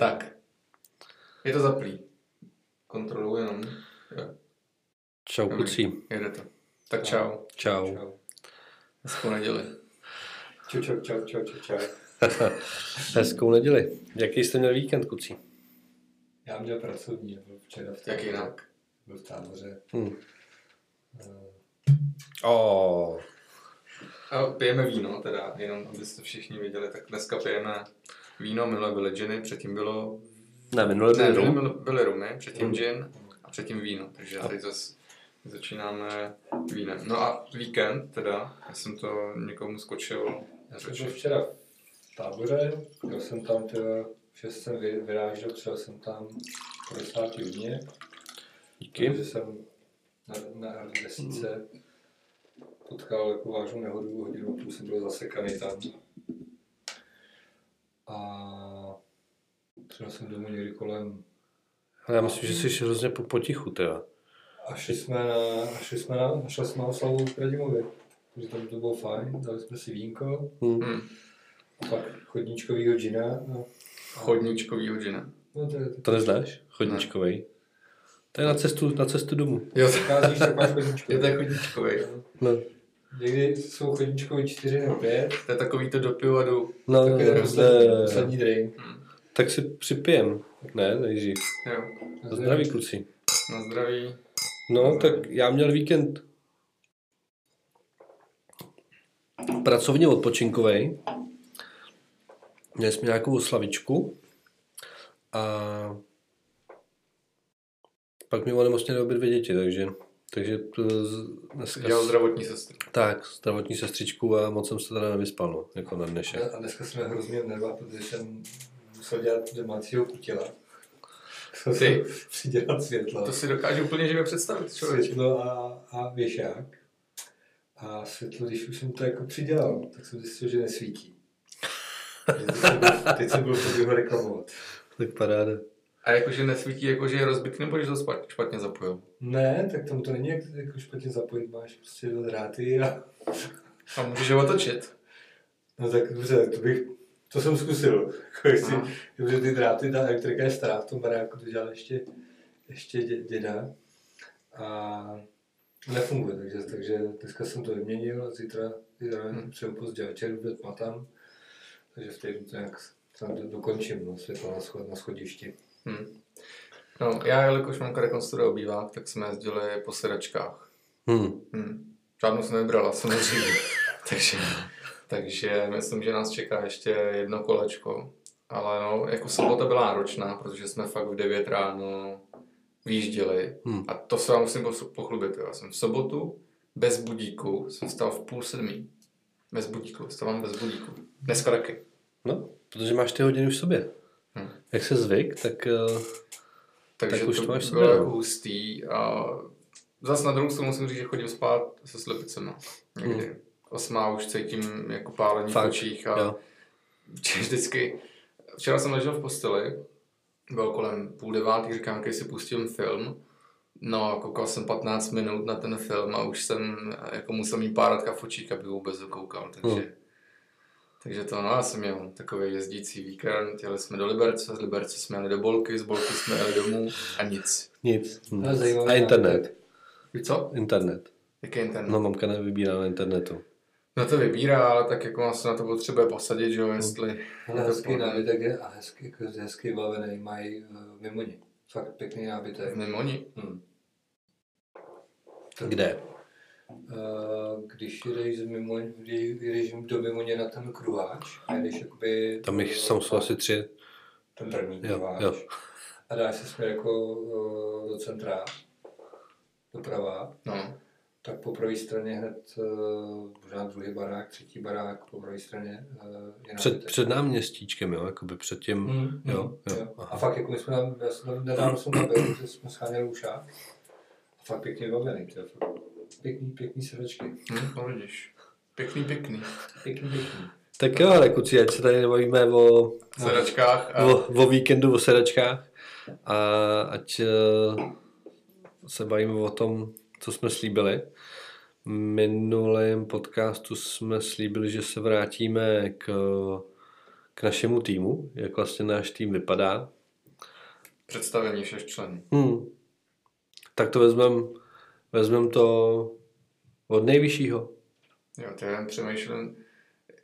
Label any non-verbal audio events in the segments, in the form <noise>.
Tak. Je to zaplý. Kontroluji jenom. Jo. Čau kucí. Jede to. Tak čau. Čau. Čau. Hezkou neděli. Čau, čau, čau, čau, čau, čau. <laughs> Hezkou neděli. Jaký jste měl víkend, kucí? Já měl pracovní, byl včera v Jak jinak? Byl v táboře. Hm. Eh, Oh. A pijeme víno teda, jenom abyste všichni věděli, tak dneska pijeme víno, minule byly giny, předtím bylo... Ne, minule Ne, byl minule rum. byly, byly rumy, předtím Rum. gin a předtím víno, takže teď zase začínáme vínem. No a víkend teda, já jsem to někomu skočil, Já jsem byl včera v táboře, byl jsem tam teda, 6 jsem vy- vyrážel, přijel jsem tam po desátý hodně, Díky. protože jsem na, na desíce potkal jako vážnou nehodu, hodinu půl jsem byl zasekaný tam. Přijel jsem domů někdy kolem Ale já myslím, že jsi hrozně po, potichu teda. A šli jsme na, a šli jsme na, šli jsme na oslavu v Kradimově. Takže tam to bylo fajn, dali jsme si vínko, Hm. Hm, a pak chodníčkovýho džina. No, chodníčkovýho gina. no to je to. To neznáš? Chodničkovej. To je na cestu, na cestu domů. Jo, Kázíš, tak máš chodníčkový. je to chodníčkový. No, Někdy jsou chodníčkový čtyři nebo pět, To je takový to dopiju a jdu. no, tak no, je no, poslední, no, poslední drink. Tak si připijem. Ne, nejdřív. Jo, Zdraví kluci. na zdraví. No, tak já měl víkend pracovně odpočinkový. Měli jsme nějakou oslavičku a pak mi onemocněli obě dvě děti, takže, takže to z- dneska... Dělal zdravotní sestru. Tak, zdravotní sestřičku a moc jsem se teda nevyspal, no, jako na dnešek. A dneska jsme hrozně nerva, protože jsem musel dělat domácího kutila. Ty. jsem <laughs> přidělat světlo. To si dokážu úplně živě představit, člověk. světlo a, a věšák. A světlo, když už jsem to jako přidělal, tak jsem zjistil, že nesvítí. Teď jsem byl- Teď jsem byl chtěl ho reklamovat. Tak paráda. A jakože nesvítí, jakože je rozbitý, nebo že to špatně zapojil? Ne, tak tam to není jak, jako špatně zapojit, máš prostě dva dráty a... A můžeš ho otočit. No tak dobře, to bych, to jsem zkusil. Jako jestli, protože ty dráty, ta elektrika je stará, v tom baráku to dělal ještě, ještě dě, děda. A nefunguje, takže, takže dneska jsem to vyměnil a zítra, zítra Hmm. hmm. přijel pozdě večer, vůbec matám. Takže v týdnu to nějak dokončím, no, světlo na, schod, na schodišti. Hm. No, já, jelikož mamka rekonstruuje obývák, tak jsme jezdili po sedačkách. Hm. Hm. Žádnou jsem nevybrala, samozřejmě. <laughs> takže, takže myslím, že nás čeká ještě jedno kolečko. Ale no, jako sobota byla náročná, protože jsme fakt v 9 ráno výjížděli. Hm. A to se vám musím pochlubit. Já jsem v sobotu bez budíku, jsem stal v půl sedmí. Bez budíku, stávám bez budíku. Dneska taky. No, protože máš ty hodiny v sobě. Hm. Jak se zvyk, tak uh, Takže Tak už to, to máš bylo sobě, jako no. hustý. A zase na druhou stranu musím říct, že chodím spát se slepicema. Někdy. Osmá už cítím jako pálení v Fakt, očích a jo. <laughs> vždycky. Včera jsem ležel v posteli, bylo kolem půl devátý, říkám, když si pustím film. No, koukal jsem 15 minut na ten film a už jsem jako musel mít páratka v očích, aby vůbec dokoukal, takže... Hmm. Takže to, no, já jsem měl takový jezdící víkend, jeli jsme do Liberce, z Liberce jsme jeli do Bolky, z Bolky jsme jeli domů a nic. nic. Zajímavý A internet. Víš co? Internet. Jaký internet? No, mamka nevybírá na internetu. No to vybírá, ale tak jako on se na to potřebuje posadit, že jo, jestli... Ale je to hezký nábytek je, a hezky, jako hezky bavený, mají uh, mimoni. Fakt pěkný nábytek. V Mimoni. Hmm. Kde? Uh, když jdeš, z mimo, kdy jdeš do Mimoně na ten kruháč a jdeš jakoby... Tam jich tam jsou asi tři. Ten první Jo, kruháč. jo. A dáš se směr jako uh, do centra, doprava, No. Tak po pravé straně hned uh, možná druhý barák, třetí barák po pravé straně uh, je Před, nábytek. před náměstíčkem, jo, jakoby před tím. Hmm, Jo, hmm, jo, jo. aha. A fakt jako my jsme tam, já jsem tam nedávno jsem tam byl, že jsme scháněli ušák. A fakt pěkně vybavený, to je pěkný, pěkný srdečky. Hm, no vidíš. Pěkný, pěkný. Pěkný, pěkný. Tak jo, ale kuci, ať se tady nebavíme o, sedačkách a... o, o víkendu, o sedačkách a ať eh, se bavíme o tom, co jsme slíbili. V minulém podcastu jsme slíbili, že se vrátíme k, k našemu týmu, jak vlastně náš tým vypadá. Představení všech členů. Hmm. Tak to vezmem, vezmem to od nejvyššího. Jo, to jen přemýšlím,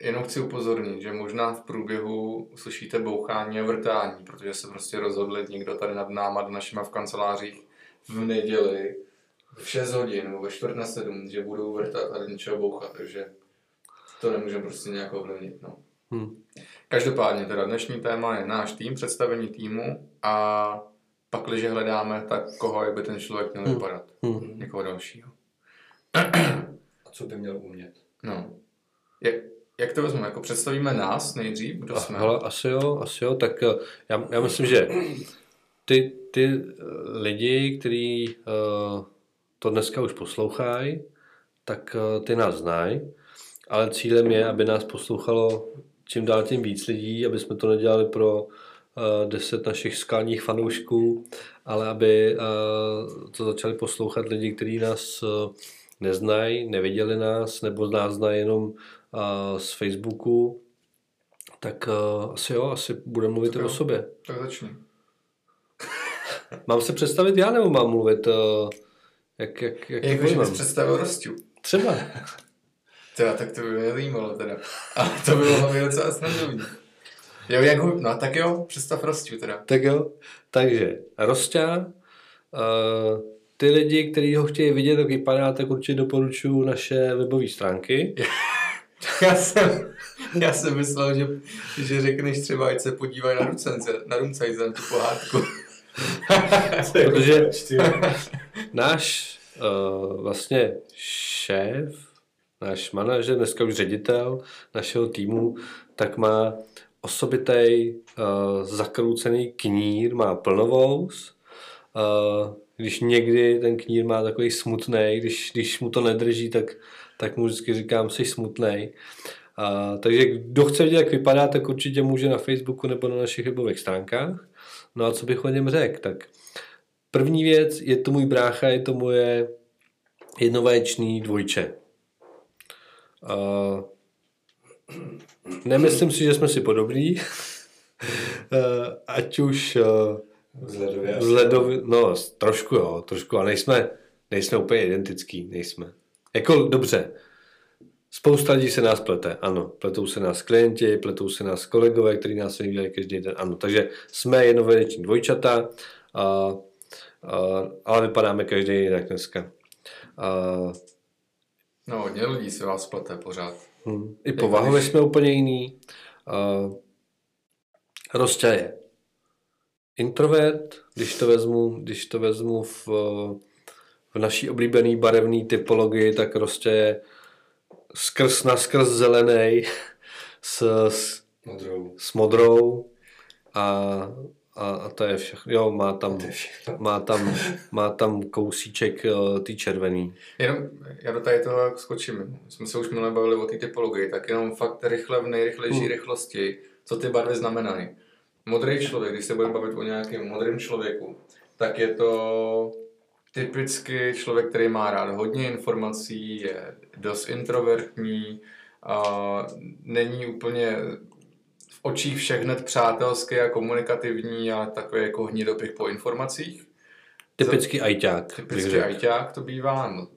jenom chci upozornit, že možná v průběhu uslyšíte bouchání a vrtání, protože se prostě rozhodli někdo tady nad náma, do našima v kancelářích v neděli v 6 hodin nebo ve čtvrt na 7, že budou vrtat a něčeho bouchat, takže to nemůžeme prostě nějak ovlivnit. No. Hmm. Každopádně teda dnešní téma je náš tým, představení týmu a pak, když hledáme, tak koho jak by ten člověk měl Hmm. vypadat. Hmm. Někoho dalšího. <clears throat> A co by měl umět? No. Jak, jak to vezmeme? Jako představíme nás nejdřív, kdo A, jsme? hele, asi jo, asi jo, tak eh, já, já myslím, že ty, ty eh, lidi, kteří uh, to dneska už poslouchají, tak uh, ty nás znají, ale cílem je, aby nás poslouchalo čím dál tím víc lidí, aby jsme to nedělali pro uh, deset našich skalních fanoušků, ale aby uh, to začali poslouchat lidi, kteří nás neznají, neviděli nás, nebo nás znají jenom z Facebooku, tak asi jo, asi budeme mluvit Tak o sobě. Tak začni. <laughs> Mám se představit já, nebo mám mluvit, jak, jak, jak Jako, že bys představil Rostiu. Třeba. <laughs> Teda, tak to by mě zajímalo teda. A to by mohlo být docela snadný. Jo, jak ho, no tak jo, představ Rostiu teda. Tak jo, takže Rostia, uh, ty lidi, kteří ho chtějí vidět, jak vypadá, tak určitě doporučuji naše webové stránky. <laughs> Já jsem, já jsem myslel, že, že řekneš třeba, ať se podívají na Rumcajze, na Rumcajze, na tu pohádku. <laughs> Protože náš uh, vlastně šéf, náš manažer, dneska už ředitel našeho týmu, tak má osobitý uh, zakroucený knír, má plnovous. Uh, když někdy ten knír má takový smutný, když, když mu to nedrží, tak, tak mu vždycky říkám, jsi smutný. Uh, takže kdo chce vidět, jak vypadá, tak určitě může na Facebooku nebo na našich webových stránkách. No a co bych o něm řekl, tak První věc, je to můj brácha, je to moje jednovaječný dvojče. Uh, nemyslím si, že jsme si podobní. uh, <laughs> ať už uh, Vzhledově vzhledově, no trošku jo, trošku, ale nejsme, nejsme úplně identický, nejsme. Jako dobře, spousta lidí se nás plete, ano, pletou se nás klienti, pletou se nás kolegové, kteří nás nevídají každý den, ano, takže jsme jednovedeční dvojčata, a, a, ale vypadáme každý jinak dneska. A, No, hodně lidí se vás plete pořád. hm, I povahově jsme úplně jiný. A, Rostě je introvert, když to vezmu, když to vezmu v, v naší oblíbený barevné typologii, tak Rostě je skrz na skrz zelený s, s, Modrou. s modrou a, a, a to je všechno. Jo, má tam, To je všechno. má tam, má tam kousíček eh, ty červený. Jenom, já do tady toho skočím. My jsme se už minule bavili o té typologii, tak jenom fakt rychle v nejrychlejší Hmm. rychlosti, co ty barvy znamenají. Modrý člověk, když se budeme bavit o nějakém modrém člověku, tak je to typicky člověk, který má rád hodně informací, je dost introvertní, a není úplně v očích všech hned přátelský a komunikativní, ale takový jako hnidopich po informacích. Typický ajťák. řekl. ajťák to bývá, no,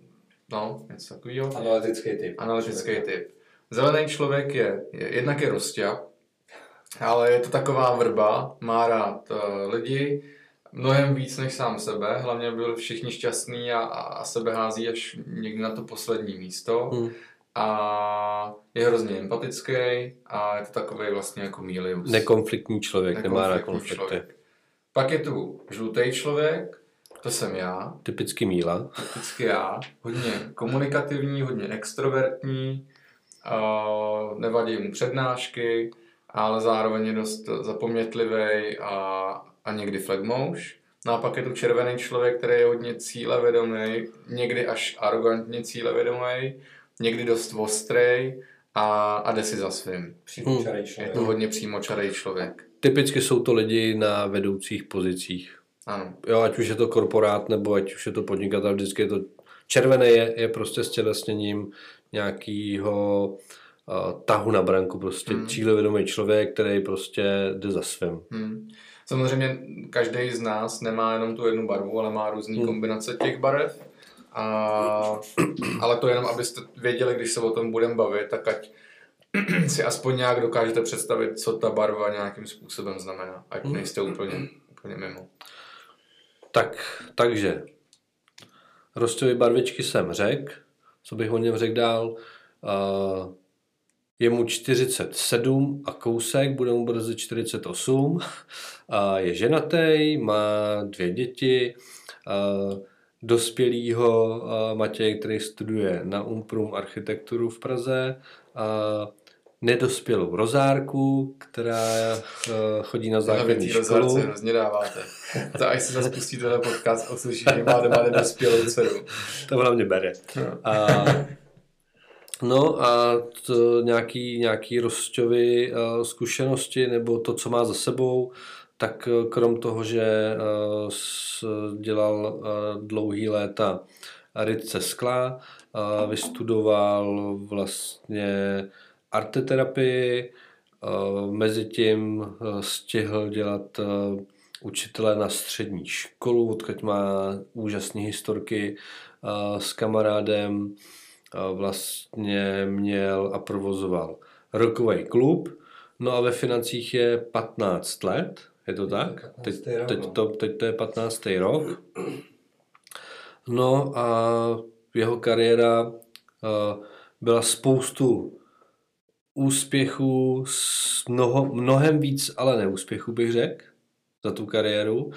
no něco takového. Analytický typ. Analytický typ. Zelený člověk je, je jednak je rostia, ale je to taková vrba, má rád uh, lidi, mnohem víc než sám sebe, hlavně byl všichni šťastný a, a, sebe hází až někdy na to poslední místo. Hmm. A je hrozně empatický a je to takový vlastně jako Milius. Nekonfliktní člověk, nemá rád Nekonfliktní konflikty. člověk. Pak je tu žlutý člověk, to jsem já, Typický míla. typicky já, hodně komunikativní, hodně extrovertní, uh, nevadí mu přednášky, ale zároveň je dost zapomnětlivý a, a někdy flagmouš. No a pak je tu červený člověk, který je hodně cílevědomý, někdy až arrogantně cílevědomý, někdy dost ostrý a, a jde si za svým. Přímočarý Je člověk. to hodně přímočarý člověk. Typicky jsou to lidi na vedoucích pozicích. Ano. Jo, ať už je to korporát, nebo ať už je to podnikatel, vždycky je to červené je, je prostě stělesněním nějakého uh, tahu na branku, prostě hmm. cílevědomý člověk, který prostě jde za svým. Hmm. Samozřejmě každý z nás nemá jenom tu jednu barvu, ale má různé Hmm. kombinace těch barev. A, ale to jenom, abyste věděli, když se o tom budeme bavit, tak ať <clears throat> si aspoň nějak dokážete představit, co ta barva nějakým způsobem znamená. Ať Hmm. nejste úplně, úplně mimo. Tak, takže rostový barvičky jsem řekl, co bych o něm řekl dál. Uh, je mu 47 a kousek, bude mu brzy 48. A je ženatý, má dvě děti, dospělýho uh, Matěj, který studuje na Umprum architekturu v Praze, uh, nedospělou rozárku, která uh, chodí na základní školu. hrozně dáváte. To až si zase na podcast, uslyší, že má doma nedospělou dceru. To hlavně bere. No. A, no a to nějaký, nějaký Rosťovy uh, zkušenosti nebo to, co má za sebou, tak eh, krom toho, že s, dělal uh, dlouhý léta rytce skla, vystudoval vlastně arteterapii, mezi tím uh, stihl dělat učitele na střední školu, odkud má úžasné historky s kamarádem, vlastně měl a provozoval rokový klub, no a ve financích je 15 let, je to tak? 15. Teď, teď, no. to, teď to je 15. rok. No a jeho kariéra byla spoustu úspěchů, s mnoho, mnohem víc, ale neúspěchů bych řekl za tu kariéru.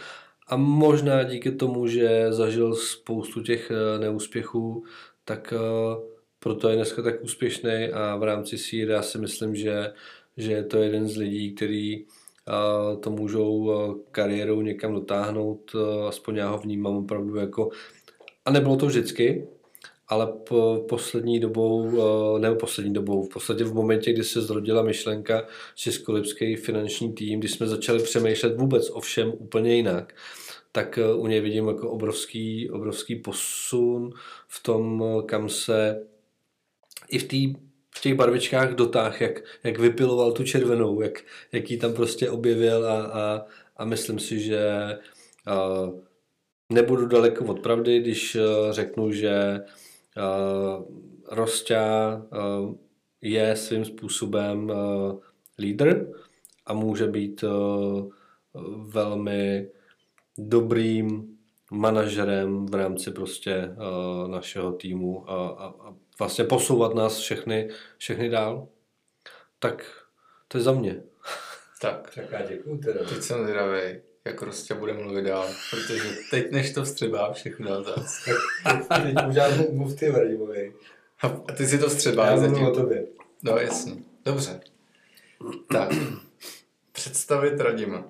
A možná díky tomu, že zažil spoustu těch eh, neúspěchů, tak eh, proto je dneska tak úspěšný a v rámci síry já si myslím, že, že je to jeden z lidí, který eh, to můžou eh, kariérou někam dotáhnout, aspoň já ho vnímám opravdu jako, a nebylo to vždycky, ale po poslední dobou, nebo poslední dobou, v podstatě v momentě, kdy se zrodila myšlenka Českolipský finanční tým, kdy jsme začali přemýšlet vůbec o všem úplně jinak, tak eh, u něj vidím jako obrovský, obrovský posun v tom, eh, kam se i v, tý, v těch barvičkách dotáh, jak, jak vypiloval tu červenou, jak, jak ji tam prostě objevil a, a, a myslím si, že uh, nebudu daleko od pravdy, když uh, řeknu, že Rosťa uh, je svým způsobem lídr a může být velmi dobrým manažerem v rámci prostě uh, našeho týmu a, a, a vlastně posouvat nás všechny, všechny dál. Tak to je za mě. Tak, Tak já děkuju teda. teď jsem zvědavý, jak Rostě bude mluvit dál, protože teď než to vstřebá všechno tak. Teď možná mluv ty. A ty si to Já vstřebáš mluvím zatím. o tobě. No jasně, dobře. Tak, představit Radima.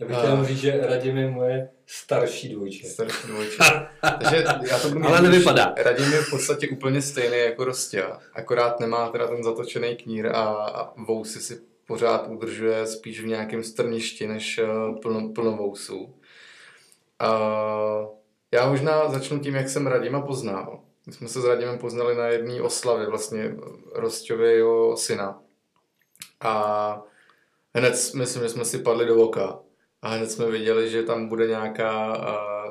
Já bych chtěl říct, že Radim je moje starší dvojče. Starší dvojče. <laughs> Takže já to budu Ale nevypadá. Radim je v podstatě úplně stejný jako Rostia, akorát nemá teda ten zatočený knír a, a vousy si pořád udržuje spíš v nějakém strništi než eh, plno, plno vousů. A já možná začnu tím, jak jsem Radima poznal. My jsme se s Radimem poznali na jedné oslavě vlastně Rosťového syna. A hned myslím, že jsme si padli do oka. A hned jsme viděli, že tam bude nějaká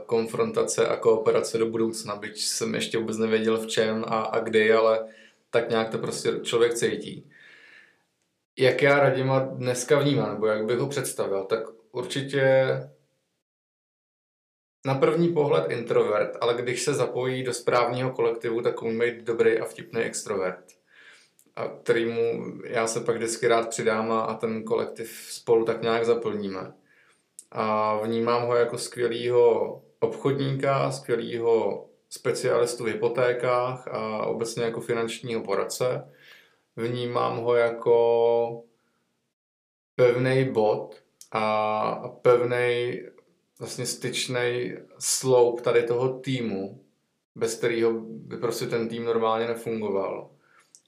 konfrontace a kooperace do budoucna, byť jsem ještě vůbec nevěděl v čem a, a kdy, ale tak nějak to prostě člověk cítí. Jak já Radima dneska vnímám, nebo jak bych ho představil, tak určitě na první pohled introvert, ale když se zapojí do správného kolektivu, tak umí být dobrý a vtipný extrovert. A kterýmu já se pak vždycky rád přidám a, a ten kolektiv spolu tak nějak zaplníme. A vnímám ho jako skvělýho obchodníka, skvělýho specialistu v hypotékách a obecně jako finančního poradce. Vnímám ho jako pevný bod a pevný vlastně styčný sloup tady toho týmu, bez kterého by prostě ten tým normálně nefungoval.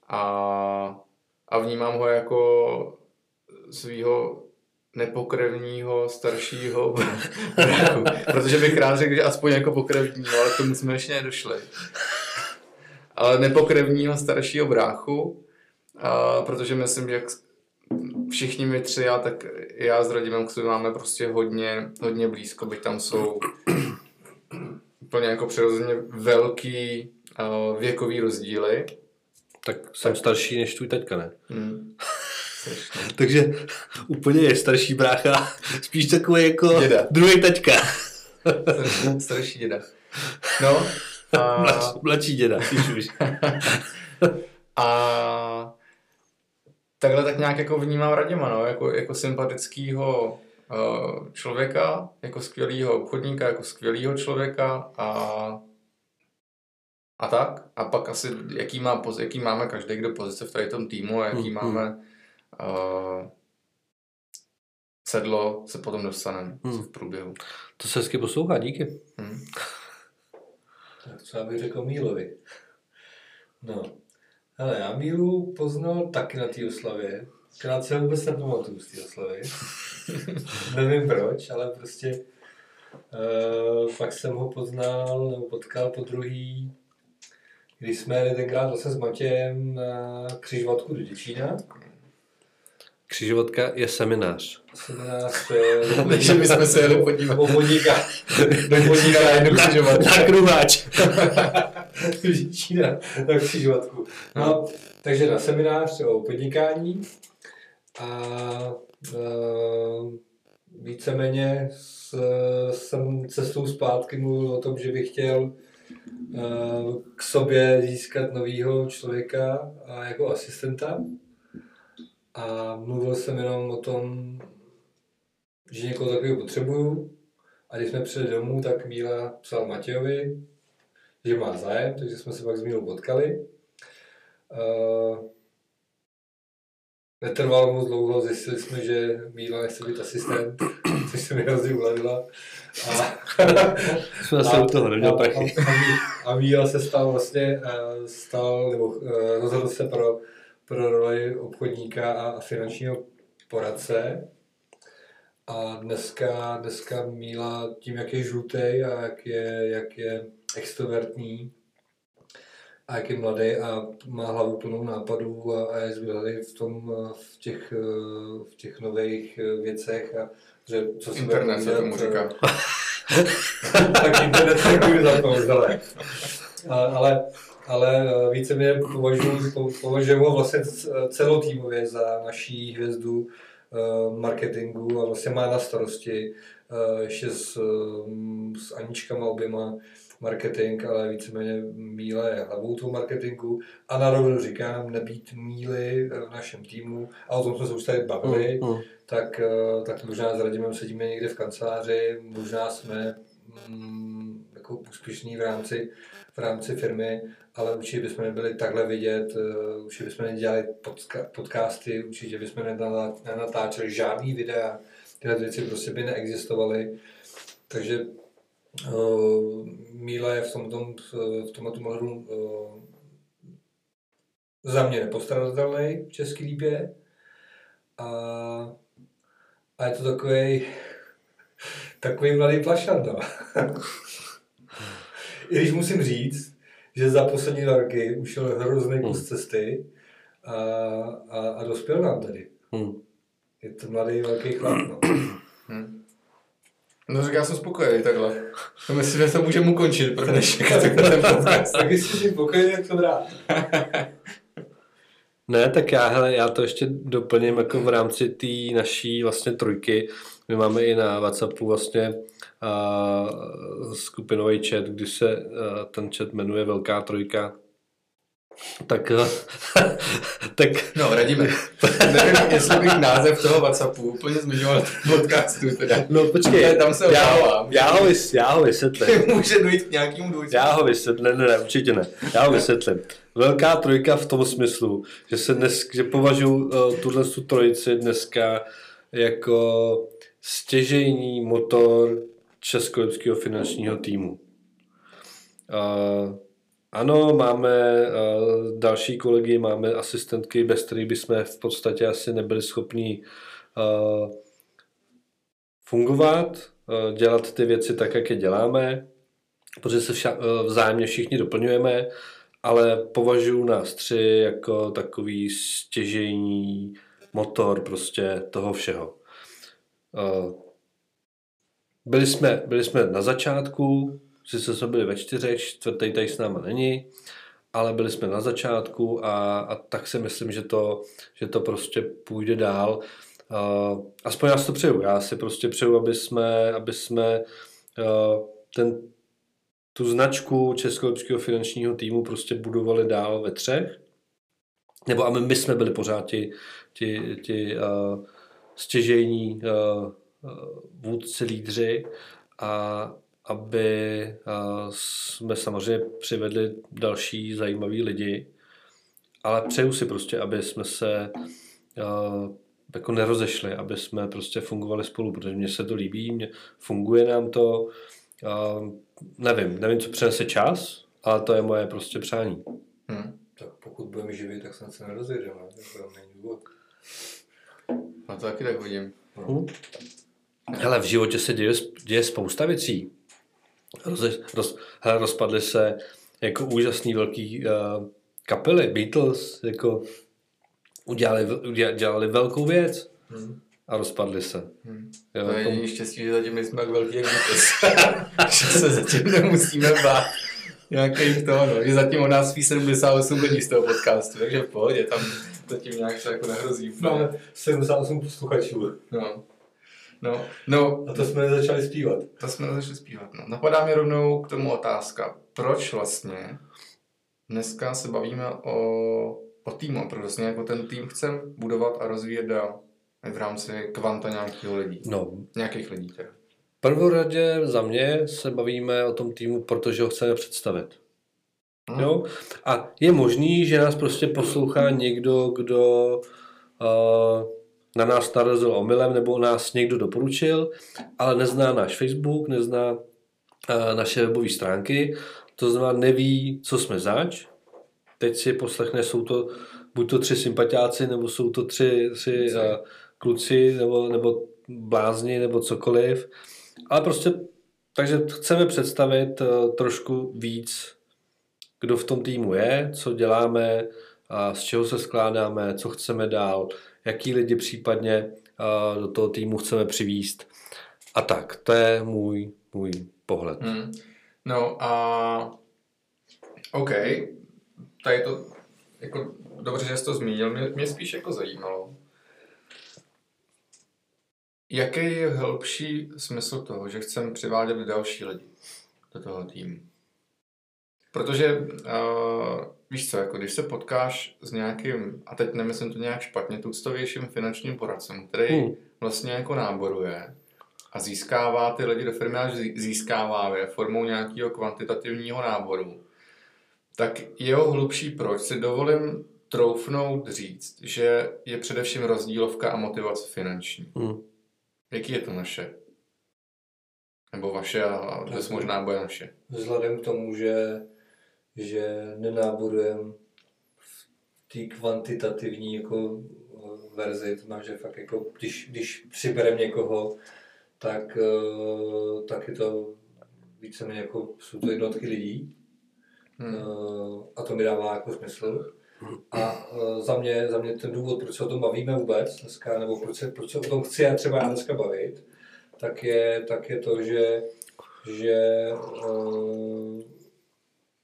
A, a vnímám ho jako svého nepokrevního staršího <laughs> bráchu. Protože bych rád řekl, že aspoň jako pokrevního, ale k tomu jsme ještě nedošli. Ale nepokrevního staršího bráchu uh, protože myslím, že jak všichni my tři, já, tak já s Radimem k sobě máme prostě hodně, hodně blízko, byť tam jsou úplně jako přirozeně velký uh, věkový rozdíly. Tak jsem tak. starší než tvůj teďka, ne? Hmm. <laughs> Takže úplně je starší brácha, spíš takový jako Děda. druhý teďka. Starší, <laughs> starší děda. No. A, Mladší, mladší děda, když už. <laughs> a takhle tak nějak jako vnímám Radima, no, jako, jako sympatického uh, člověka, jako skvělého obchodníka, jako skvělého člověka a a tak. A pak asi, jaký, má, jaký máme každý kdo pozice v tady tom týmu a jaký Mm, máme uh, sedlo, se potom dostaneme Mm. v průběhu. To se hezky poslouchá, díky. Hm. Tak co já bych řekl Mílovi? No, ale já Mílu poznal taky na té oslavě. Krát se vůbec nepamatuju z té oslavy. <laughs> Nevím proč, ale prostě uh, pak jsem ho poznal, nebo potkal po druhý, když jsme jeli tenkrát zase s Matějem na křižovatku do Děčína. Křižovatka je seminář. Seminář eh, <laughs> Takže my jsme se jeli podívat. o podniká, Do podíka na jednu křižovatku. Na kruháč. <laughs> Čína na křižovatku. No, takže na seminář o podnikání a uh, víceméně s, jsem cestou zpátky mluvil o tom, že bych chtěl uh, k sobě získat nového člověka a jako asistenta. A mluvil jsem jenom o tom, že někoho takového potřebuju. A když jsme přijeli domů, tak Míla psal Matějovi, že má zájem, takže jsme se pak s Mílou potkali. Uh, netrvalo moc dlouho, zjistili jsme, že Míla nechce být asistent, <clears throat> což se mi hrozně ulevila. A, <laughs> Jsme zase u toho, neměl prachy. a, a, a Míla se stal vlastně, eh, stal, nebo eh, rozhodl se pro, pro roli obchodníka a, finančního poradce. A dneska, dneska Míla tím, jak je žlutý a jak je, jak je extrovertní a jak je mladý a má hlavu plnou nápadů a, a je zbylý v, tom, v, těch, eh, v těch nových eh, věcech a že co se Internet se tomu říká. <laughs> tak internet děkuji za to, ale, ale, ale více mě považuji, po- považuji ho vlastně c- celotýmově za naší hvězdu eh, marketingu a vlastně má na starosti eh, ještě s, s Aničkama oběma marketing, ale víceméně Míle je hlavou toho marketingu a na rovinu říkám, nebýt Míly v našem týmu a o tom jsme se už tady bavili, Mm, mm. tak, eh, tak možná s Radimem sedíme někde v kanceláři, možná jsme mm, jako úspěšní v rámci, v rámci firmy, ale určitě bychom nebyli takhle vidět, eh, určitě bychom nedělali podka- podcasty, určitě bychom nenatá- nenatáčeli žádný videa, tyhle věci prostě by neexistovaly. Takže uh, Míla je v tomto, v tomto ohledu uh, za mě nepostradatelný v České líbě. A, a je to takový takový mladý plašan, no. <laughs> I když musím říct, že za poslední dva roky ušel hrozný kus cesty a, a, a dospěl nám tady. Mm. Je to mladý velký chlap, no. Hm. No tak já jsem spokojený takhle. <laughs> To myslím, že to můžeme ukončit pro dnešek. takhle ten podcast. Tak jestli jsi spokojený, jak to rád. <laughs> Ne, tak já, hele, já to ještě doplním jako v rámci té naší vlastně trojky. My máme i na Whatsappu vlastně uh, skupinový chat, kdy se uh, ten chat jmenuje Velká trojka. Tak, <laughs> tak No, radíme. Nevím, jestli bych název toho Whatsappu úplně zmiňoval podcastu teda. no počkej, Tam se já, obávám. já, ho, vys, já ho vysvětlím. <laughs> Může dojít k nějakému dvojci. Já ho vysvětlím, ne, ne, ne, určitě ne. Já ho vysvětlím. Velká trojka v tom smyslu, že se dnes, že považuji uh, tuhle tu trojici dneska jako stěžejní motor českolipského finančního týmu. Uh, ano, máme uh, další kolegy, máme asistentky, bez kterých bychom v podstatě asi nebyli schopni uh, fungovat, uh, dělat ty věci tak, jak je děláme, protože se vša- eh, vzájemně všichni doplňujeme ale považuji nás tři jako takový stěžejní motor prostě toho všeho. Uh, byli jsme, byli jsme na začátku, sice jsme byli ve čtyřech, čtvrtý tady s náma není, ale byli jsme na začátku a, a tak si myslím, že to, že to prostě půjde dál. Uh, aspoň já si to přeju. Já si prostě přeju, aby jsme, aby jsme uh, ten, tu značku Českolepského finančního týmu prostě budovali dál ve třech. Nebo aby my jsme byli pořád ti, ti, ti uh, stěžejní uh, vůdci, lídři a aby jsme samozřejmě přivedli další zajímavý lidi, ale přeju si prostě, aby jsme se jako nerozešli, aby jsme prostě fungovali spolu, protože mně se to líbí, mě, funguje nám to, nevím, nevím, co přinese čas, ale to je moje prostě přání. Hmm. Tak pokud budeme živí, tak snad se nerozjedeme, to není důvod. A to taky tak vidím. Hmm. Hele, v životě se děje, děje spousta věcí. Roz, roz, hele, rozpadly se jako úžasný velký uh, kapely, Beatles, jako udělali, udělali velkou věc hmm. a rozpadly se. Hmm. Jo, to je jediný štěstí, že zatím nejsme jak velký jak Beatles. <laughs> že se zatím nemusíme bát nějakých to, no. Že zatím o nás spí 78 lidí z toho podcastu, takže v pohodě, tam zatím nějak se jako nehrozí. No, 78 posluchačů. No. No, no, a to jsme začali zpívat. To jsme začali zpívat. No. Napadá mi rovnou k tomu otázka. Proč vlastně dneska se bavíme o, o týmu? Proč vlastně jako ten tým chceme budovat a rozvíjet dál v rámci kvanta nějakých lidí? No. Nějakých lidí teda. Prvoradě za mě se bavíme o tom týmu, protože ho chceme představit. Hmm. Jo? A je možný, že nás prostě poslouchá někdo, kdo uh, na nás narazil omylem nebo nás někdo doporučil, ale nezná náš Facebook, nezná uh, naše webové stránky, to znamená neví, co jsme zač. Teď si poslechne, jsou to buď to tři sympatiáci, nebo jsou to tři, tři uh, kluci, nebo, nebo blázni, nebo cokoliv. Ale prostě, takže chceme představit uh, trošku víc, kdo v tom týmu je, co děláme, uh, z čeho se skládáme, co chceme dál, jaký lidi případně do toho týmu chceme přivíst. A tak, to je můj, můj pohled. Hmm. No a OK, tady to, jako dobře, že jsi to zmínil, mě, mě spíš jako zajímalo, jaký je hĺbší smysl toho, že chceme přivádět další lidi do toho týmu? Protože uh, víš co, jako když se potkáš s nějakým, a teď nemyslím to nějak špatně, tuctovějším finančním poradcem, který hmm. vlastně jako náboruje a získává ty lidi do firmy, až získává je formou nějakého kvantitativního náboru, tak jeho hlubší proč si dovolím troufnout říct, že je především rozdílovka a motivace finanční. Hmm. Jaký je to naše? Nebo vaše a dnes možná bude naše. Vzhledem k tomu, že že nenáborujeme v té kvantitativní jako eh, verzi, to znamená, že fakt jako, když, když přibereme někoho, tak, eh, tak je to víceméně jako, jsou to jednotky lidí hmm. Eh, a to mi dává jako smysl. A za mě, za mě ten důvod, proč se o tom bavíme vůbec dneska, nebo proč se, proč se o tom chci já třeba já dneska bavit, tak je, tak je to, že, že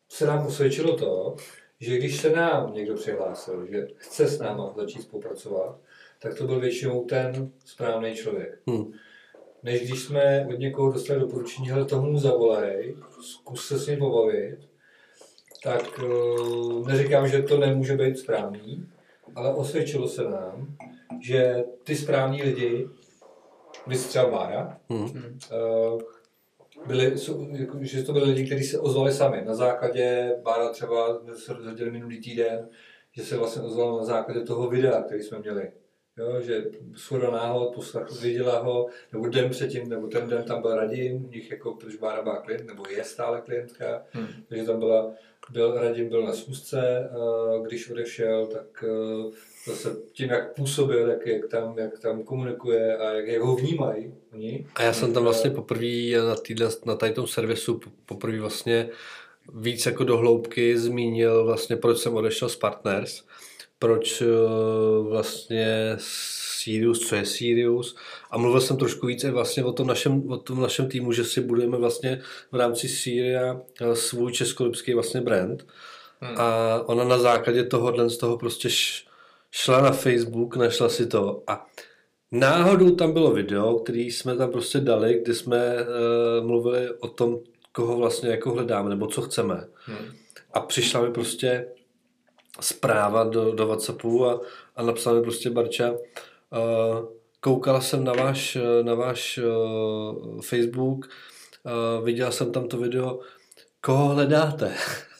se nám usvědčilo to, že když se nám někdo přihlásil, že chce s náma začít spolupracovat, tak to byl většinou ten správný člověk. Hmm. Než když jsme od někoho dostali doporučení, hele, tomu zavolej, zkus se s ním pobavit, tak uh, neříkám, že to nemůže být správný, ale osvědčilo se nám, že ty správní lidi, vy třeba Bára, hmm. Byli, jako, že to byli lidi, kteří se ozvali sami. Na základě, Bára třeba se rozhodili minulý týden, že se vlastně ozval na základě toho videa, který jsme měli. Jo, že schoda náhod, poslech, viděla ho, nebo den předtím, nebo ten den tam byl Radim, u nich jako, protože Bára byla klient, nebo je stále klientka, hmm. takže tam byla, byl, Radim byl na schůzce, když odešel, tak zase tím, jak působil, jak, jak, tam, jak tam komunikuje a jak, jak ho vnímají oni. A já jsem tam vlastně poprvé na, týdle, na tady tom servisu poprvé vlastně víc jako do hloubky zmínil vlastně, proč jsem odešel z Partners, proč uh, vlastně Sirius, co je Sirius a mluvil jsem trošku více vlastně o tom našem, o tom našem týmu, že si budujeme vlastně v rámci Syria eh, svůj českolipský vlastně brand hmm. a ona na základě tohohle z toho prostě šla na Facebook, našla si to a náhodou tam bylo video, který jsme tam prostě dali, kde jsme uh, mluvili o tom, koho vlastně jako hledáme, nebo co chceme. Hmm. A přišla mi prostě zpráva do, do Whatsappu a, a napsal mi prostě Barča, uh, koukala jsem na váš, na váš uh, Facebook, uh, viděla jsem tam to video, koho hledáte? <laughs>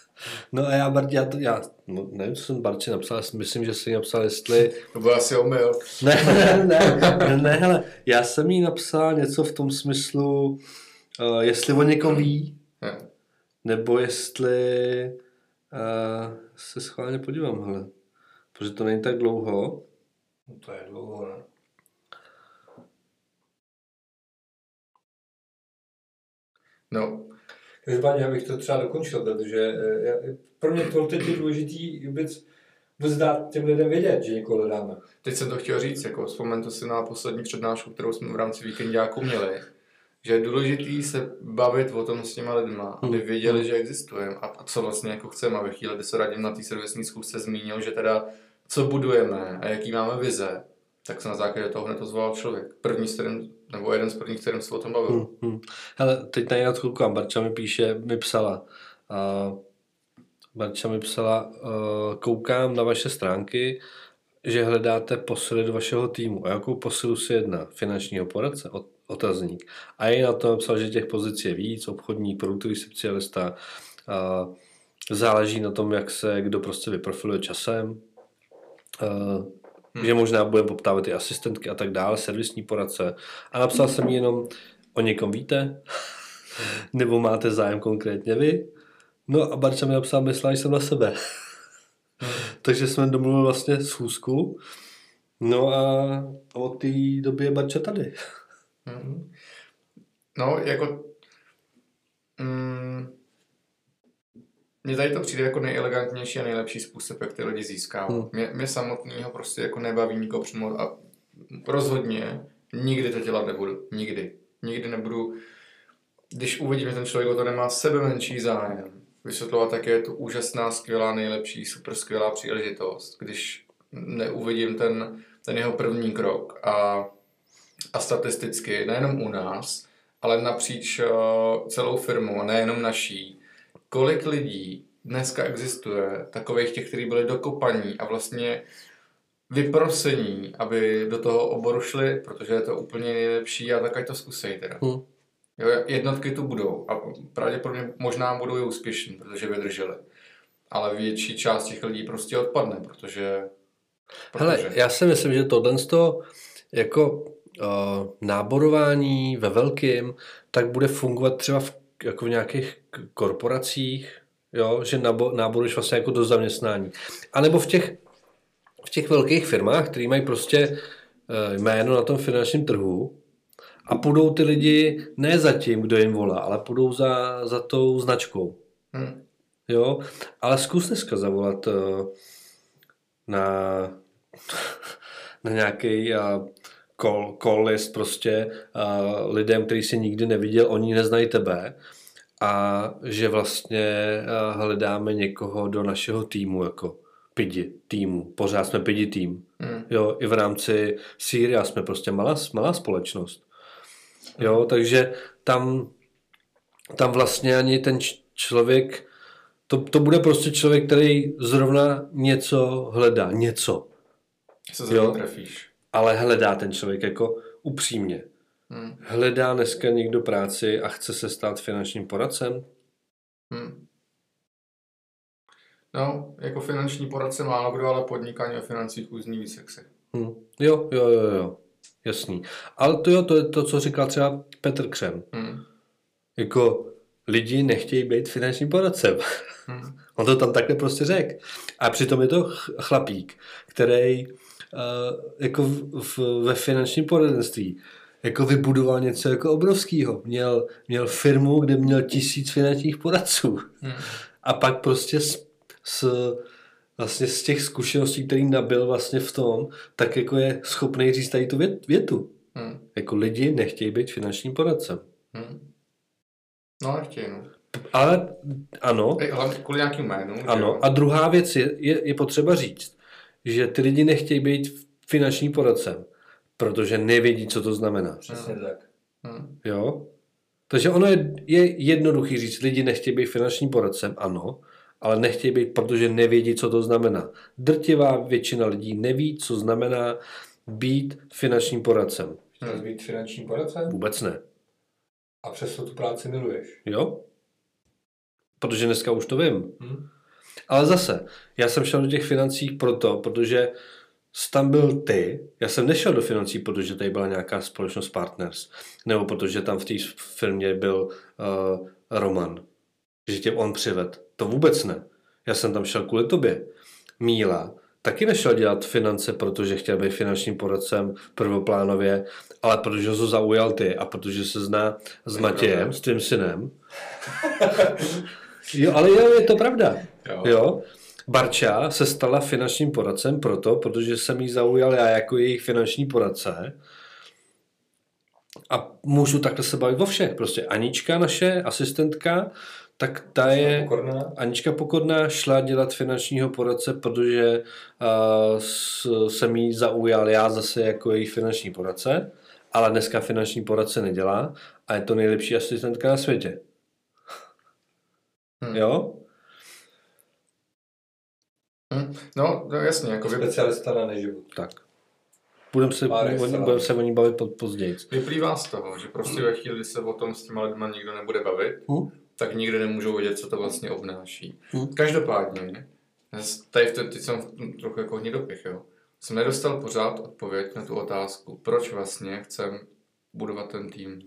No a já, Bartě, já, to, já no, nevím, co jsem Bartě napsal, myslím, že jsi napsal, jestli... To byl asi omyl. <laughs> Ne, ne, ne, ne, ne, hele, já jsem jí napsal něco v tom smyslu, uh, jestli o někom ví, ne. nebo jestli uh, se schválně podívám, hele, protože to není tak dlouho. No to je dlouho, ne? No, Každopádně já bych to třeba dokončil, protože eh, já, pro mě to teď je důležitý vůbec, vůbec dát těm lidem vědět, že někoho hledáme. Teď jsem to chtěl říct, jako vzpomeňte si na poslední přednášku, kterou jsme v rámci víkendáku měli, že je důležitý se bavit o tom s těma lidma, aby hmm. věděli, že existujeme a co vlastně jako chceme. A ve chvíli, kdy se radím na té servisní zkusce zmínil, že teda co budujeme a jaký máme vize, tak se na základě toho hned ozval člověk. První, s kterým, nebo jeden z prvních, kterým se o tom bavil. Hmm, hmm. Hele, teď na koukám, Barča mi píše, mi psala, uh, Barča mi psala, uh, koukám na vaše stránky, že hledáte posily do vašeho týmu. A jakou posilu si jedna? Finančního poradce? Otazník. A je na to psal, že těch pozic je víc, obchodní, produktový specialista, uh, záleží na tom, jak se kdo prostě vyprofiluje časem. Uh, hmm. že možná budeme poptávat i asistentky a tak dále, servisní poradce. A napsal jsem jenom, o někom víte? <laughs> Nebo máte zájem konkrétně vy? No a Barča mi napsal, myslel jsem na sebe. Hmm. <laughs> Takže jsme domluvili vlastně schůzku. No a, a od té doby je Barča tady. Hmm. No, jako... Mm, mně tady to přijde jako nejelegantnější a nejlepší způsob, jak ty lidi získávat. Hmm. Mě, mě samotného prostě jako nebaví nikoho přímo a rozhodně nikdy to dělat nebudu. Nikdy. Nikdy nebudu, když uvidím, že ten člověk o to nemá sebe menší zájem, vysvětlovat, jak je to úžasná, skvělá, nejlepší, super skvělá příležitost, když neuvidím ten, ten jeho první krok a, a statisticky, nejenom u nás, ale napříč uh, celou firmu, nejenom naší, kolik lidí dneska existuje, takových těch, kteří byli dokopaní a vlastně vyprosení, aby do toho oboru šli, protože je to úplně nejlepší a tak ať to zkusej teda. Hmm. Jo, jednotky tu budou a pravděpodobně možná budou i úspěšní, protože vydrželi. Ale větší část těch lidí prostě odpadne, protože... protože... Hele, já si myslím, že tohle z toho jako uh, náborování ve velkým, tak bude fungovat třeba v jako v nějakých korporacích, jo, že náboruješ vlastně jako do zaměstnání. A nebo v těch, v těch velkých firmách, které mají prostě eh, jméno na tom finančním trhu a půjdou ty lidi ne za tím, kdo jim volá, ale půjdou za, za tou značkou. Hmm. Jo, ale zkus dneska zavolat uh, na, <laughs> na nějaký uh, call, call list prostě uh, lidem, který si nikdy neviděl, oni neznají tebe a že vlastně uh, hledáme někoho do našeho týmu jako pidi týmu. Pořád jsme pidi tým. Hmm. Jo, i v rámci Syria jsme prostě malá, malá společnost. Jo, hmm. takže tam, tam vlastně ani ten člověk, to, to bude prostě člověk, který zrovna něco hledá, něco. Se jo, trefíš ale hledá ten člověk jako upřímně. Hmm. Hledá dneska někdo práci a chce se stát finančním poradcem? Hmm. No, jako finanční poradce málo kdo, ale podnikání o financích uzní víc sexy. Hmm. Jo, jo, jo, jo. Jasný. Ale to jo, to je to, co říkal třeba Petr Křem. Hmm. Jako lidi nechtějí být finančním poradcem. Hmm. <laughs> On to tam takhle prostě řekl. A přitom je to chlapík, který jako v, v, ve finančním poradenství jako vybudoval něco jako obrovského. Měl, měl firmu, kde měl tisíc finančních poradců. Hmm. A pak prostě s, s, vlastně z těch zkušeností, který nabil vlastně v tom, tak jako je schopný říct tady tu vět, větu. Hmm. Jako lidi nechtějí být finančním poradcem. Hmm. No, nechtějí, no. Ale ano, ale kvůli nějakým jménu. že jo? ano. A druhá věc je, je, je potřeba říct, že ty lidi nechtějí být finančním poradcem, protože nevědí, co to znamená. Přesně tak. Hmm. Jo? Takže ono je, je jednoduchý říct, lidi nechtějí být finančním poradcem, ano, ale nechtějí být, protože nevědí, co to znamená. Drtivá většina lidí neví, co znamená být finančním poradcem. Chtěl být finanční poradcem Vůbec ne. a přesto tu práci miluješ. Jo? Protože dneska už to vím. Hm? Ale zase, já jsem šel do těch financí proto, protože tam byl ty, já jsem nešel do financí, protože tady byla nějaká společnost Partners, nebo protože tam v té firmě byl uh, Roman, že tě on přived. To vůbec ne. Já jsem tam šel kvůli tobě. Míla taky nešel dělat finance, protože chtěl být finančním poradcem prvoplánově, ale protože ho zaujal ty a protože se zná s Matějem, s tvým synem. <laughs> Jo, ale jo, je to pravda. Jo. Jo. Barča se stala finančním poradcem proto, protože jsem jí zaujal já jako jejich finanční poradce. A můžu takhle se bavit o všech. Prostě Anička, naše asistentka, tak ta je... Pokorná. Anička Pokorná šla dělat finančního poradce, protože uh, s- jsem jí zaujal já zase jako její finanční poradce, ale dneska finanční poradce nedělá a je to nejlepší asistentka na světě. Hmm. Jo? Hmm. No, no, jasně, jako vy, Specialista na neživu. Tak. Budeme se, Par o ní- excellence. budeme se o ní bavit pod, později. vyplývá z toho, že prostě ve chvíli, kdy se o tom s těma lidma nikdo nebude bavit, Hm? tak nikdy nemůžou vědět, co to vlastně obnáší. Hm. Každopádně, tady v tom, teď jsem trochu jako hnidopich, jo. Jsem nedostal pořád odpověď na tu otázku, proč vlastně chcem budovat ten tým.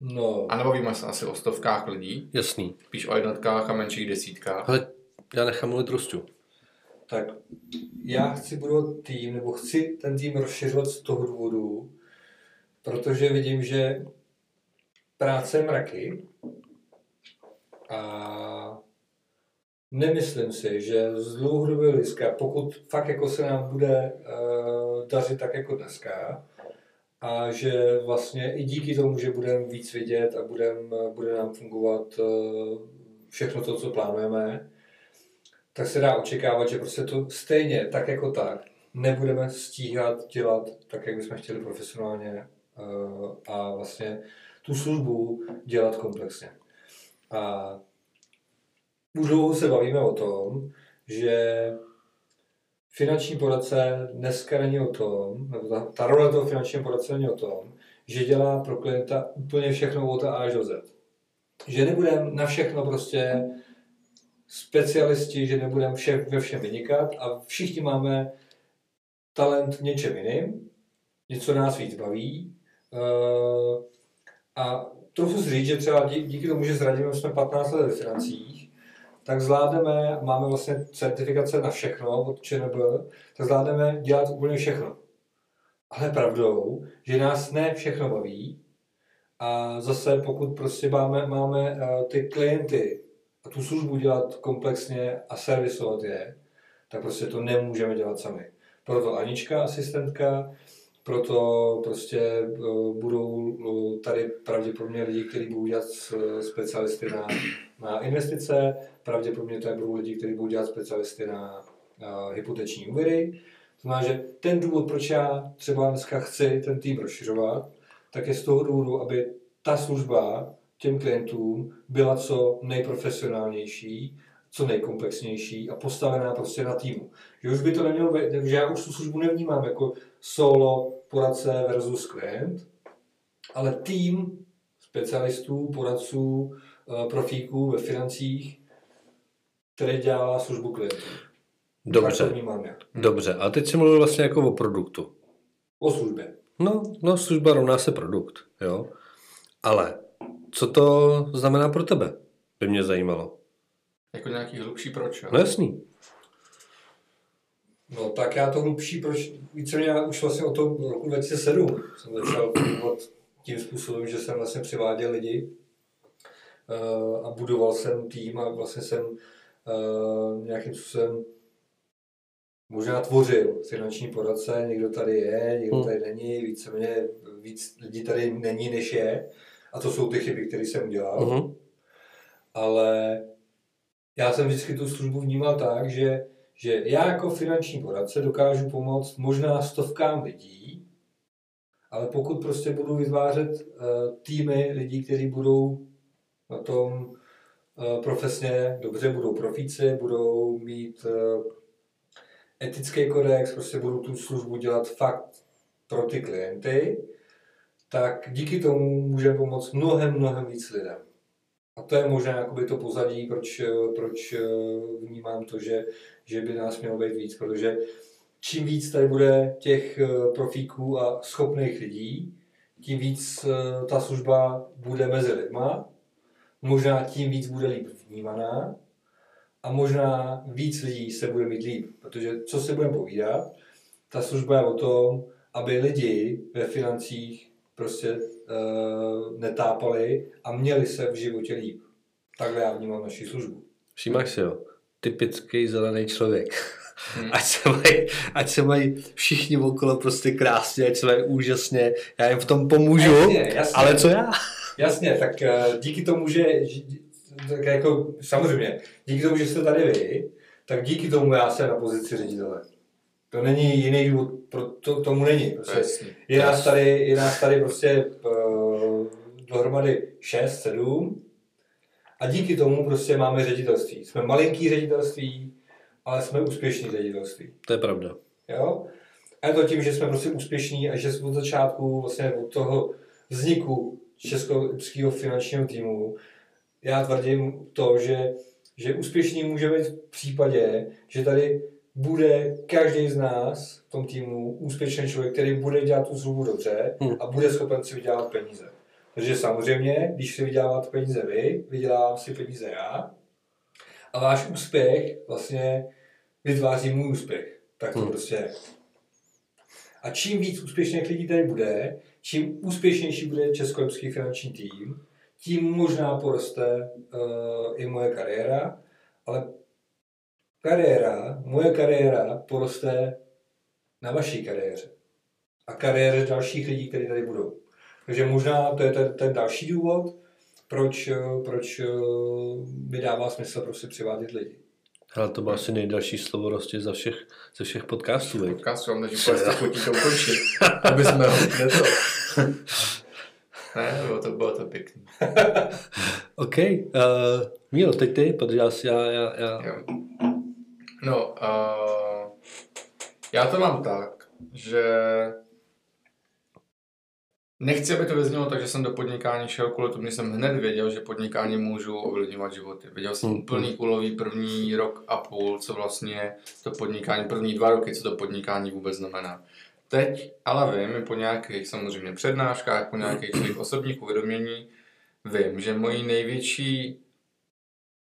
No, A nebavíme se asi o stovkách lidí, Jasný. spíš o jednotkách a menších desítkách. Ale já nechám mluvit Rostu. tak já chci budovat tým, nebo chci ten tým rozšiřovat z toho důvodu, protože vidím, že práce mraky a nemyslím si, že z dlouhodobého hlediska, pokud fakt jako se nám bude uh, dařit tak jako dneska, a že vlastně i díky tomu, že budeme víc vidět a budem, bude nám fungovat uh, všechno to, co plánujeme, tak se dá očekávat, že prostě to stejně, tak jako tak, nebudeme stíhat dělat tak, jak bychom chtěli profesionálně uh, a vlastně tu službu dělat komplexně. A už dlouho se bavíme o tom, že finanční poradce dneska není o tom, nebo ta, ta role toho finančního poradce není o tom, že dělá pro klienta úplně všechno od A až do Z. Že nebudeme na všechno prostě specialisti, že nebudeme vše, ve všem vynikat a všichni máme talent něčem jiným, něco nás víc baví. Uh, a trochu si říct, že třeba dí, díky tomu, že s Radimem jsme 15 let ve financích, tak zvládneme, máme vlastně certifikace na všechno od ČNB, tak zvládneme dělat úplně všechno. Ale pravdou, že nás ne všechno baví a zase pokud prostě máme, máme uh, ty klienty tu službu dělat komplexně a servisovat je, tak prostě to nemůžeme dělat sami. Proto Anička, asistentka, proto prostě eh, budou eh, tady pravděpodobně lidi, kteří budou dělat s- specialisty na, na investice, pravděpodobně tady budou lidi, kteří budou dělat specialisty na uh, hypoteční úvěry. To znamená, že ten důvod, proč já třeba dneska chci ten tým rozšiřovat, tak je z toho důvodu, aby ta služba těm klientům byla co nejprofesionálnější, co nejkomplexnější a postavená prostě na týmu. Že už by to nemělo být, že já už tu službu nevnímám jako solo poradce versus klient, ale tým specialistů, poradců, eh, profíků ve financích, který dělá službu klientů. Tak to Dobře, vnímám já. dobře. A teď si mluvil vlastně jako o produktu. O službě. No, no služba rovná se produkt, jo. Ale co to znamená pro tebe? By mě zajímalo. Jako nějaký hlubší proč, jo? No jasný. No tak já to hlubší, proč víceméně já už vlastně od toho roku 2007 jsem začal fungovat tím způsobem, že jsem vlastně přiváděl lidi uh, a budoval jsem tým a vlastně jsem uh, nějakým způsobem možná tvořil finanční poradce, někdo tady je, někdo Hmm. tady není, víceméně víc lidí tady není, než je. A to jsou ty chyby, které jsem udělal. Mhm. Ale já jsem vždycky tu službu vnímal tak, že, že já jako finanční poradce dokážu pomoct možná stovkám lidí, ale pokud prostě budu vytvářet uh, týmy lidí, kteří budou na tom uh, profesně dobře, budou profíci, budou mít uh, etický kodex, prostě budou tu službu dělat fakt pro ty klienty, tak díky tomu můžeme pomoct mnohem, mnohem víc lidem. A to je možná jakoby to pozadí, proč, proč eh, vnímám to, že, že by nás mělo být víc, protože čím víc tady bude těch eh, profíků a schopných lidí, tím víc eh, ta služba bude mezi lidma, možná tím víc bude líp vnímaná a možná víc lidí se bude mít líp, protože co si budeme povídat, ta služba je o tom, aby lidi ve financích prostě uh, netápali a měli se v životě líp. Takhle já vnímám naši službu. Všimáš si jo, typický zelený člověk. Hmm. <laughs> Ať se, mají, ať se mají všichni okolo prostě krásně, ať se mají úžasně, já jim v tom pomůžu, Jasně, jasně. ale co já? Jasně, tak uh, díky tomu, že, že tak jako samozřejmě, díky tomu, že jste tady vy, tak díky tomu já jsem na pozici ředitele. To není jiný důvod, pro to, tomu není. Prostě je nás tady, je nás tady prostě uh, dohromady 6, 7 a díky tomu prostě máme ředitelství. Jsme malinký ředitelství, ale jsme úspěšný ředitelství. To je pravda. Jo? A je to tím, že jsme prostě úspěšní a že jsme od začátku, vlastně od toho vzniku českého finančního týmu, já tvrdím to, že, že úspěšný může být v případě, že tady bude každý z nás v tom týmu úspěšný člověk, který bude dělat tu službu dobře Hmm. a bude schopen si vydělat peníze. Takže samozřejmě, když si vyděláváte peníze vy, vydělávám si peníze já a váš úspěch vlastně vytváří můj úspěch. Tak to Hmm. prostě je. A čím víc úspěšných lidí tady bude, čím úspěšnější bude českolepský finanční tým, tím možná poroste uh, i moje kariéra, ale kariéra, moje kariéra poroste na vaší kariéře. A kariéře dalších lidí, kteří tady budou. Takže možná to je ten, ten další důvod, proč, eh, proč eh, mi dává smysl prostě přivádět lidi. Ale to bylo asi nejdelší slovo prostě za všech, ze všech podcastů, veď? Podcast vám takže prostě chutí to ukončit, aby jsme ho ne to. Ne, bylo to, bylo to pěkný. <laughs> OK, uh, Míro, teď ty, protože já, já, já, já Jo. No, uh, já to mám tak, že nechci, aby to vyznělo tak, že jsem do podnikání šel kvůli tomu, že jsem hned věděl, že podnikání můžu ovlivňovat životy. Věděl jsem Hmm. úplný kulový první rok a půl, co vlastně to podnikání, první dva roky, co to podnikání vůbec znamená. Teď ale vím, po nějakých samozřejmě přednáškách, po nějakých svých osobních uvědomění, vím, že mojí největší ne-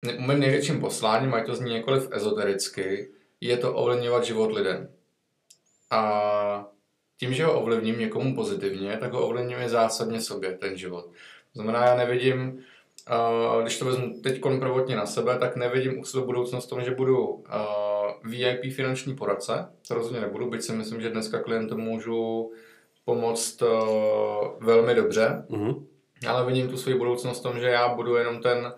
mým největším posláním, ať to zní několik ezotericky, je to ovlivňovat život lidem. A tím, že ho ovlivním někomu pozitivně, tak ho ovlivňuje zásadně sobě, ten život. To znamená, já nevidím, když to vezmu teď prvotně na sebe, tak nevidím u sebe budoucnost v tom, že budu VIP finanční poradce. To rozhodně nebudu, byť si myslím, že dneska klientům můžu pomoct velmi dobře, mhm. ale vidím tu svoji budoucnost v tom, že já budu jenom ten,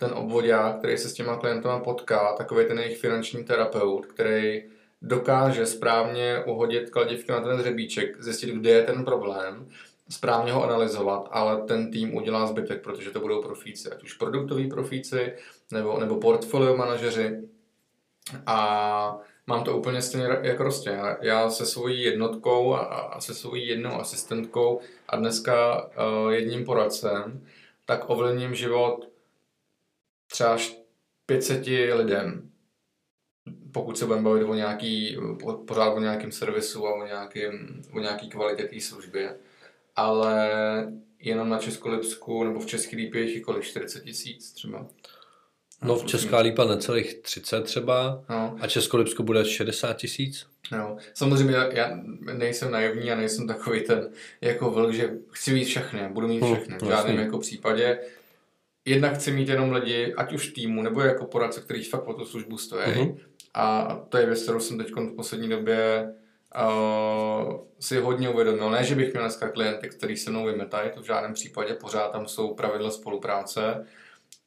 ten obvodák, který se s těma klientama potká, takový ten jejich finanční terapeut, který dokáže správně uhodit kladivky na ten hřebíček, zjistit, kde je ten problém, správně ho analyzovat, ale ten tým udělá zbytek, protože to budou profíci, ať už produktoví profíci, nebo, nebo portfolio manažeři. A mám to úplně stejně jako Rostě. Já, se svojí jednotkou a, se svojí jednou asistentkou a dneska uh, jedním poradcem, tak ovlivním život třeba až 500 lidem. Pokud se budeme bavit o nějaký, po- pořád o nějakém servisu a o, nějakým, o nějaký kvalitě té službě. Ale jenom na Českolipsku nebo v Český lípě jich je kolik? 40 tisíc třeba. No, v Česká lípa necelých 30 třeba No, a Českolipsko bude 60 tisíc. no. Samozřejmě já- nejsem naivní a nejsem takový ten jako vlk, že chci mít všechny, budu mít Hm, všechny. V jasný. žádném jako případě. Jednak chci mít jenom lidi, ať už týmu, nebo jako poradce, který fakt o tu službu stojí. Mhm. A to je věc, kterou jsem teď v poslední době uh, si hodně uvědomil. Ne, že bych měl dneska klienty, který se mnou vymetají, to v žádném případě, pořád tam jsou pravidla spolupráce,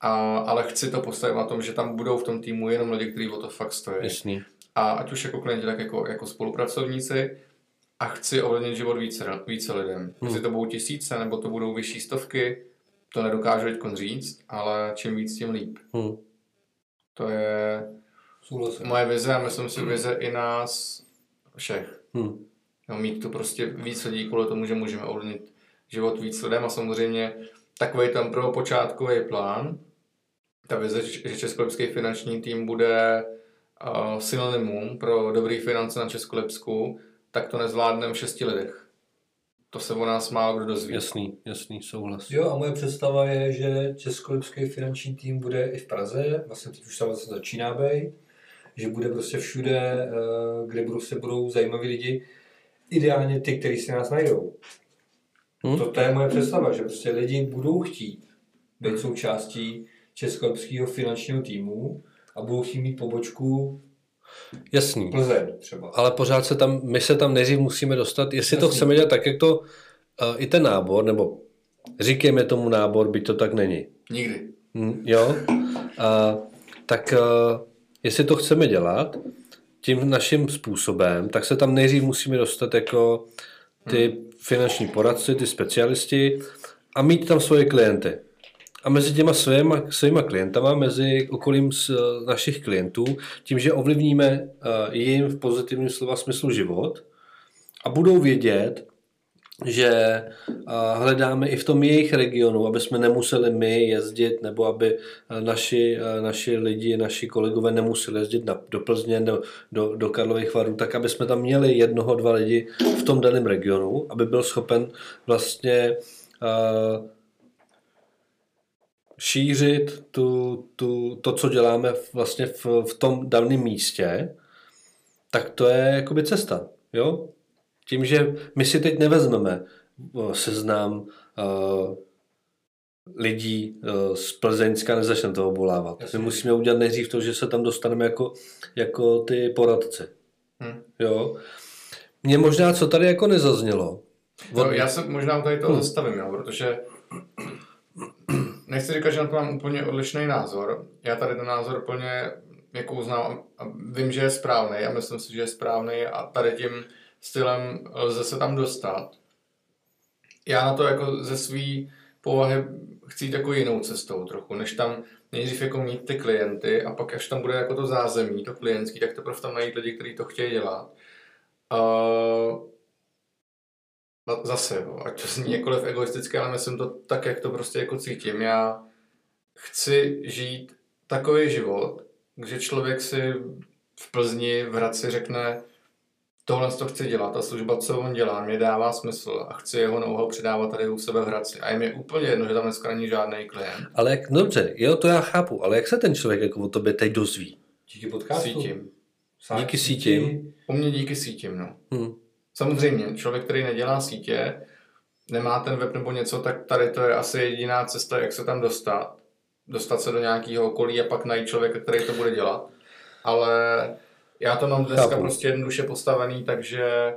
a, ale chci to postavit na tom, že tam budou v tom týmu jenom lidi, kteří o to fakt stojí. Jasný. A ať už jako klienti, tak jako, jako spolupracovníci. A chci ovlivnit život více, více lidem. Jestli to budou tisíce, nebo to budou vyšší stovky, to nedokážu teď říct, ale čím víc, tím líp. Hm. To je Souhlasím. moje vize a myslím si vize i nás všech. Hm. Jo, mít tu prostě víc lidí kvůli tomu, že můžeme ovlivnit život víc lidem a samozřejmě takový tam pro počátkový plán, ta vize, že Českolipský finanční tým bude uh, synonymum pro dobrý finance na Českolipsku, tak to nezvládneme v šesti lidech. To se o nás málo kdo dozví. Jasný, jasný, souhlas. Jo, a moje představa je, že Českolipský finanční tým bude i v Praze, vlastně teď už tam vlastně začíná být, že bude prostě všude, eh, kde budou, se budou zajímaví lidi, ideálně ty, kteří si nás najdou. Hm? To, to je moje představa, že prostě lidi budou chtít být součástí Českolipského finančního týmu a budou chtít mít pobočku Jasný. Plzeň třeba. Ale pořád se tam, my se tam nejdřív musíme dostat, jestli to Jasný. chceme dělat tak, jak to uh, i ten nábor, nebo říkejme tomu nábor, byť to tak není. Nikdy. Hm, jo? A, tak uh, jestli to chceme dělat tím naším způsobem, tak se tam nejdřív musíme dostat jako ty finanční poradci, ty specialisti a mít tam svoje klienty. A mezi těma svýma, svýma klientama, mezi okolím s, eh, našich klientů, tím, že ovlivníme uh, jim v pozitivním slova smyslu život a budou vědět, že a, hledáme i v tom jejich regionu, aby jsme nemuseli my jezdit, nebo aby naši, naši lidi, naši kolegové nemuseli jezdit na, do Plzně, do, do, do Karlových Varů, tak aby jsme tam měli jednoho, dva lidi v tom daném regionu, aby byl schopen vlastně a, šířit tu, tu, to, co děláme vlastně v, v tom daném místě, tak to je jakoby cesta. Jo? Tím, že my si teď nevezmeme o, seznam uh, lidí uh, z Plzeňska, nezačneme to obolávat. Jasně. My musíme udělat nejdřív to, že se tam dostaneme jako, jako ty poradci. Hm. Jo? Mně možná, co tady jako nezaznělo, No, já se možná tady toho Hm. zastavím, jo, protože nechci říkat, že na to mám úplně odlišný názor. Já tady ten názor plně jako uznám a vím, že je správný a myslím si, že je správný a tady tím stylem lze se tam dostat. Já na to jako ze své povahy chci jít jako jinou cestou trochu, než tam nejdřív jako mít ty klienty a pak až tam bude jako to zázemí, to klientský, tak teprve tam najít lidi, kteří to chtějí dělat. Uh, No, zase, jo, ať to zní jakkoliv egoistické, ale myslím to tak, jak to prostě jako cítím. Já chci žít takový život, že člověk si v Plzni, v Hradci řekne, tohle to chci dělat, ta služba, co on dělá, mě dává smysl a chci jeho know-how předávat tady u sebe v Hradci. A je mi úplně jedno, že tam dneska není žádný klient. ale jak, no dobře, jo, to já chápu, ale jak se ten člověk jako o tobě teď dozví? Díky podcastu. Sítím. Sám Díky sítí. sítím. U mě díky sítím, no. Hm. Samozřejmě, člověk, který nedělá sítě, nemá ten web nebo něco, tak tady to je asi jediná cesta, jak se tam dostat. Dostat se do nějakého okolí a pak najít člověka, který to bude dělat. Ale já to mám dneska Chápu. prostě jednoduše postavený, takže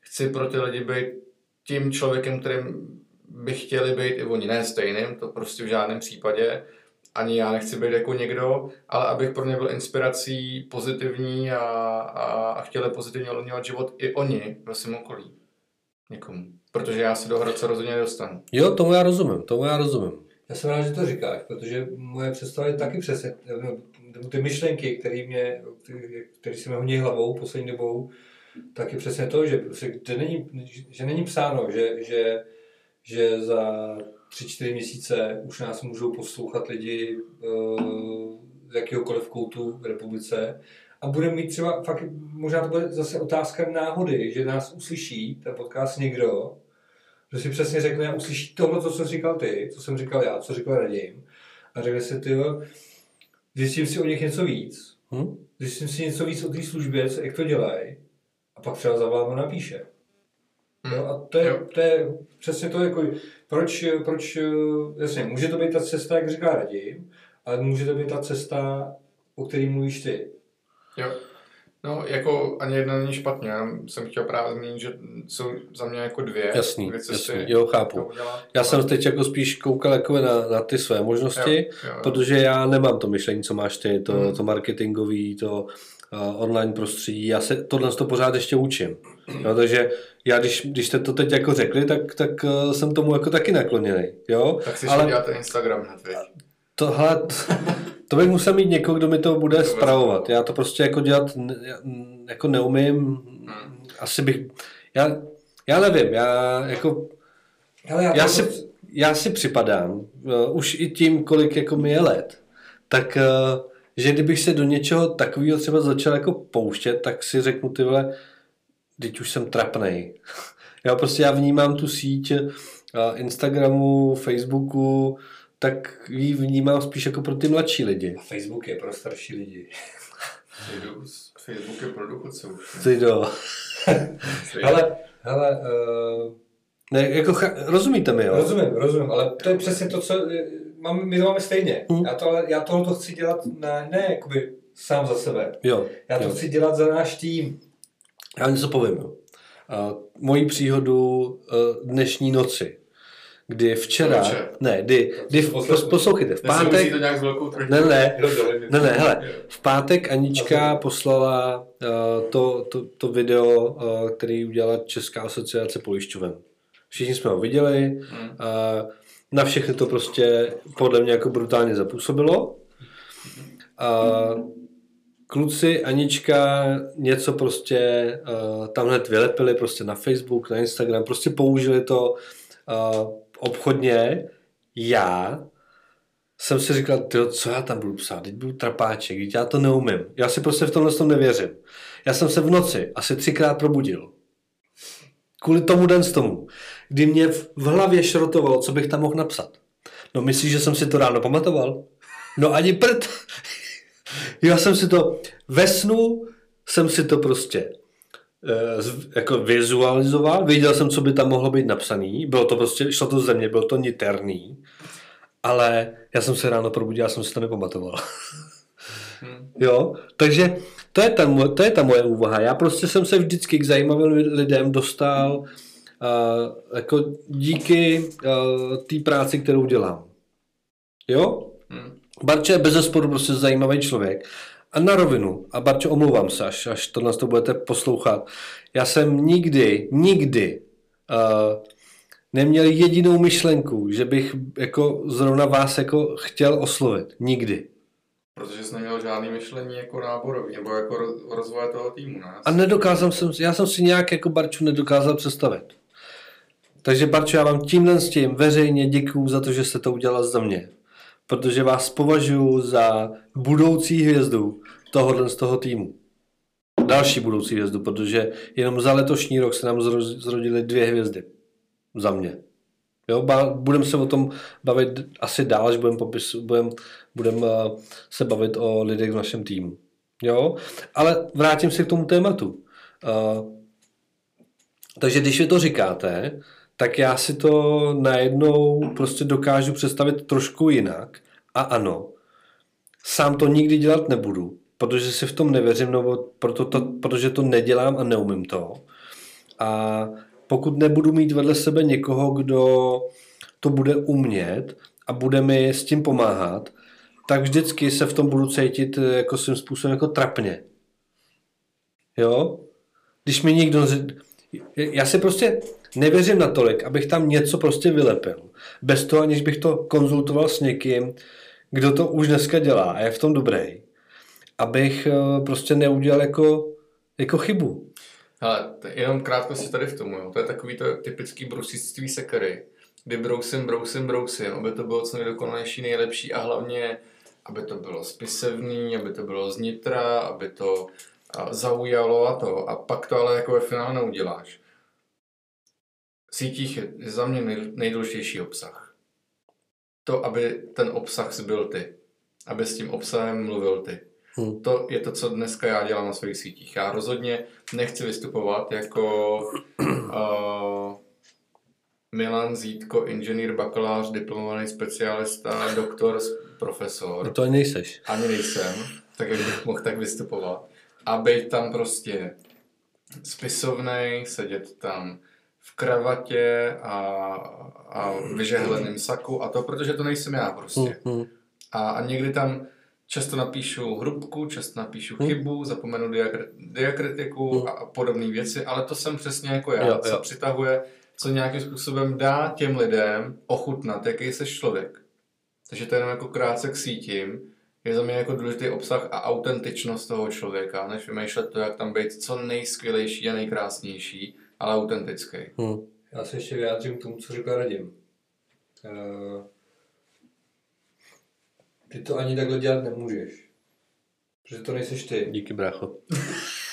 chci pro ty lidi být tím člověkem, kterým by chtěli být i oni, ne stejným, to prostě v žádném případě. Ani já nechci být jako někdo, ale abych pro ně byl inspirací pozitivní a, a, a chtěli pozitivně ovlivňovat život i oni ve svém okolí. Někomu. Protože já se do Hradce rozhodně nedostanu. Jo, tomu já rozumím, tomu já rozumím. Já jsem rád, že to říkáš, protože moje představa je taky přesně, no, ty myšlenky, které mě, které se mi hodí hlavou poslední dobou, tak je přesně to, že, prostě, kde není, že není psáno, že, že, že za tři, čtyři měsíce už nás můžou poslouchat lidi uh, z jakéhokoliv koutu v republice a budeme mít třeba, fakt, možná to bude zase otázka náhody, že nás uslyší ten podcast někdo, že si přesně řekne uslyší tohle, co jsem říkal ty, co jsem říkal já, co říkal Radim. A řekne si, ty, zjistím si o nich něco víc, Hm? zjistím si něco víc o té službě, co- jak to dělají, a pak třeba a napíše. Hmm. Jo, a to je, Jo. to je přesně to, jako, proč, proč, jasně, může to být ta cesta, jak říká Radim, ale může to být ta cesta, o který mluvíš ty. Jo. No, jako ani jedna není špatně. Já jsem chtěl právě zmínit, že jsou za mě jako dvě. Jasný, dvě jasný, jo, chápu. udělat. Já jsem teď jako spíš koukal jako na, na ty své možnosti, Jo, jo, jo. protože já nemám to myšlení, co máš ty, to, Hmm. to marketingový, to uh, online prostředí, já se tohle to pořád ještě učím. Jo, takže já, když, když jste to teď jako řekli, tak, tak uh, jsem tomu jako taky nakloněný. Jo? Tak si Ale ten Instagram hned, viď? to, hele, to bych musel mít někoho, kdo mi to bude To spravovat. Já to prostě jako dělat jako neumím. Hmm. Asi bych, já, já nevím, já jako Ale já to- si, já si připadám, uh, už i tím, kolik jako mi je let, tak uh, že kdybych se do něčeho takového třeba začal jako pouštět, tak si řeknu ty vole, teď už jsem trapnej. <laughs> já prostě já vnímám tu síť uh, Instagramu, Facebooku, tak ji vnímám spíš jako pro ty mladší lidi. Facebook je pro starší lidi. Facebook- Facebook je pro důchodce už. Ty do. <laughs> Hele, hele, uh, Ne, jako, cha- rozumíte mi, jo? rozumím, rozumím, ale to je přesně to, co eh, mám, my to máme stejně. Hmm. Já, to, ale já tohle chci dělat na, ne jakoby sám za sebe. Jo, Já to jo. chci dělat za náš tým. Já něco povím. Jo. A moji příhodu uh, dnešní noci, kdy včera, Večer. ne, kdy, kdy v, Poslouchej. poslouchejte, v pátek, ne, ne, ne, ne, hele, v pátek Anička poslala uh, to, to, to video, uh, který udělala Česká asociace pojišťoven. Všichni jsme ho viděli, Hmm. uh, na všechny to prostě podle mě jako brutálně zapůsobilo. Uh, kluci, Anička něco prostě uh, tam hned vylepili prostě na Facebook, na Instagram, prostě použili to uh, obchodně. Já jsem si říkal, tyjo, co já tam budu psát, teď budu trapáček, teď já to neumím. Já si prostě v tomhle tom nevěřím. Já jsem se v noci asi třikrát probudil. Kvůli tomu den z tomu, kdy mě v hlavě šrotovalo, co bych tam mohl napsat. No myslíš, že jsem si to ráno pamatoval? No ani prd. Já jsem si to ve snu, jsem si to prostě eh, jako vizualizoval, věděl jsem, co by tam mohlo být napsaný, bylo to prostě, šlo to ze mě, bylo to niterný, ale já jsem se ráno probudil, já jsem si to nepamatoval. Hmm. Jo, takže to je, ta, moje- to je ta moje úvaha. Já prostě jsem se vždycky k zajímavým lidem dostal uh, jako díky uh, té práci, kterou dělám. Jo? Barče je bez zesporu prostě zajímavý člověk. A na rovinu, a Barčo, omlouvám se, až, až tohle to budete poslouchat, já jsem nikdy, nikdy uh, neměl jedinou myšlenku, že bych jako zrovna vás jako chtěl oslovit. Nikdy. Protože jsi neměl žádný myšlení jako náborový, nebo jako roz- rozvoje toho týmu, ne? A nedokázal jsem, já jsem si nějak jako Barču nedokázal představit. Takže Barčo, já vám tímhle s tím veřejně děkuju za to, že jste to udělal za mě. Protože vás považuji za budoucí hvězdu tohohle z toho týmu. Další budoucí hvězdu, protože jenom za letošní rok se nám zro- zrodily dvě hvězdy. Za mě. Jo, budeme se o tom bavit asi dál, až budeme budem, budem, uh, se bavit o lidech v našem týmu. Jo, ale vrátím se k tomu tématu. Uh, takže když vy to říkáte, tak já si to najednou prostě dokážu představit trošku jinak. A ano, sám to nikdy dělat nebudu, protože si v tom nevěřím, nebo proto to, protože to nedělám a neumím to. A pokud nebudu mít vedle sebe někoho, kdo to bude umět a bude mi s tím pomáhat, tak vždycky se v tom budu cítit eh, jako svým způsobem jako trapně. Jo? Když mi někdo... Já si prostě nevěřím natolik, abych tam něco prostě vylepil. Bez toho, aniž bych to konzultoval s někým, kdo to už dneska dělá a je v tom dobrý. Abych eh, prostě neudělal jako, jako chybu. Je jenom krátkosti tady v tomu, jo. To je takový to typický brusictví sekery, kdy brousím, brousím, brousím, aby to bylo co nejdokonalejší, nejlepší a hlavně, aby to bylo spisevný, aby to bylo znitra, aby to a, zaujalo a to. A pak to ale jako ve finále neuděláš. Sítích je za mě nej- nejdůležitější obsah. To, aby ten obsah zbyl ty. aby s tím obsahem mluvil ty. Hmm. To je to, co dneska já dělám na svých sítích. Já rozhodně nechci vystupovat jako uh, <clears throat> Milan Zítko, inženýr, bakalář, diplomovaný specialista, doktor, profesor. No to ani nejseš. Ani nejsem, tak jak bych mohl tak vystupovat. A být tam prostě spisovnej, sedět tam v kravatě a, a vyžehleném saku a to, protože to nejsem já prostě. Hmm, hmm. A, a někdy tam často napíšu hrubku, často napíšu chybu, zapomenu diakri- diakritiku a, a podobné věci, ale to jsem přesně jako já, Jo, co jo. přitahuje, co nějakým způsobem dá těm lidem ochutnat, jaký jsi člověk. Takže to je jenom jako krátce k sítím, je za mě jako důležitý obsah a autentičnost toho člověka, než vymýšlet to, jak tam být co nejskvělejší a nejkrásnější, ale autentický. Hmm. Já se ještě vyjádřím k tomu, co říkal Radim. Eh, Ty to ani takhle dělat nemůžeš. Protože to nejseš ty. Díky, brácho.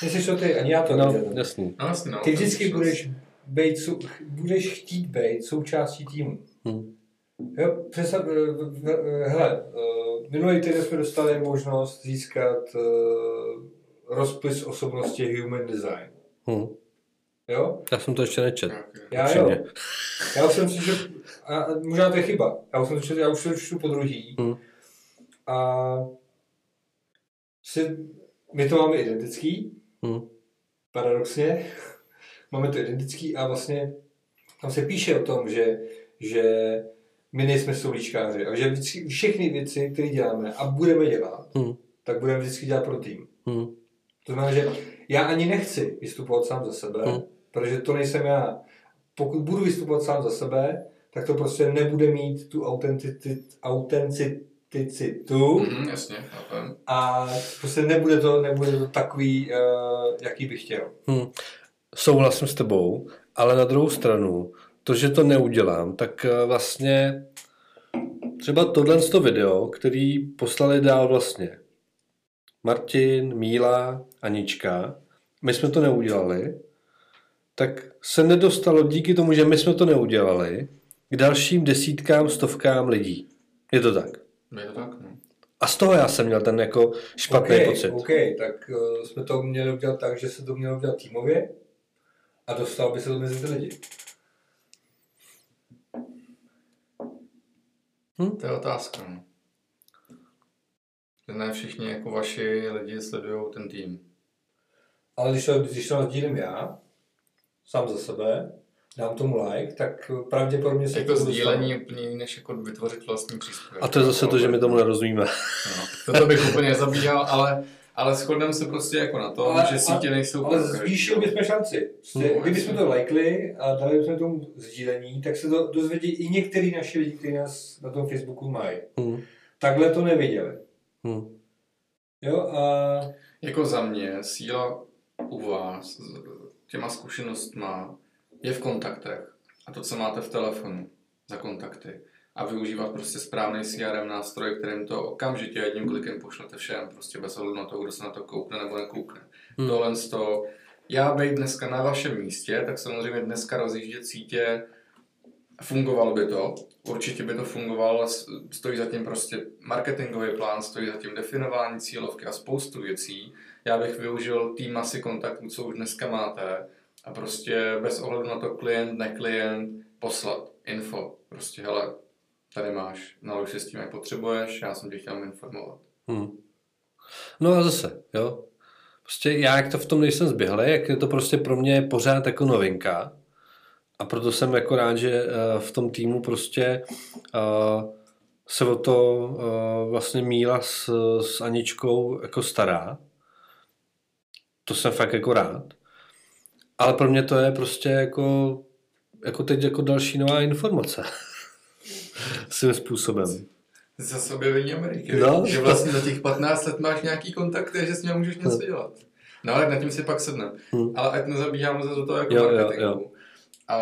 Nejseš to ty, ani já to No, nedělám. jasný. No jasně, no. Ty vždycky budeš, bejt, sou, budeš chtít být součástí týmu. Hmm. Jo, představ, eh, v- hele, eh, minulý týden jsme dostali možnost získat eh, rozpis osobnosti Human Design. Hmm. Jo? Já jsem to ještě nečet. Já jo. Já už jsem si, že, a a možná to je chyba, já už jsem si, já už jsem čtu po druhý. Hmm. A si, my to máme identický, Hmm. paradoxně, <laughs> máme to identický a vlastně tam se píše o tom, že, že my nejsme stolíčkáři a že vždycky všechny věci, které děláme a budeme dělat, Hmm. tak budeme vždycky dělat pro tým. Hmm. To znamená, že já ani nechci vystupovat sám za sebe, Hmm. Protože to nejsem já. Pokud budu vystupovat sám za sebe, tak to prostě nebude mít tu autenticit, autenticitu Mhm, jasně, chápem. a prostě nebude to, nebude to takový, uh, jaký bych chtěl. Hmm. Souhlasím s tebou, ale na druhou stranu, to, že to neudělám, tak eh, vlastně třeba tohle to video, který poslali dál vlastně Martin, Míla, Anička, my jsme to neudělali, tak se nedostalo díky tomu, že my jsme to neudělali, k dalším desítkám, stovkám lidí. Je to tak. Je to tak, no. A z toho já jsem měl ten jako špatný OK, pocit. OK, tak uh, jsme to měli udělat tak, že se to mělo udělat týmově a dostal by se to mezi ty lidi. To je otázka, no. Že ne všichni jako vaši lidi sledují ten tým. Ale když to, když to sdílím já, sám za sebe, dám tomu like, tak pravděpodobně se Jako sdílení dostanu. úplně než jako vytvořit vlastní příspěvek. A to je zase to, že my tomu nerozumíme. No, toto bych úplně nezabíhal, ale, ale shodneme se prostě jako na tom, Ale- že sítě nejsou Ale zvýšili bychom šanci. Prostě, No, kdybychom to lajkli a dali bychom tomu sdílení, tak se to dozvědí i některý naši lidi, kteří nás na tom Facebooku mají. Hmm. Takhle to neviděli. Hmm. Jo, a Jako za mě síla u vás těma zkušenostma je v kontaktech. A to, co máte v telefonu za kontakty. A využívat prostě správný CRM nástroj, kterým to okamžitě jedním klikem pošlete všem, prostě bez ohledu na to, kdo se na to koukne nebo nekoukne. Hmm. Tohle z toho, já být dneska na vašem místě, tak samozřejmě dneska rozjíždět sítě, fungovalo by to, určitě by to fungovalo, stojí zatím prostě marketingový plán, stojí zatím definování cílovky a spoustu věcí. Já bych využil tým masy kontaktů, co už dneska máte a prostě bez ohledu na to klient, neklient, poslat info. Prostě hele, tady máš, nalož si s tím, jak potřebuješ, já jsem tě chtěl informovat. Hmm. No a zase, jo. Prostě já, jak to v tom nejsem zběhlý, jak je to prostě pro mě pořád jako novinka. A proto jsem jako rád, že eh, v tom týmu prostě eh, se o to eh, vlastně Míla s, s Aničkou jako stará. To jsem fakt jako rád. Ale pro mě to je prostě jako, jako teď jako další nová informace. <laughs> Svým způsobem. Zase objevení Ameriky, No. že vlastně za těch 15 let máš nějaký kontakty, že s ním můžeš něco dělat. No ale nad tím si pak sedneme. Hmm. Ale ať nezabíháme zase do toho jako Jo, jo, marketingu. jo. A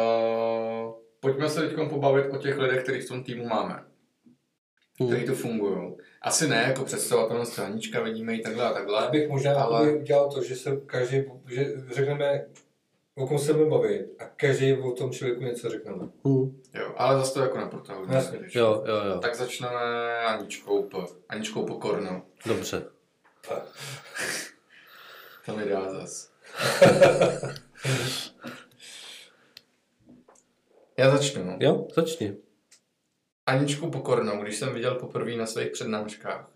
pojďme se teď pobavit o těch lidech, kterých v tom týmu máme. Hmm. Kteří tu fungují. Asi ne jako představatelnost stranička, vidíme ji takhle a já takhle. bych možná Ale- udělal to, že se každý, že řekneme o kom se budeme bavit a každý o tom člověku něco řekneme. Hm. Jo, ale zase to jako neprotahujeme. Jo, jo, jo. Tak začneme Aničkou, po, Aničkou Pokornou. Dobře. To mi dá zas. <laughs> Já začnu. Jo, začni. Aničku Pokornou, když jsem viděl poprvé na svých přednáškách,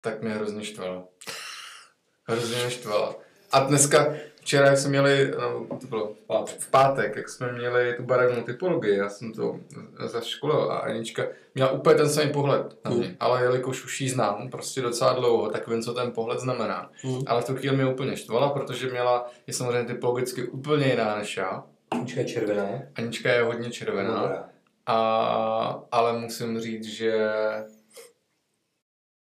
tak mě hrozně štvala. Hrozně mě štvala. A dneska, včera, jak jsme měli, no, to bylo Pátek. v pátek, jak jsme měli tu barevnou typologii, já jsem to zaškolil a Anička měla úplně ten samý pohled na mě, ale jelikož už ji znám prostě docela dlouho, tak vím, co ten pohled znamená. Mm. Ale v tu chvíli mě úplně štvala, protože měla, je samozřejmě typologicky úplně jiná než já. Anička je červená. Anička je hodně červená, Dobrá. A, ale musím říct, že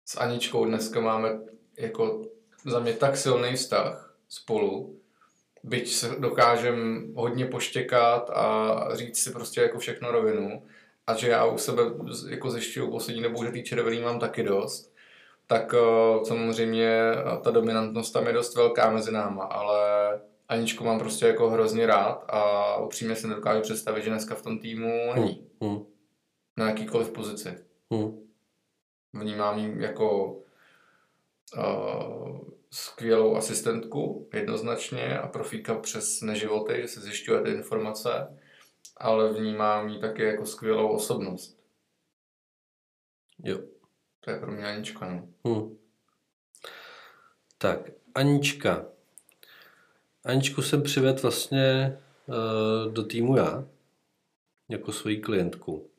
s Aničkou dneska máme jako za mě tak silný vztah spolu, byť se dokážem hodně poštěkat a říct si prostě jako všechno rovinu. A že já u sebe jako zjišťuju poslední dobou, že ty červený mám taky dost, tak eh, samozřejmě ta dominantnost tam je dost velká mezi náma, ale Aničku mám prostě jako hrozně rád a upřímně si nedokážu představit, že dneska v tom týmu není Hm. na jakýkoliv pozici. Hm. Vnímám ji jako uh, skvělou asistentku, jednoznačně, a profíka přes neživoty, že se zjišťuje ty informace, ale vnímám ji také jako skvělou osobnost. Jo. To je pro mě Anička, no. Hm. Tak, Anička. Aničku jsem přivedl vlastně uh, do týmu já, jako svoji klientku.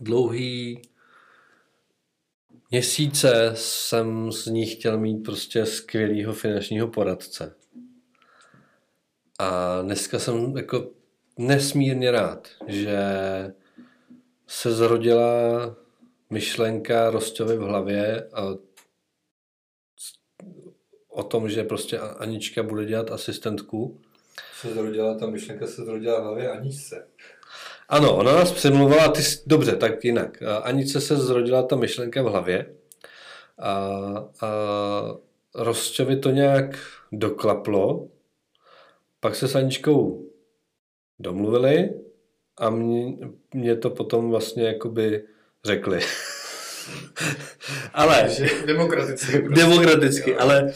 Dlouhý měsíce jsem z ní chtěl mít prostě skvělého finančního poradce. A dneska jsem jako nesmírně rád, že se zrodila myšlenka Rostovy v hlavě a o tom, že prostě Anička bude dělat asistentku. Se zrodila, ta myšlenka se zrodila v hlavě Aničce. Ano, ona nás přemluvala, ty jsi, dobře, tak jinak. A Anice se zrodila ta myšlenka v hlavě a, a Rosťovi to nějak doklaplo, pak se s Aničkou domluvili a mě, mě to potom vlastně jakoby řekli. <laughs> ale demokraticky. <laughs> Prostě. demokraticky, ale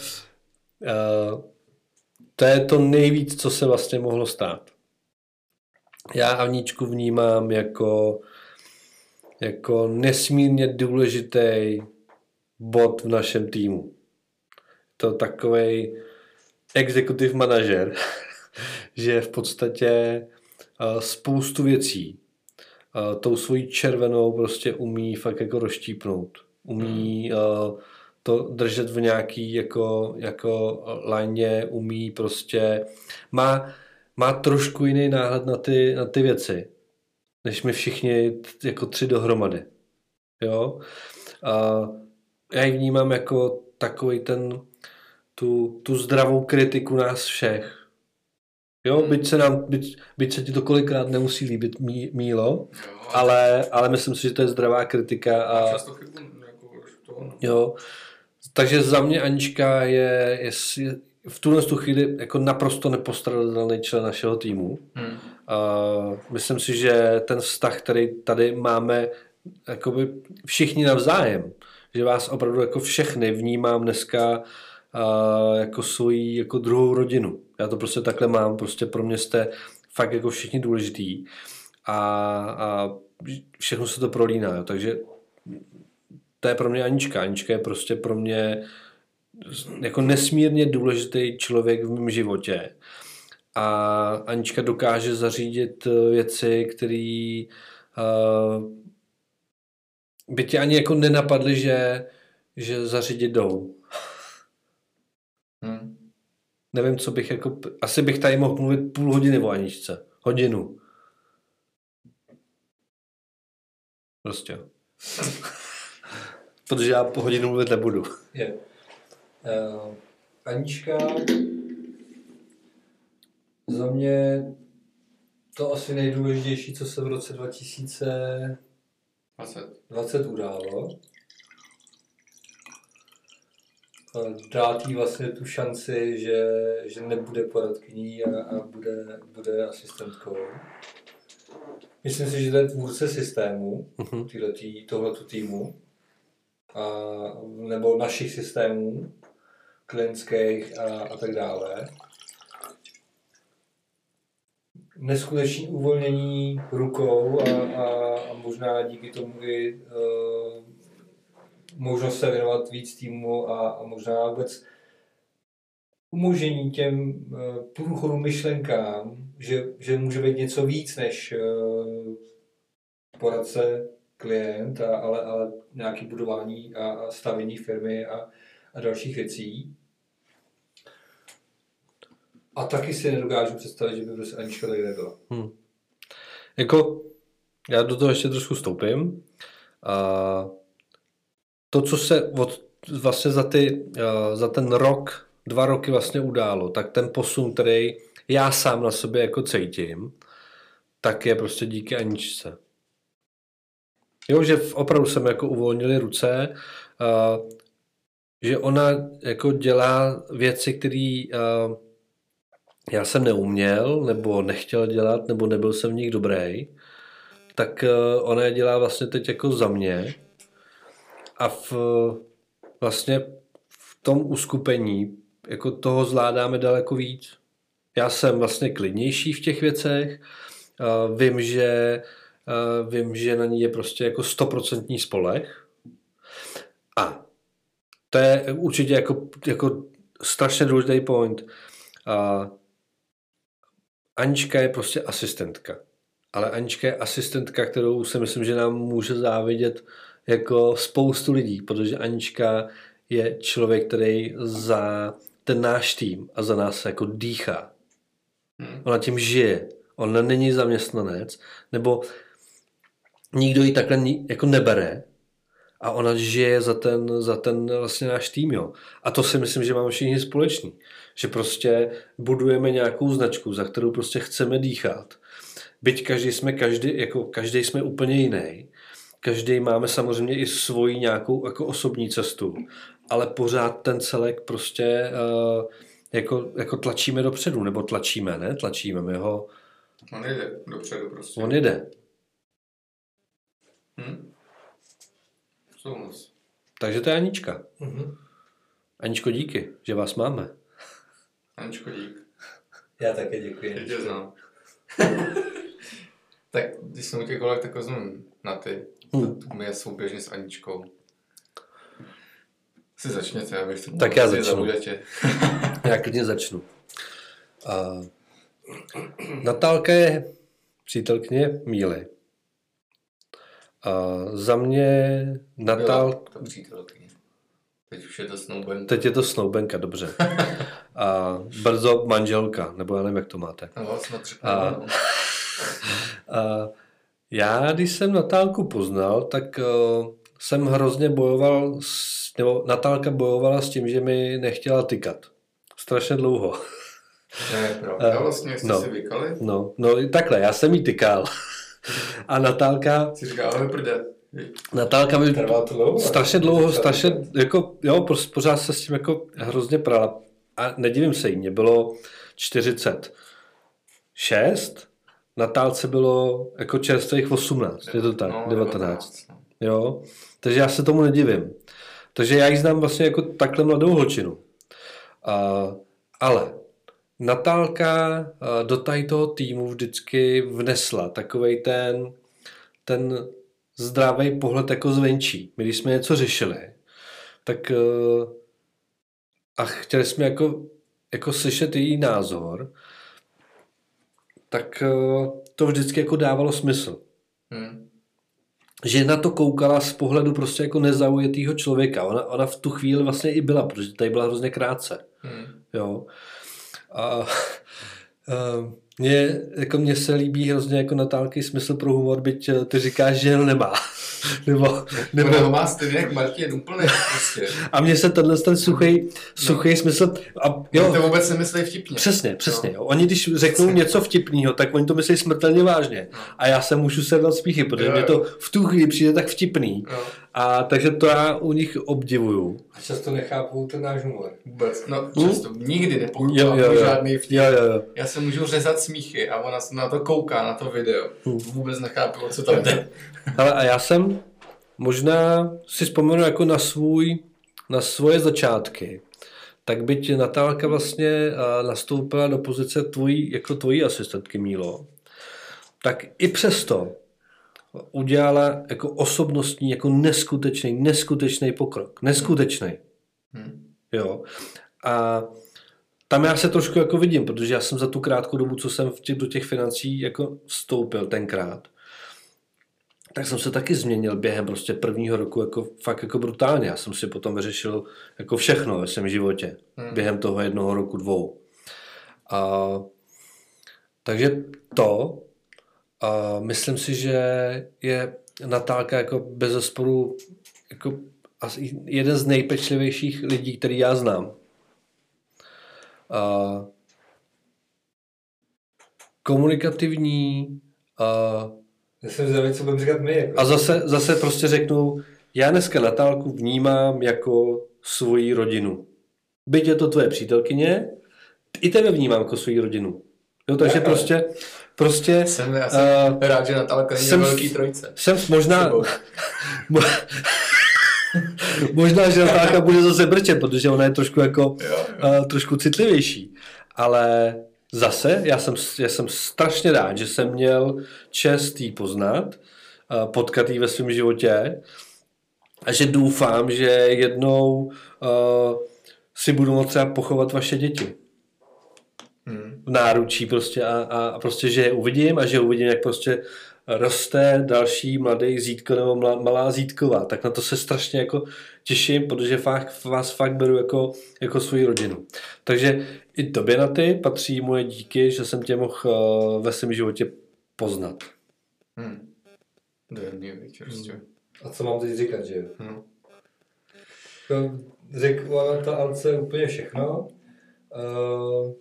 to je to nejvíc, co se vlastně mohlo stát. Já Aničku vnímám jako, jako nesmírně důležitý bod v našem týmu. To takový executive manažer, <laughs> že v podstatě uh, spoustu věcí uh, tou svojí červenou prostě umí fakt jako rozštípnout. Umí uh, to držet v nějaký jako, jako léně, umí prostě, má, má trošku jiný náhled na ty, na ty věci, než my všichni t- jako tři dohromady. Jo? A já ji vnímám jako takový ten, tu, tu zdravou kritiku nás všech. Jo, Hmm. byť se, nám, byť, byť se ti to kolikrát nemusí líbit, mí, Mílo, Jo, ale, ale myslím si, že to je zdravá kritika. a A, často chybu, jako to. Jo, takže za mě Anička je, je, je v tuhle tu chvíli jako naprosto nepostradatelný člen našeho týmu. Hmm. A myslím si, že ten vztah, který tady máme jakoby všichni navzájem, že vás opravdu jako všechny vnímám dneska a, jako svoji jako druhou rodinu. Já to prostě takhle mám, prostě pro mě jste fakt jako všichni důležitý a, a všechno se to prolíná, jo. takže to je pro mě Anička. Anička je prostě pro mě jako nesmírně důležitý člověk v mém životě. A Anička dokáže zařídit eh, věci, které uh, by tě ani jako nenapadly, že, že zařídit jdou. Hmm. Nevím, co bych jako... Asi bych tady mohl mluvit půl hodiny o Aničce. Hodinu. Prostě. <laughs> Protože já po hodinu mluvit nebudu. Je. Uh, Anička za mě to asi nejdůležitější, co se v roce 2020 20. událo. dát jí vlastně tu šanci, že, že nebude poradkyní a, a bude, bude asistentkou. Myslím si, že to je tvůrce systému, Mhm. tyhletý, tohleto týmu, nebo našich systémů, klientských a, a tak dále. Neskutečný uvolnění rukou a, a, a možná díky tomu i uh, možnost se věnovat víc týmu a, a možná vůbec umožnění těm uh, průchodu myšlenkám, že, že může být něco víc než uh, poradce klient, a, ale, ale nějaké budování a, a stavění firmy a, a dalších věcí. A taky si nedokážu představit, že by prostě Anička tady nebyla. Jako, já do toho ještě trošku stoupím. A to, co se od, vlastně za, ty, za ten rok, dva roky vlastně událo, tak ten posun, který já sám na sobě jako cítím, tak je prostě díky Aničce. Jo, že opravdu jsme jako uvolnili ruce, a, že ona jako dělá věci, které já jsem neuměl, nebo nechtěl dělat, nebo nebyl jsem v nich dobrý, tak eh, ona je dělá vlastně teď jako za mě. A v, vlastně v tom uskupení jako toho zvládáme daleko víc. Já jsem vlastně klidnější v těch věcech, eh, vím, že vím, že na ní je prostě jako stoprocentní spolech. A to je určitě jako, jako strašně důležitý point. A Anička je prostě asistentka. Ale Anička je asistentka, kterou si myslím, že nám může závidět jako spoustu lidí, protože Anička je člověk, který za ten náš tým a za nás jako dýchá. Hmm. Ona tím žije. Ona není zaměstnanec, nebo nikdo ji takhle jako nebere a ona žije za ten, za ten vlastně náš tým, jo. A to si myslím, že máme všichni společný. Že prostě budujeme nějakou značku, za kterou prostě chceme dýchat. Byť každý jsme každý, jako každý jsme úplně jiný. Každý máme samozřejmě i svoji nějakou jako osobní cestu, ale pořád ten celek prostě uh, jako, jako tlačíme dopředu, nebo tlačíme, ne? Tlačíme, my ho, On jde dopředu prostě. on jde. Hm? Souhlas. Takže to je Anička. Mm-hmm. Aničko, díky, že vás máme. Aničko, dík. Já také děkuji. Já tě znám. <laughs> tak když jsem u těch kolek, tak vezmu na ty. Hmm. My je souběžně s Aničkou. Si začněte, abych to Tak já začnu. <laughs> Já klidně začnu. A Natálka je přítelkyně Míly. A za mě Natál... Přítelkyně. Teď už je to snowband. Teď je to snoubenka, dobře. <laughs> A brzo manželka, nebo já nevím, jak to máte. No, vlastně A- no. <laughs> A já, když jsem Natálku poznal, tak uh, jsem hrozně bojoval, s, nebo Natálka bojovala s tím, že mi nechtěla tykat. Strašně dlouho. Ne, pravda. Eh, vlastně jste no. si vykali. No, no takhle, já jsem jí tykal. <laughs> A Natálka, Si říká, ahoj prde. Natálka mi Trvá to dlouho? strašně dlouho, strašně, jako, jo, prostě pořád se s tím jako hrozně prala. A nedivím se jí, mě bylo 46, Natálce bylo jako čerstvých 18, je to tak, No, 19. no. Jo, takže já se tomu nedivím. Takže já ji znám vlastně jako takhle mladou holčinu. A, ale Natálka a, do tady toho týmu vždycky vnesla takovej ten, ten zdravý pohled jako zvenčí. My když jsme něco řešili, tak eh, a chtěli jsme jako, jako slyšet její názor, tak eh, to vždycky jako dávalo smysl Hm. že na to koukala z pohledu prostě jako nezaujatýho člověka. Ona, ona v tu chvíli vlastně i byla, protože tady byla hrozně krátce. Hm. Jo. <laughs> A, Mně, jako mně se líbí hrozně jako Natálky smysl pro humor, byť eh, ty říkáš, že ho nemá. <laughs> nebo, Nebo ho má stejně jak Martin, úplně prostě. a mně se tenhle ten suchý, suchý smysl, a Jo. To vůbec nemyslí vtipně. Přesně, přesně. Jo. Oni když řeknou něco vtipného, tak oni to myslí smrtelně vážně. A já se můžu sedlat smíchy, protože Jo, mě jo. to v tu chvíli přijde tak vtipný. Jo. A takže to já u nich obdivuju. A často nechápou ten náš humor. Vůbec. No, Hm? často. Nikdy Jo, nepochopila jo, jo. žádný vtip. Jo, jo, jo. Já se můžu řezat smíchy a ona se na to kouká, na to video. Hm. Vůbec nechápu, o co tam jde. <laughs> Ale a já jsem možná si vzpomenu jako na svůj, na svoje začátky. Tak byť Natálka vlastně nastoupila do pozice tvojí, jako tvojí asistentky Mílo, tak i přesto udělala jako osobnostní, jako neskutečný, neskutečný pokrok. Neskutečný. Hm. Jo. A tam já se trošku jako vidím, protože já jsem za tu krátkou dobu, co jsem v těch, do těch financí jako vstoupil tenkrát, tak jsem se taky změnil během prostě prvního roku jako fakt jako brutálně. Já jsem si potom vyřešil jako všechno ve svém životě Hmm. během toho jednoho roku, dvou. A, takže to, a myslím si, že je Natálka jako bez zesporu jako asi jeden z nejpečlivějších lidí, který já znám. A, komunikativní a, Já jsem zvědavý, co budeme říkat my. Jako. a zase, zase prostě řeknu, já dneska Natálku vnímám jako svoji rodinu. Byť je to tvoje přítelkyně, i tebe vnímám jako svoji rodinu. Jo, takže prostě, prostě Jsem, já jsem Uh, rád, že Natálka není jsem- ve velký trojce. jsem možná, <laughs> <laughs> možná, že Natálka bude zase brčet, protože ona je trošku jako, Jo, jo. uh, trošku citlivější. Ale zase, já jsem, já jsem strašně rád, že jsem měl čest jí poznat, uh, potkat jí ve svém životě a že doufám, že jednou uh, si budu moct třeba pochovat vaše děti. V náručí prostě a, a, a prostě, že je uvidím a že uvidím, jak prostě roste další mladý zítko nebo mla, malá zítková, tak na to se strašně jako těším, protože fakt, vás fakt beru jako, jako svoji rodinu. Takže i tobě na ty patří moje díky, že jsem tě mohl uh, ve svém životě poznat. Hm. Dojemný, viď, prostě. A co mám teď říkat, že jo? Hm. To Řekla ta Alce úplně všechno. Uh,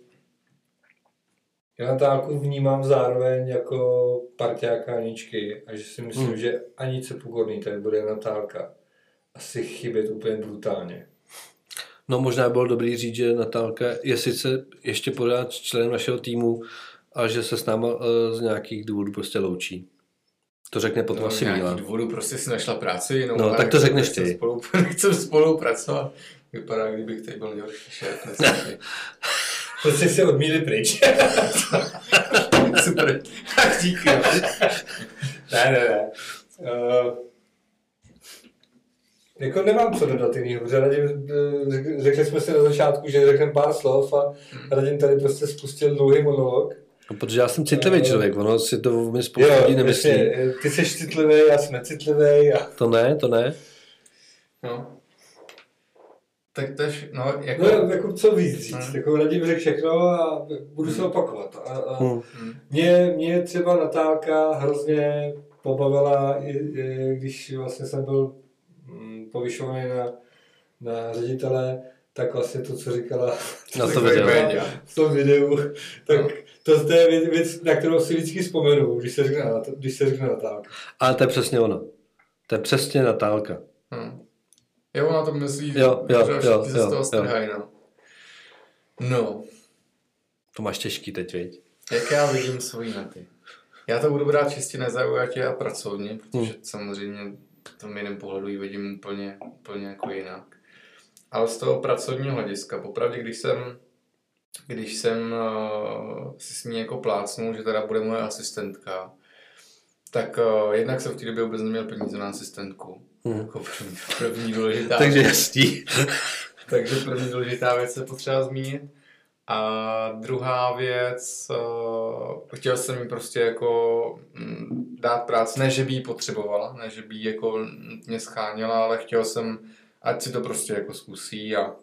já Natálku vnímám zároveň jako parťáka Aničky a že si myslím, Hmm. že Anice Pokorný tady bude Natálka asi chybět úplně brutálně. No možná bylo dobrý říct, že Natálka je sice ještě pořád členem našeho týmu, ale že se s náma uh, z nějakých důvodů prostě loučí. To řekne potom No, asi nějaký Míla. důvodu prostě si našla práci jinou. No, a tak to řekneš ty. Spolu, <laughs> nechce spolupracovat. Vypadá, kdybych tady byl <laughs> nejhorší šéf. Prostě se odmíli pryč. <laughs> Super. Tak díky. ne, ne, ne. Uh, jako nemám co dodat jinýho, protože Radim, eh, řek- řekli jsme si na začátku, že řekneme pár slov a Radim tady prostě spustil dlouhý monolog. No, protože já jsem citlivý Eh, člověk, ono si to mi spousta lidí nemyslí. jasně, ty jsi citlivý, já jsem necitlivý a To ne, to ne. No. Tak tež, no, jako... No, jako co víc říct, Hmm. jako Radim řekl všechno a budu se opakovat. A, a Hm. Hm. mě, mě třeba Natálka hrozně pobavila, i, i, když vlastně jsem byl mm, povyšovaný na, na ředitele, tak vlastně to, co říkala Na to <laughs> video. v tom videu, tak No. to, to je věc, věc, na kterou si vždycky vzpomenu, když se řekne, když se řekne Natálka. Ale to je přesně ono. To je přesně Natálka. Jo, ona to myslí, Jo, jo, že jo, se jo, z toho strhají, no. No, To máš těžký teď, viď? jak já vidím svojí naty. Já to budu brát čistě nezaujatě a pracovně, protože Hmm. samozřejmě v tom jiném pohledu ji vidím úplně, úplně jako jinak. Ale z toho pracovního hlediska, popravdě, když jsem, když jsem uh, si s ní jako plácnul, že teda bude moje asistentka, tak uh, jednak jsem v té době vůbec neměl peníze na asistentku. Hm. Jako první, první důležitá Takže jasný. <laughs> takže první důležitá věc je potřeba zmínit. A druhá věc, uh, chtěl jsem jí prostě jako mm, dát práci, ne, že by ji potřebovala, ne, že by ji jako nutně scháněla, ale chtěl jsem, ať si to prostě jako zkusí a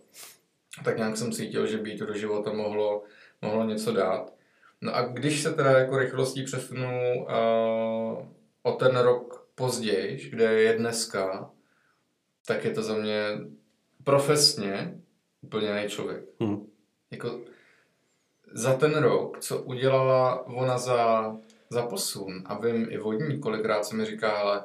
tak nějak jsem cítil, že by jí to do života mohlo, mohlo něco dát. No a když se teda jako rychlostí přesunu uh, o ten rok později, kde je dneska, tak je to za mě profesně úplně jiný člověk. Hmm. Jako za ten rok, co udělala ona za, za posun, a vím i vodní, kolikrát se mi říká, ale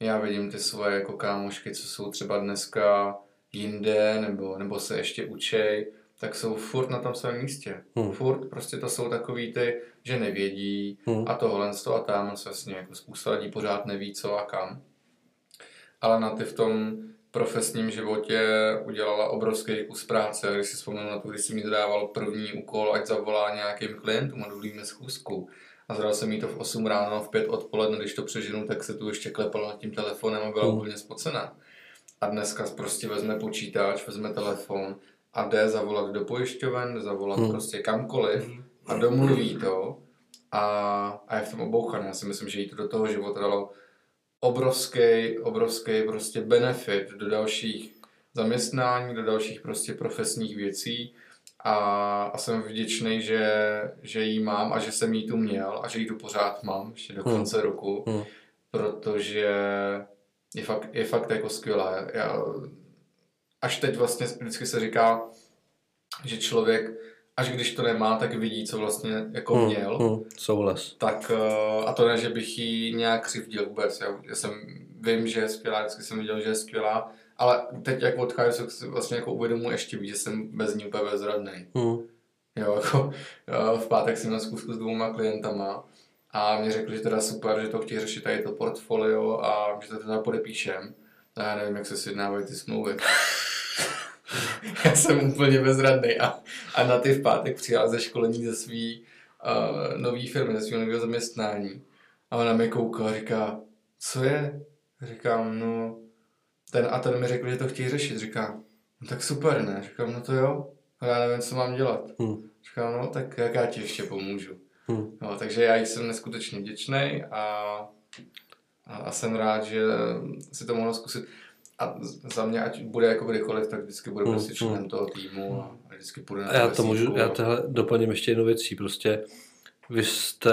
já vidím ty svoje jako kámošky, co jsou třeba dneska jinde, nebo, nebo se ještě učej, tak jsou furt na tom svém místě. Hmm. Furt prostě to jsou takový ty, že nevědí Hmm. a tohle to a tam se vlastně jako spousta lidí pořád neví co a kam. Ale na ty v tom profesním životě udělala obrovský kus práce. Když si vzpomenu na to, když jsem mi zadával první úkol, ať zavolá nějakým klientům a domluvíme schůzku. A zadal jsem jí to v 8 ráno, v 5 odpoledne, když to přeženu, tak se tu ještě klepala nad tím telefonem a byla Hmm. úplně spocená. A dneska prostě vezme počítač, vezme telefon a jde zavolat do pojišťoven, jde zavolat Hmm. prostě kamkoliv a domluví to a, a je v tom obouchaný. Já si myslím, že jí to do toho života dalo obrovský, obrovský prostě benefit do dalších zaměstnání, do dalších prostě profesních věcí a, a jsem vděčný, že, že jí mám a že jsem jí tu měl a že jí tu pořád mám ještě do Hmm. konce roku, Hmm. protože je fakt, je fakt jako skvělá. Já, až teď vlastně vždycky se říká, že člověk, až když to nemá, tak vidí, co vlastně jako Hmm. měl. Hmm. Souhlas. Tak eh, a to ne, že bych jí nějak křivdil vůbec. Já, já jsem, vím, že je skvělá, vždycky jsem viděl, že je skvělá, ale teď jak odchází, si vlastně jako uvědomuji ještě víc, že jsem bez ní úplně bezradný. Hmm. Jo, jako eh, v pátek jsem na zkusku s dvouma klientama a mě řekli, že teda super, že to chtějí řešit tady to portfolio a že to teda podepíšem. A já nevím, jak se sjednávají ty smlouvy. <laughs> <laughs> já jsem úplně bezradný a, a na ty v pátek přijela ze školení ze svý uh, nový firmy, ze svého nového zaměstnání. A ona mi kouká a říká, co je? Říkám, no, ten a ten mi řekl, že to chtějí řešit. Říkám, no tak super, ne? Říkám, no to jo, ale já nevím, co mám dělat. Hmm. Říkám, no tak jak já ti ještě pomůžu. Hmm. No, takže já jsem neskutečně vděčný a, a, a jsem rád, že si to mohla zkusit. A za mě, ať bude jako kdykoliv, tak vždycky bude Hmm, prostě členem toho týmu a a vždycky půjde na A já to můžu, vesíčku já a- tohle doplním ještě jednou věcí, prostě vy jste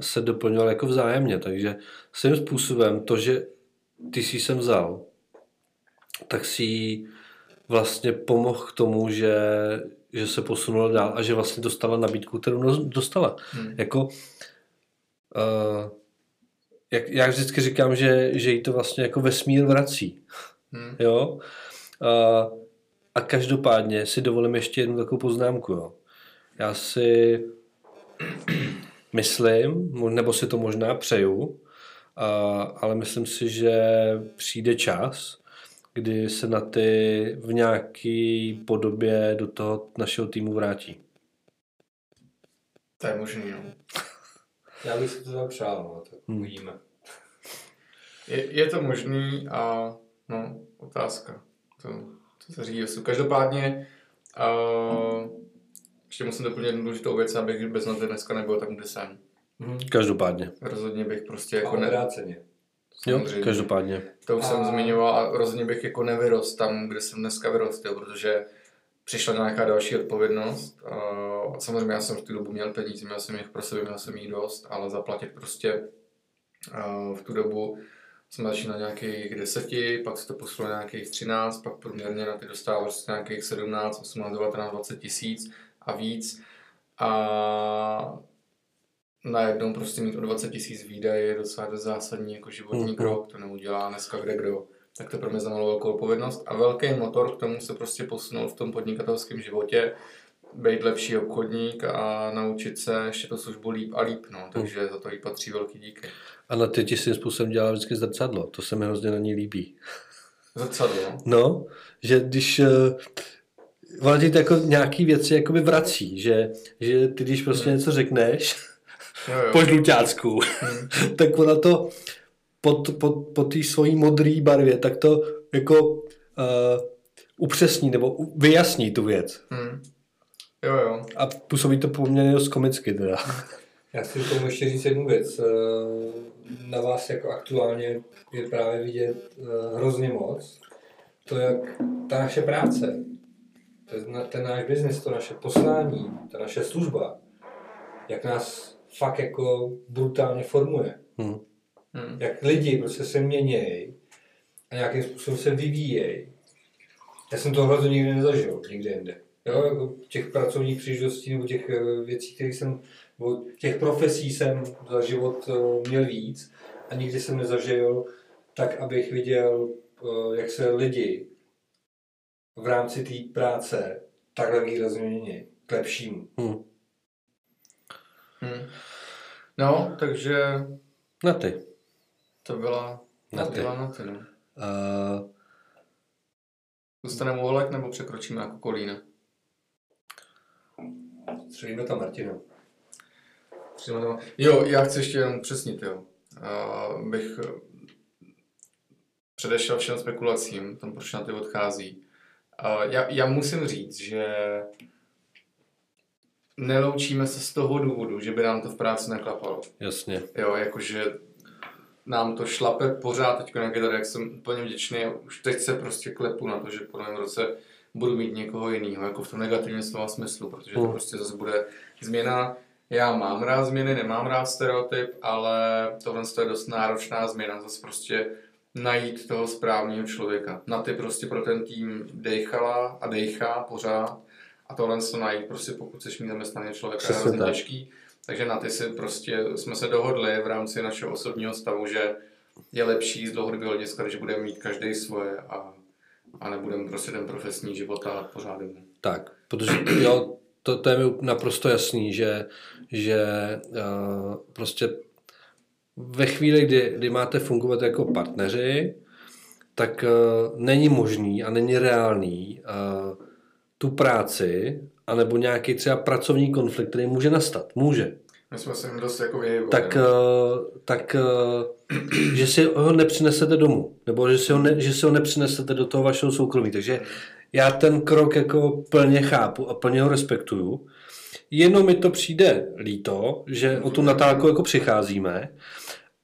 se doplňoval jako vzájemně, takže svým způsobem to, že ty jsi sem vzal, tak si vlastně pomohl k tomu, že, že se posunula dál a že vlastně dostala nabídku, kterou dostala. Hmm. Jako, uh, jak, já vždycky říkám, že, že jí to vlastně jako vesmír vrací. Hmm. Jo? A, a každopádně si dovolím ještě jednu takovou poznámku. Jo? Já si <clears throat> myslím, nebo si to možná přeju, a, ale myslím si, že přijde čas, kdy se na ty v nějaký podobě do toho našeho týmu vrátí. To je možný, no. <laughs> Já bych si to tak přál, no, tak Hmm. uvidíme. Je, je to možný a no, otázka. To, to se řídí osu. Každopádně uh, ještě musím doplnit jednu důležitou věc, abych bez noty dneska nebyl tam, kde jsem. Mhm. Každopádně. Rozhodně bych prostě jako ne... obráceně. Jo, každopádně. To už jsem A- zmiňoval a rozhodně bych jako nevyrost tam, kde jsem dneska vyrostl, protože přišla nějaká další odpovědnost. A samozřejmě já jsem v tu dobu měl peníze, měl jsem jich pro sebe, měl jsem jich dost, ale zaplatit prostě v tu dobu jsme začínali nějakých deseti, pak se to posunulo na nějakých 13, pak průměrně na ty dostával prostě nějakých 17, 18, 19, 20 tisíc a víc. A najednou prostě mít o 20 tisíc výdaje je docela dost zásadní jako životní Mhm. krok, to neudělá dneska kde kdo. Tak to pro mě znamenalo velkou odpovědnost a velký motor k tomu se prostě posunul v tom podnikatelském životě, být lepší obchodník a naučit se ještě tu službu líp a líp, no. takže za to jí patří velký díky. A na ty ti svým způsobem dělá vždycky zrcadlo. To se mi hrozně na ní líbí. Zrcadlo. No, že když uh, ona ti jako nějaký věci jakoby vrací, že, že ty když prostě Hmm. něco řekneš Jo, jo. po žluťácku, Hmm. <laughs> tak ona to pod, pod, po té svojí modré barvě, tak to jako uh, upřesní nebo vyjasní tu věc. Hmm. Jo, jo. A působí to poměrně dost komicky teda. <laughs> Já chci k tomu ještě říct jednu věc. Eh, Na vás jako aktuálně je právě vidět eh, hrozně moc. To, jak ta naše práce, to je na- ten náš biznis, to naše poslání, ta naše služba jak nás fakt jako brutálně formuje. Hm. Hmm. Jak lidi prostě se měnějí a nějakým způsobem se vyvíjejí. Já jsem to nikdy nezažil, nikde jinde. Jo, jako těch pracovních příležitostí nebo těch eh, věcí, které jsem, nebo těch profesí jsem za život eh, měl víc a nikdy jsem nezažil tak, abych viděl, eh, jak se lidi v rámci té práce takhle výrazně mění k lepšímu. Hm. Hmm. No, takže Na ty. to byla Na to ty. byla na ty, no. Uh, Dostaneme ohlek nebo překročíme jako kolína? Střelíme tam Martina. Přijeme to- Jo, já chci ještě jenom přesnit, jo. Uh, bych eh, předešel všem spekulacím, tam proč na ty odchází. Uh, já, já musím říct, že neloučíme se z toho důvodu, že by nám to v práci neklapalo. jasně. Jo, jakože nám to šlape pořád teď na kytaře, jak jsem úplně vděčný. Už teď se prostě klepu na to, že po novém roce budu mít někoho jiného, jako v tom negativním slova smyslu, protože to Hmm. prostě zase bude změna. Já mám rád změny, nemám rád stereotyp, ale tohle je dost náročná změna, zase prostě najít toho správného člověka. Na ty prostě pro ten tým dejchala a dejchá pořád a tohle to najít prostě pokud chceš mít zaměstnaný člověka je hrozně těžký. Takže na ty si prostě jsme se dohodli v rámci našeho osobního stavu, že je lepší z dlouhodobého hlediska, když budeme mít každý svoje a, a nebudeme prostě ten profesní život a pořád jen. Tak, protože jo, to, to je mi naprosto jasný, že, že uh, prostě ve chvíli, kdy, kdy máte fungovat jako partneři, tak uh, není možný a není reálný uh, tu práci anebo nějaký třeba pracovní konflikt, který může nastat. Může. My jsme se jim dost jako vyhybovali. Tak, uh, tak uh, <clears throat> že si ho nepřinesete domů, nebo že si ho, ne, že si ho nepřinesete do toho vašeho soukromí. Takže já ten krok jako plně chápu a plně ho respektuju. Jenom mi to přijde líto, že o tu Natálku jako přicházíme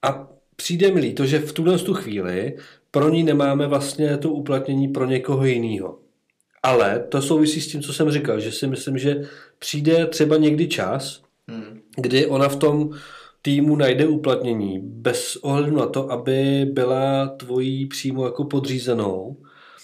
a přijde mi líto, že v tuhle tu chvíli pro ní nemáme vlastně to uplatnění pro někoho jiného. Ale to souvisí s tím, co jsem říkal, že si myslím, že přijde třeba někdy čas, Hmm. Kdy ona v tom týmu najde uplatnění bez ohledu na to, aby byla tvojí přímo jako podřízenou.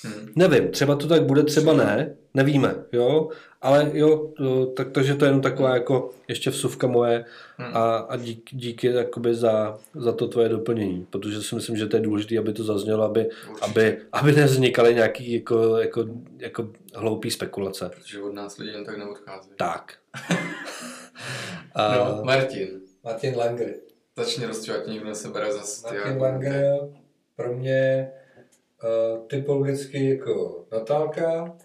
Hmm. Nevím, třeba to tak bude, třeba ne, nevíme, jo, ale jo, tak takže to je jenom taková jako ještě vsuvka moje Hmm. a, a dík, díky jakoby za, za to tvoje doplnění, protože si myslím, že to je důležité, aby to zaznělo, aby, Určitě. aby, aby nevznikaly nějaký jako, jako, jako hloupý spekulace. Protože od nás lidi jen tak neodchází. Tak. <laughs> a, No, Martin, Martin Langer. začni rozčívat, někdo se bere zase. Martin Langer pro mě typologicky jako Natálka,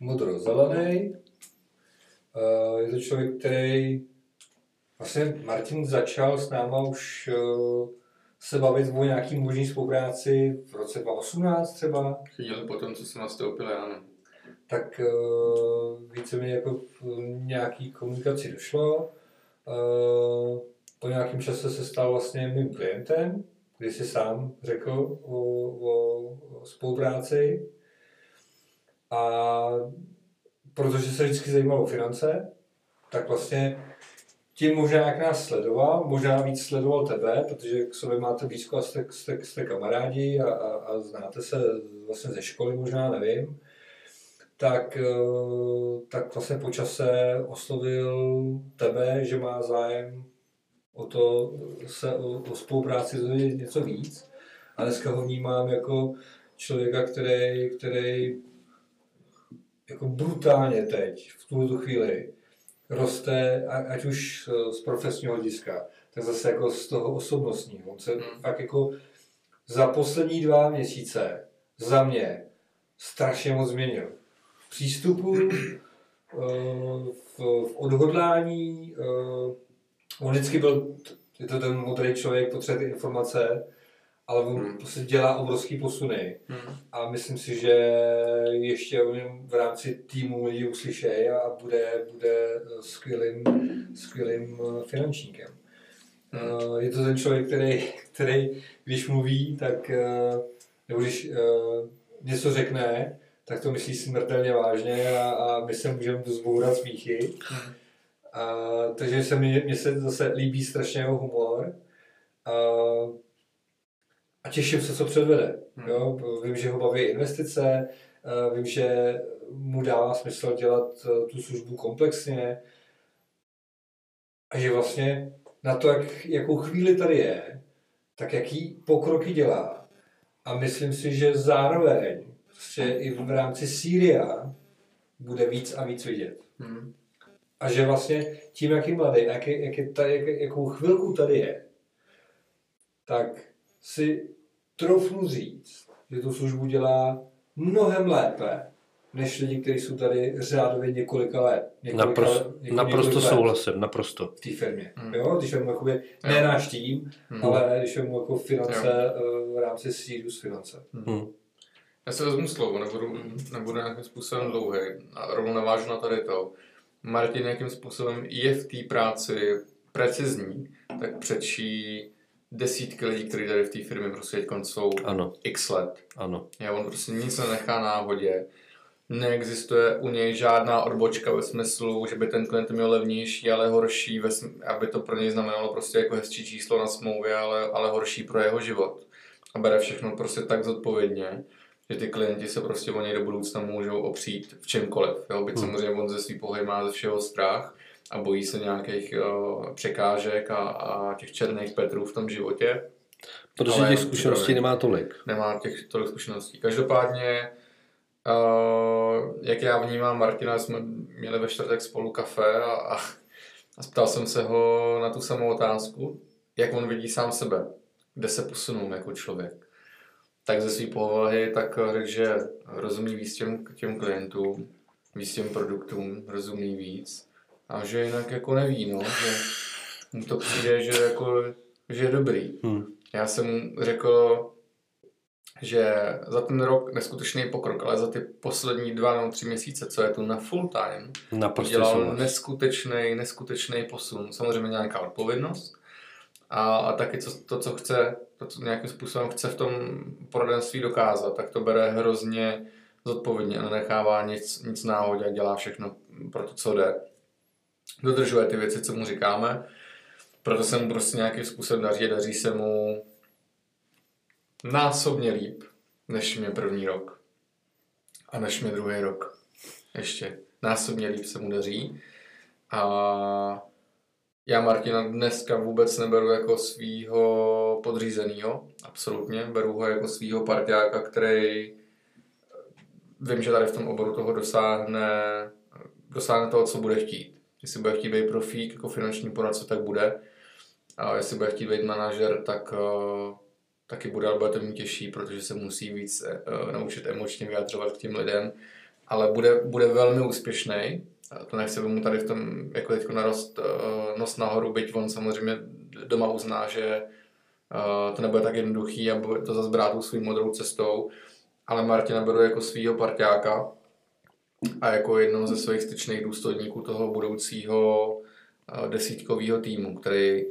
modro-zelený. Je to člověk, který vlastně Martin začal s náma už uh, se bavit o nějaký možný spolupráci v roce 2018 třeba, Chvíli po tom, co jsem nastoupil, ne. tak uh, víceméně jako v nějaký komunikaci došlo. Uh, po nějakém čase se stal vlastně mým klientem, kdy si sám řekl o, o, spolupráci. A protože se vždycky zajímalo o finance, tak vlastně tím možná jak nás sledoval, možná víc sledoval tebe, protože k sobě máte blízko a jste, jste, jste kamarádi a, a, a znáte se vlastně ze školy možná, nevím tak, eh, tak vlastně po čase oslovil tebe, že má zájem o to se o, o spolupráci dozvědět něco víc. A dneska ho vnímám jako člověka, který, který jako brutálně teď, v tuto chvíli, roste, a- ať už z profesního hlediska, tak zase jako z toho osobnostního. On se Hmm. fakt jako za poslední dva měsíce za mě strašně moc změnil. V přístupu, eh, v, v odhodlání, eh, on vždycky byl, je to ten modrý člověk, potřebuje ty informace, ale on Hmm. prostě dělá obrovský posuny. Hmm. A myslím si, že ještě o něm v rámci týmu lidi uslyšejí a bude, bude skvělým, skvělým eh, finančníkem. Hmm. Eh, Je to ten člověk, který, který když mluví, tak eh, nebo když něco řekne, tak to myslí smrtelně vážně a, a my se můžeme zbourat smíchy. Hmm. A, takže se mi, mně se zase líbí strašně jeho humor. A, a těším se, co předvede. Hmm. Jo? Vím, že ho baví investice, vím, že mu dává smysl dělat eh, tu službu komplexně a že vlastně na to, jak, jakou chvíli tady je, tak jaký pokroky dělá. A myslím si, že zároveň prostě i v rámci Sýria bude víc a víc vidět. Hmm. A že vlastně tím, jak je mladý, jak, je, jak, je tady, jak, jakou chvilku tady je, tak si troufnu říct, že tu službu dělá mnohem lépe, než lidi, kteří jsou tady řádově několika let. Několika, Naprosto, jako naprosto let souhlasím, naprosto. v té firmě. Hmm. Jo? Když vemu jakoby, ne Jo. náš tým, Hmm. ale když vemu jako finance eh, v rámci Sirius finance. Hm. Já si vezmu slovo, nebudu, nebudu nějakým způsobem dlouhý. A rovnou navážu na tady to. Martin nějakým způsobem je v té práci precizní, tak přečí desítky lidí, kteří tady v té firmě prostě teď jsou Ano, x let. ano. Já, on prostě nic nenechá náhodě. Neexistuje u něj žádná odbočka ve smyslu, že by ten klient měl levnější, ale horší, aby to pro něj znamenalo prostě jako hezčí číslo na smlouvě, ale, ale horší pro jeho život. A bere všechno prostě tak zodpovědně, že ty klienti se prostě o něj do budoucna můžou opřít v čemkoliv. Jo? Byť Hmm. samozřejmě on ze svý pohy má ze všeho strach a bojí se nějakých uh, překážek a, a těch černých Petrů v tom životě Protože těch zkušeností nemá tolik. nemá těch tolik zkušeností. Každopádně, uh, jak já vnímám Martina, jsme měli ve čtvrtek spolu kafe a, a, a ptal jsem se ho na tu samou otázku, jak on vidí sám sebe, kde se posunul jako člověk. Tak ze své povahy tak řekl, že rozumí víc těm, těm klientům, víc těm produktům, rozumí víc a že jinak jako neví, no, že mu to přijde, že, jako, že je dobrý. Hm. Já jsem řekl, že za ten rok neskutečný pokrok, ale za ty poslední dva nebo tři měsíce, co je tu na full time, Naprosto udělal souhlas. neskutečný, neskutečný posun. Samozřejmě nějaká odpovědnost a, a taky co, to, co chce, to, nějakým způsobem chce v tom poradenství dokázat, tak to bere hrozně zodpovědně a nenechává nic, nic náhodě a dělá všechno pro to, co jde. Dodržuje ty věci, co mu říkáme, proto se mu prostě nějakým způsobem daří, daří se mu násobně líp, než mě první rok. A než mě druhý rok. Ještě. Násobně líp se mu daří. A já Martina dneska vůbec neberu jako svýho podřízenýho, absolutně. Beru ho jako svýho parťáka, který vím, že tady v tom oboru toho dosáhne, dosáhne toho, co bude chtít. Jestli bude chtít být profík jako finanční poradce, tak bude. A jestli bude chtít být manažer, tak uh, taky bude, ale bude to mít těžší, protože se musí víc uh, naučit emočně vyjadřovat k těm lidem. Ale bude, bude velmi úspěšný. To nechci mu tady v tom jako teďko narost uh, nos nahoru, byť on samozřejmě doma uzná, že uh, to nebude tak jednoduchý a bude to zase brát svým modrou cestou. Ale Martina beru jako svýho parťáka a jako jednoho ze svých styčných důstojníků toho budoucího uh, desítkového týmu, který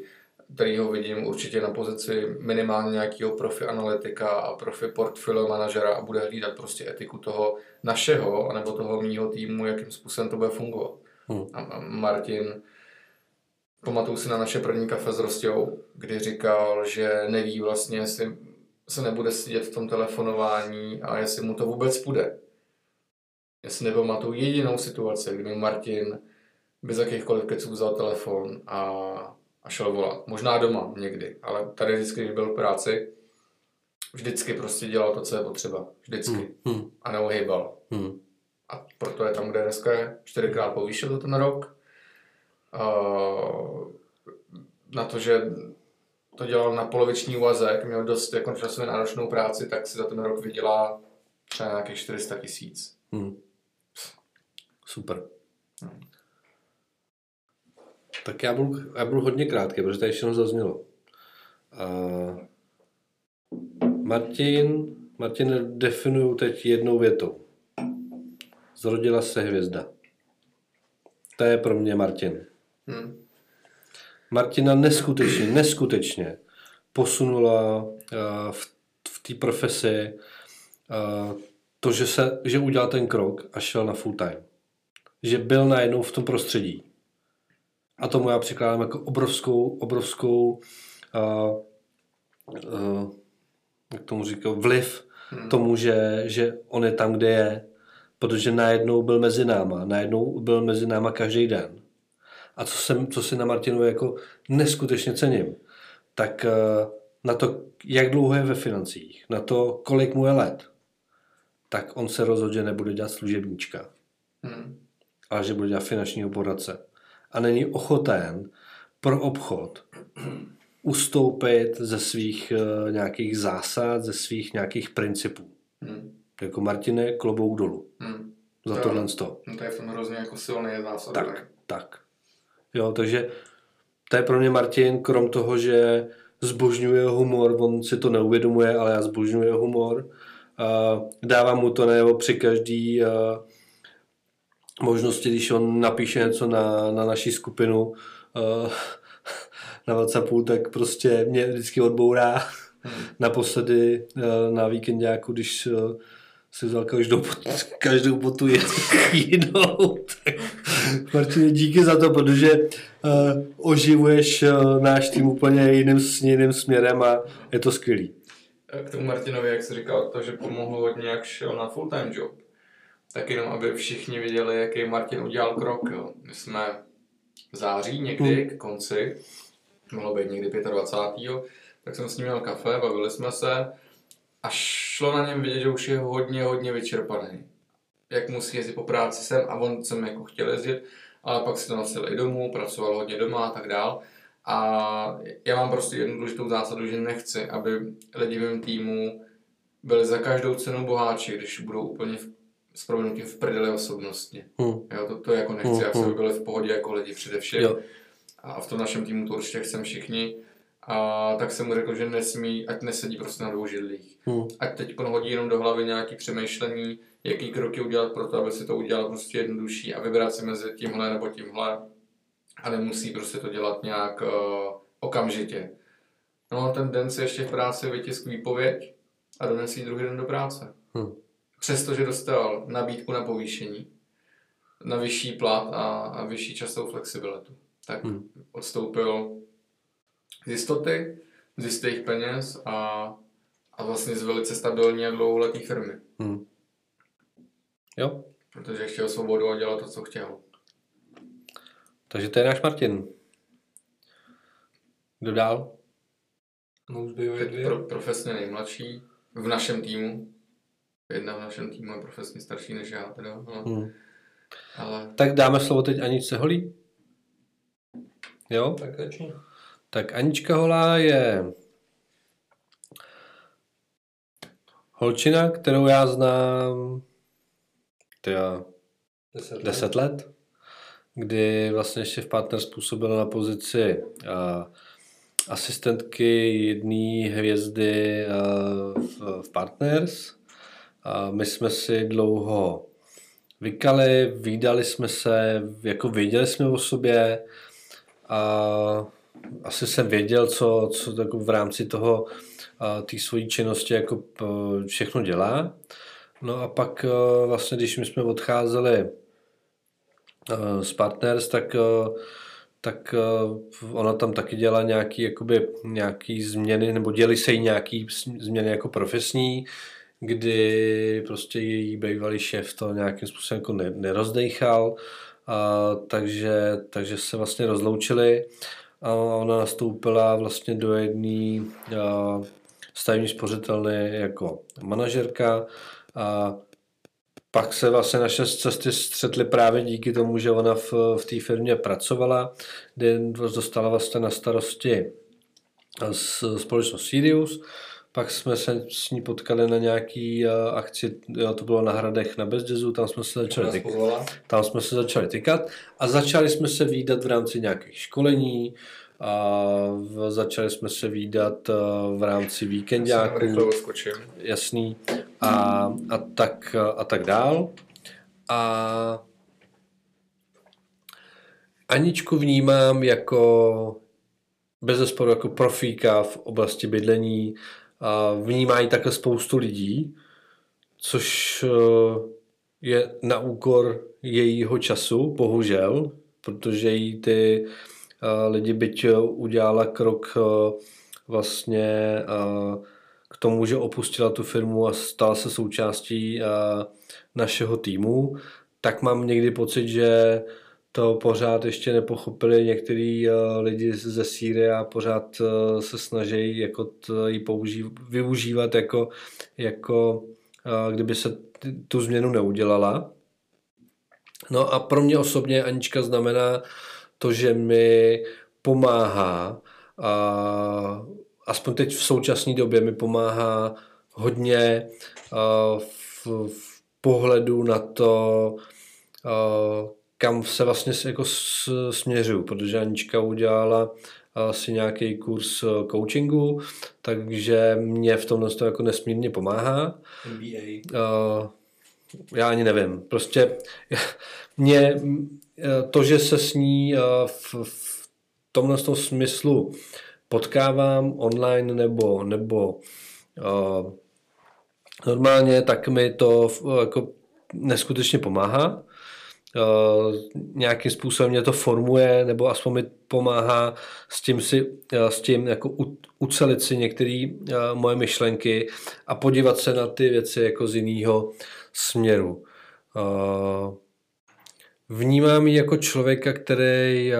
který ho vidím určitě na pozici minimálně nějakého profi analytika a profi portfolio manažera a bude hlídat prostě etiku toho našeho anebo toho mýho týmu, jakým způsobem to bude fungovat. Hmm. A, a Martin, pamatuju si na naše první kafe s Rostou, kdy říkal, že neví vlastně, jestli se nebude sedět v tom telefonování a jestli mu to vůbec půjde. Já si nepamatuju jedinou situaci, kdy Martin bez jakýchkoliv keců vzal telefon a a šel volat. Možná doma někdy, ale tady vždycky, když byl v práci, vždycky prostě dělal to, co je potřeba. Vždycky. Hm, hm, A neuhejbal. hm. A proto je tam, kde dneska je. Čtyřikrát povýšil to ten rok. Uh, na to, že to dělal na poloviční úvazek, měl dost jako časově náročnou práci, tak si za ten rok vydělá třeba nějakých 400 tisíc. Hm. Super. Hmm. Tak já budu, já budu hodně krátký, protože tady všechno zaznělo. Uh, Martin, Martin definuju teď jednou větou. Zrodila se hvězda. To je pro mě Martin. Hmm. Martina neskutečně, neskutečně posunula uh, v, v té profesi uh, to, že, se, že udělal ten krok a šel na full time. Že byl najednou v tom prostředí. A tomu já přikládám jako obrovskou, obrovskou uh, uh, jak tomu říkal, vliv hmm. tomu, že, že on je tam, kde je, protože najednou byl mezi náma, najednou byl mezi náma každý den. A co, jsem, co si na Martinovi jako neskutečně cením, tak uh, na to, jak dlouho je ve financích, na to, kolik mu je let, tak on se rozhodně nebude dělat služebníčka. Hmm. Ale že bude dělat finančního poradce. A není ochoten pro obchod ustoupit ze svých uh, nějakých zásad, ze svých nějakých principů. Hmm. Jako Martine, klobouk dolů. Hmm. Za to tohle to. No to je v tom hrozně jako silný zásad. Tak, tak. Jo, takže to je pro mě Martin, krom toho, že zbožňuje humor, on si to neuvědomuje, ale já zbožňuje humor. Uh, dávám mu to nebo při každý uh, možnosti, když on napíše něco na, na naší skupinu uh, <laughs> na WhatsAppu, tak prostě mě vždycky odbourá. Hmm. Naposledy uh, na víkendáku, když uh, si vzal každou, každou botu jinou. <laughs> Martine, díky za to, protože uh, oživuješ uh, náš tým úplně jiným, jiným směrem a je to skvělý. K tomu Martinovi, jak jsi říkal, to, že pomohlo hodně, jak šel na full-time job, tak jenom, aby všichni viděli, jaký Martin udělal krok. Jo. My jsme v září někdy, hmm. k konci, mohlo být někdy 25. tak jsem s ním měl kafe, bavili jsme se a šlo na něm vidět, že už je hodně, hodně vyčerpaný. Jak musí jezdit po práci sem a on jsem jako chtěl jezdit, ale pak si to nosil i domů, pracoval hodně doma a tak dál. A já mám prostě jednu důležitou zásadu, že nechci, aby lidi v mém týmu byli za každou cenu boháči, když budou úplně v, s proměnutím v prdeli osobnostně. Hmm. Jo, to, to jako nechci, hmm. já chci, aby byli v pohodě jako lidi především. Jo. A v tom našem týmu to určitě chcem všichni. A tak jsem mu řekl, že nesmí, ať nesedí prostě na dvou židlích. Hmm. Ať teď hodí jenom do hlavy nějaké přemýšlení, jaký kroky udělat pro to, aby si to udělal prostě jednodušší a vybrat si mezi tímhle nebo tímhle. A nemusí prostě to dělat nějak uh, okamžitě. No a ten den si ještě v práci vytisk výpověď a donesí druhý den do práce. Hmm. Přestože dostal nabídku na povýšení, na vyšší plat a, a vyšší časovou flexibilitu. Tak hmm. odstoupil z jistoty, z jistých peněz a, a vlastně z velice stabilní a dlouholetý firmy. Hmm. Jo. Protože chtěl svobodu a dělat to, co chtěl. Takže to je náš Martin. Kdo dál? No už Teď pro, profesně nejmladší v našem týmu. Jedna v našem týmu je profesně starší než já teda. No. Hmm. Ale... Tak dáme slovo teď Aničce Holí. Jo? Tak začni. Tak Anička Holá je holčina, kterou já znám tyja, deset, deset let. let, kdy vlastně ještě v Partner způsobila na pozici a, asistentky jedné hvězdy a, v, v Partners. My jsme si dlouho vykali, výdali jsme se, jako věděli jsme o sobě a asi jsem věděl, co, co jako v rámci toho té svojí činnosti jako všechno dělá. No a pak vlastně, když my jsme odcházeli z Partners, tak tak ona tam taky dělá nějaký, nějaký změny, nebo děli se jí nějaký změny jako profesní, kdy prostě její bývalý šéf to nějakým způsobem jako nerozdejchal, a, takže, takže se vlastně rozloučili a ona nastoupila vlastně do jedné stavní spořitelny jako manažerka a pak se vlastně naše cesty střetly právě díky tomu, že ona v, v té firmě pracovala, kde dostala vlastně na starosti s společnost Sirius. Pak jsme se s ní potkali na nějaký uh, akci, jo, to bylo na Hradech na Bezdězu, tam jsme se začali tykat. Tam jsme se začali tykat a začali jsme se výdat v rámci nějakých školení, a v, začali jsme se výdat uh, v rámci víkendáků. Jasný. A, a, tak, a tak dál. A Aničku vnímám jako bez zesporu jako profíka v oblasti bydlení, vnímají takhle spoustu lidí, což eh, je na úkor jejího času, bohužel, protože jí ty uh, lidi byť udělala krok vlastně k tomu, že opustila tu firmu a stala se součástí našeho týmu, tak mám někdy pocit, že to pořád ještě nepochopili některý uh, lidi ze Sýrie a pořád uh, se snaží jako ji využívat jako, jako uh, kdyby se tu změnu neudělala. No a pro mě osobně Anička znamená to, že mi pomáhá a aspoň teď v současné době mi pomáhá hodně v, v pohledu na to, kam se vlastně jako směřuju, protože Anička udělala si nějaký kurz coachingu, takže mě v tomhle to jako nesmírně pomáhá. MBA. Já ani nevím. Prostě <laughs> mě to, že se s ní v, v tomhle smyslu potkávám online nebo, nebo normálně, tak mi to jako neskutečně pomáhá. Uh, nějakým způsobem mě to formuje, nebo aspoň mi pomáhá s tím, si, uh, s tím jako ucelit si některé uh, moje myšlenky a podívat se na ty věci jako z jiného směru. Vnímám ji jako člověka, který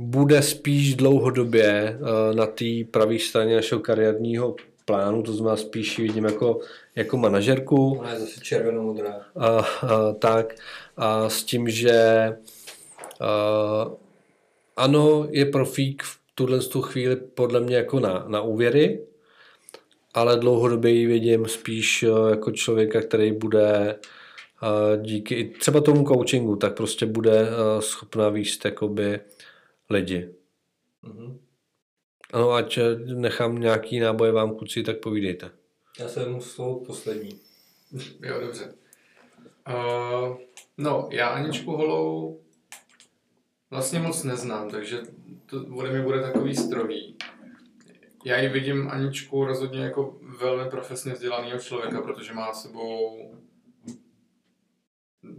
bude spíš dlouhodobě eh, na té pravé straně našeho kariérního plánu, to znamená spíš vidím jako, jako manažerku. Ona je zase červenou-modrá. A, a, tak, a s tím, že a, ano, je profík v tuhle tu chvíli podle mě jako na, na úvěry, ale dlouhodobě ji vidím spíš eh, jako člověka, který bude díky i třeba tomu coachingu, tak prostě bude eh, schopná výst jakoby lidi. Mm-hmm. Ano, ať nechám nějaký náboje vám kuci, tak povídejte. Já jsem slovo poslední. Jo, dobře. Uh, no, já Aničku Holou vlastně moc neznám, takže to ode mě bude takový strohý. Já ji vidím Aničku rozhodně jako velmi profesně vzdělaného člověka, protože má sebou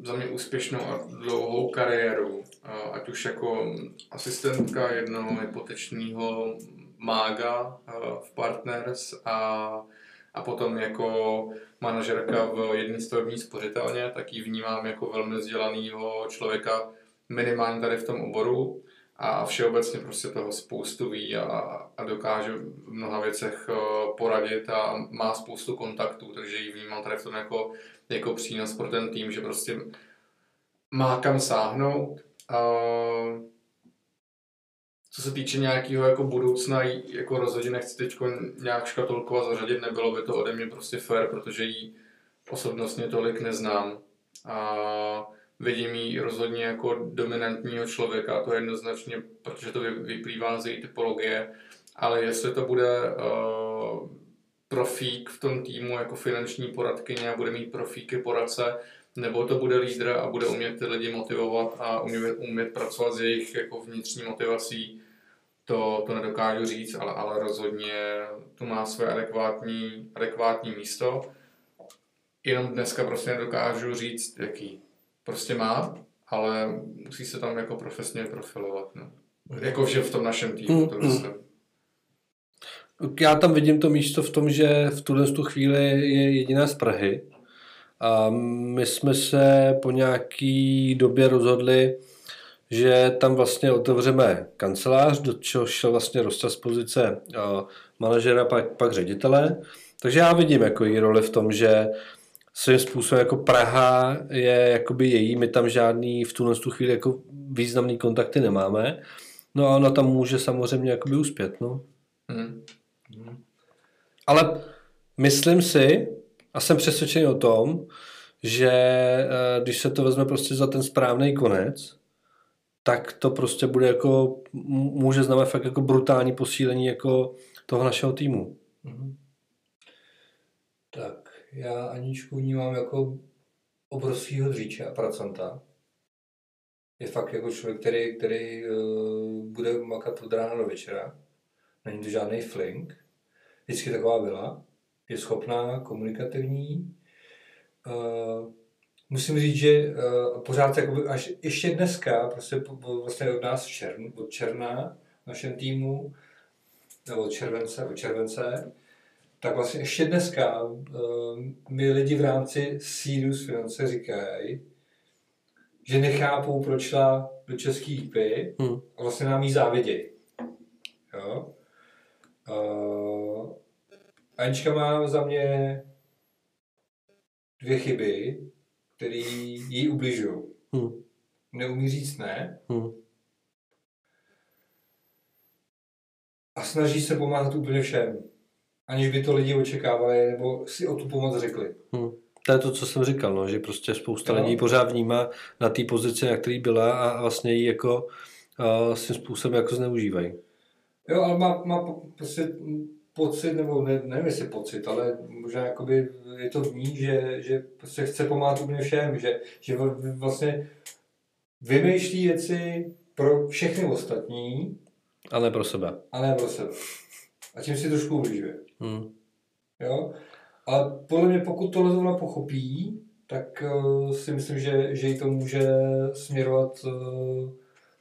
za mě úspěšnou a dlouhou kariéru, ať už jako asistentka jednoho hypotečního mága v Partners a, a potom jako manažerka v jedné stavební spořitelně, tak ji vnímám jako velmi vzdělaného člověka minimálně tady v tom oboru a všeobecně prostě toho spoustu ví a, a dokáže v mnoha věcech poradit a má spoustu kontaktů, takže ji vnímám tady v tom jako jako přínos pro ten tým, že prostě má kam sáhnout. A co se týče nějakého jako budoucna, jako rozhodně nechci teď nějak škatulkovat zařadit, nebylo by to ode mě prostě fair, protože jí osobnostně tolik neznám. A vidím ji rozhodně jako dominantního člověka, to je jednoznačně, protože to vyplývá z její typologie, ale jestli to bude uh, profík v tom týmu jako finanční poradkyně a bude mít profíky poradce, nebo to bude lídr a bude umět ty lidi motivovat a umět, umět pracovat s jejich jako vnitřní motivací, to, to nedokážu říct, ale, ale rozhodně tu má své adekvátní, adekvátní místo. Jenom dneska prostě nedokážu říct, jaký prostě má, ale musí se tam jako profesně profilovat. No. Jako vše v tom našem týmu, to myslím. Já tam vidím to místo v tom, že v tuhle tu chvíli je jediná z Prahy. A my jsme se po nějaký době rozhodli, že tam vlastně otevřeme kancelář, do čeho šel vlastně rozčas pozice manažera, pak, pak ředitele. Takže já vidím jako její roli v tom, že svým způsobem jako Praha je jakoby její, my tam žádný v tuhle tu chvíli jako významný kontakty nemáme. No a ona tam může samozřejmě jakoby uspět, no. Hmm. Ale myslím si, a jsem přesvědčený o tom, že eh, když se to vezme prostě za ten správný konec, tak to prostě bude jako, může znamenat fakt jako brutální posílení jako toho našeho týmu. Mm-hmm. Tak, já Aničku vnímám jako obrovského dříče a pracanta. Je fakt jako člověk, který, který uh, bude makat od rána do večera. Není to žádný flink vždycky taková byla. Je schopná, komunikativní, uh, musím říct, že uh, pořád jakoby až ještě dneska, prostě vlastně od nás čern, od června v našem týmu, nebo od července, od července, tak vlastně ještě dneska uh, mi lidi v rámci Sirius Finance říkají, že nechápou, proč šla do české lípy Hmm. a vlastně nám jí závidějí. Jo? Uh, Anička má za mě dvě chyby, které jí ubližují. Hmm. Neumí říct ne Hmm. a snaží se pomáhat úplně všem. Aniž by to lidi očekávali nebo si o tu pomoc řekli. Hmm. To je to, co jsem říkal, no, že prostě spousta Jo. lidí pořád vnímá na té pozici, na který byla a vlastně ji jako uh, svým způsobem jako zneužívají. Jo, ale má, má prostě pocit, nebo ne, nevím jestli pocit, ale možná jakoby je to v ní, že, že prostě chce pomáhat úplně všem, že, že vlastně vymýšlí věci pro všechny ostatní, A ne pro sebe. a ne pro sebe. A tím si trošku ubližuje. Hmm. Jo? Ale podle mě, pokud tohle ona pochopí, tak uh, si myslím, že, že jí to může směrovat uh,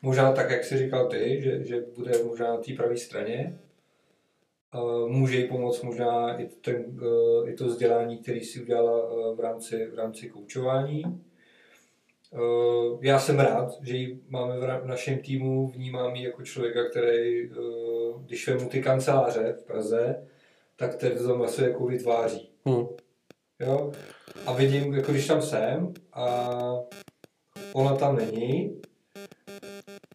možná tak, jak jsi říkal ty, že, že bude možná na té pravé straně. Uh, může jí pomoct možná i, ten, uh, i to vzdělání, které si udělala uh, v rámci, v rámci koučování. Já jsem rád, že ji máme v, našem týmu, vnímám ji jako člověka, který, když vemu ty kanceláře v Praze, tak ten to tam asi jako vytváří. Hmm. Jo? A vidím, jako když tam jsem a ona tam není,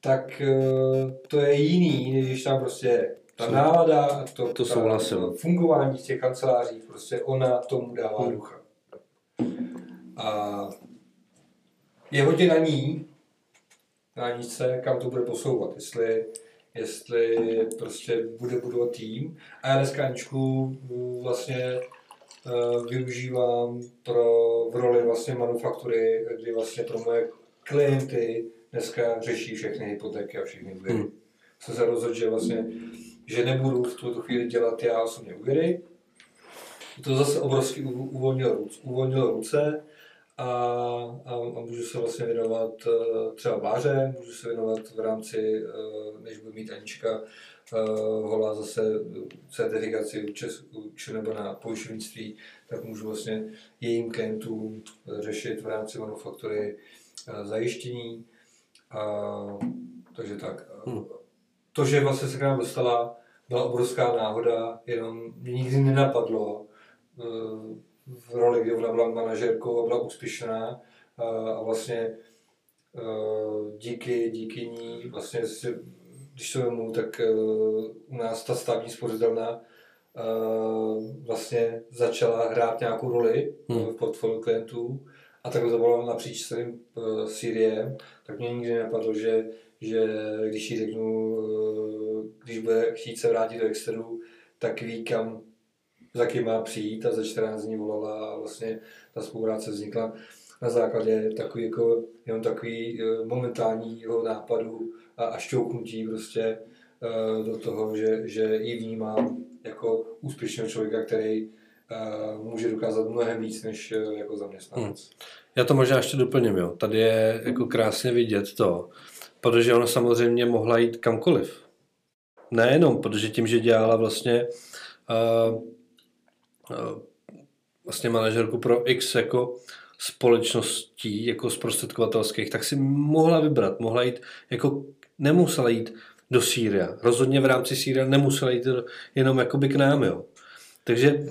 tak eh, to je jiný, než když tam prostě je. Ta nálada a to, to ta- souhlasím. fungování těch kanceláří, prostě ona tomu dává Hmm. ducha. A je hodně na ní, na Aničce, kam to bude posouvat, jestli, jestli prostě bude budovat tým. A já dneska Aničku vlastně uh, využívám pro, v roli vlastně manufaktury, kdy vlastně pro moje klienty dneska řeší všechny hypotéky a všechny. Hmm. Hmm. Jsem se rozhodl, že vlastně, že nebudu v tuto chvíli dělat já osobně úvěry. To zase obrovsky uv- uvolnilo, ruce- uvolnilo ruce a, a, a můžu se vlastně věnovat eh, třeba váře, můžu se věnovat v rámci, eh, než budu mít Anička eh, holá zase certifikaci u Čes, u Č- nebo na pojišťovnictví, tak můžu vlastně jejím klientům řešit v rámci manufaktury zajištění. A, takže tak. Hmm. To, že vlastně se k nám dostala, byla obrovská náhoda, jenom mě nikdy nenapadlo eh, v roli, kdy ona byla manažerkou a byla úspěšná a, a vlastně eh, díky, díky ní vlastně když to vemu, tak eh, u nás ta stavní spořitelna eh, vlastně začala hrát nějakou roli Hmm. v portfoliu klientů a takhle to bylo napříč celým Syriem, tak mě nikdy nenapadlo, že, že když jí řeknu, eh, když bude chtít se vrátit do Exteru, tak ví, kam za kým má přijít a za 14 dní volala a vlastně ta spolupráce vznikla na základě takový jako, jenom takový eh, momentálního nápadu a, a šťouknutí prostě eh, do toho, že, že ji vnímám jako úspěšného člověka, který může dokázat mnohem víc než jako zaměstnanec. Já to možná ještě doplním, jo. Tady je jako krásně vidět to, protože ona samozřejmě mohla jít kamkoliv. Nejenom, protože tím, že dělala vlastně uh, uh, vlastně manažerku pro X jako společností, jako zprostředkovatelských, tak si mohla vybrat, mohla jít, jako nemusela jít do Sýria. Rozhodně v rámci Sýria nemusela jít jenom jakoby k nám, jo. Takže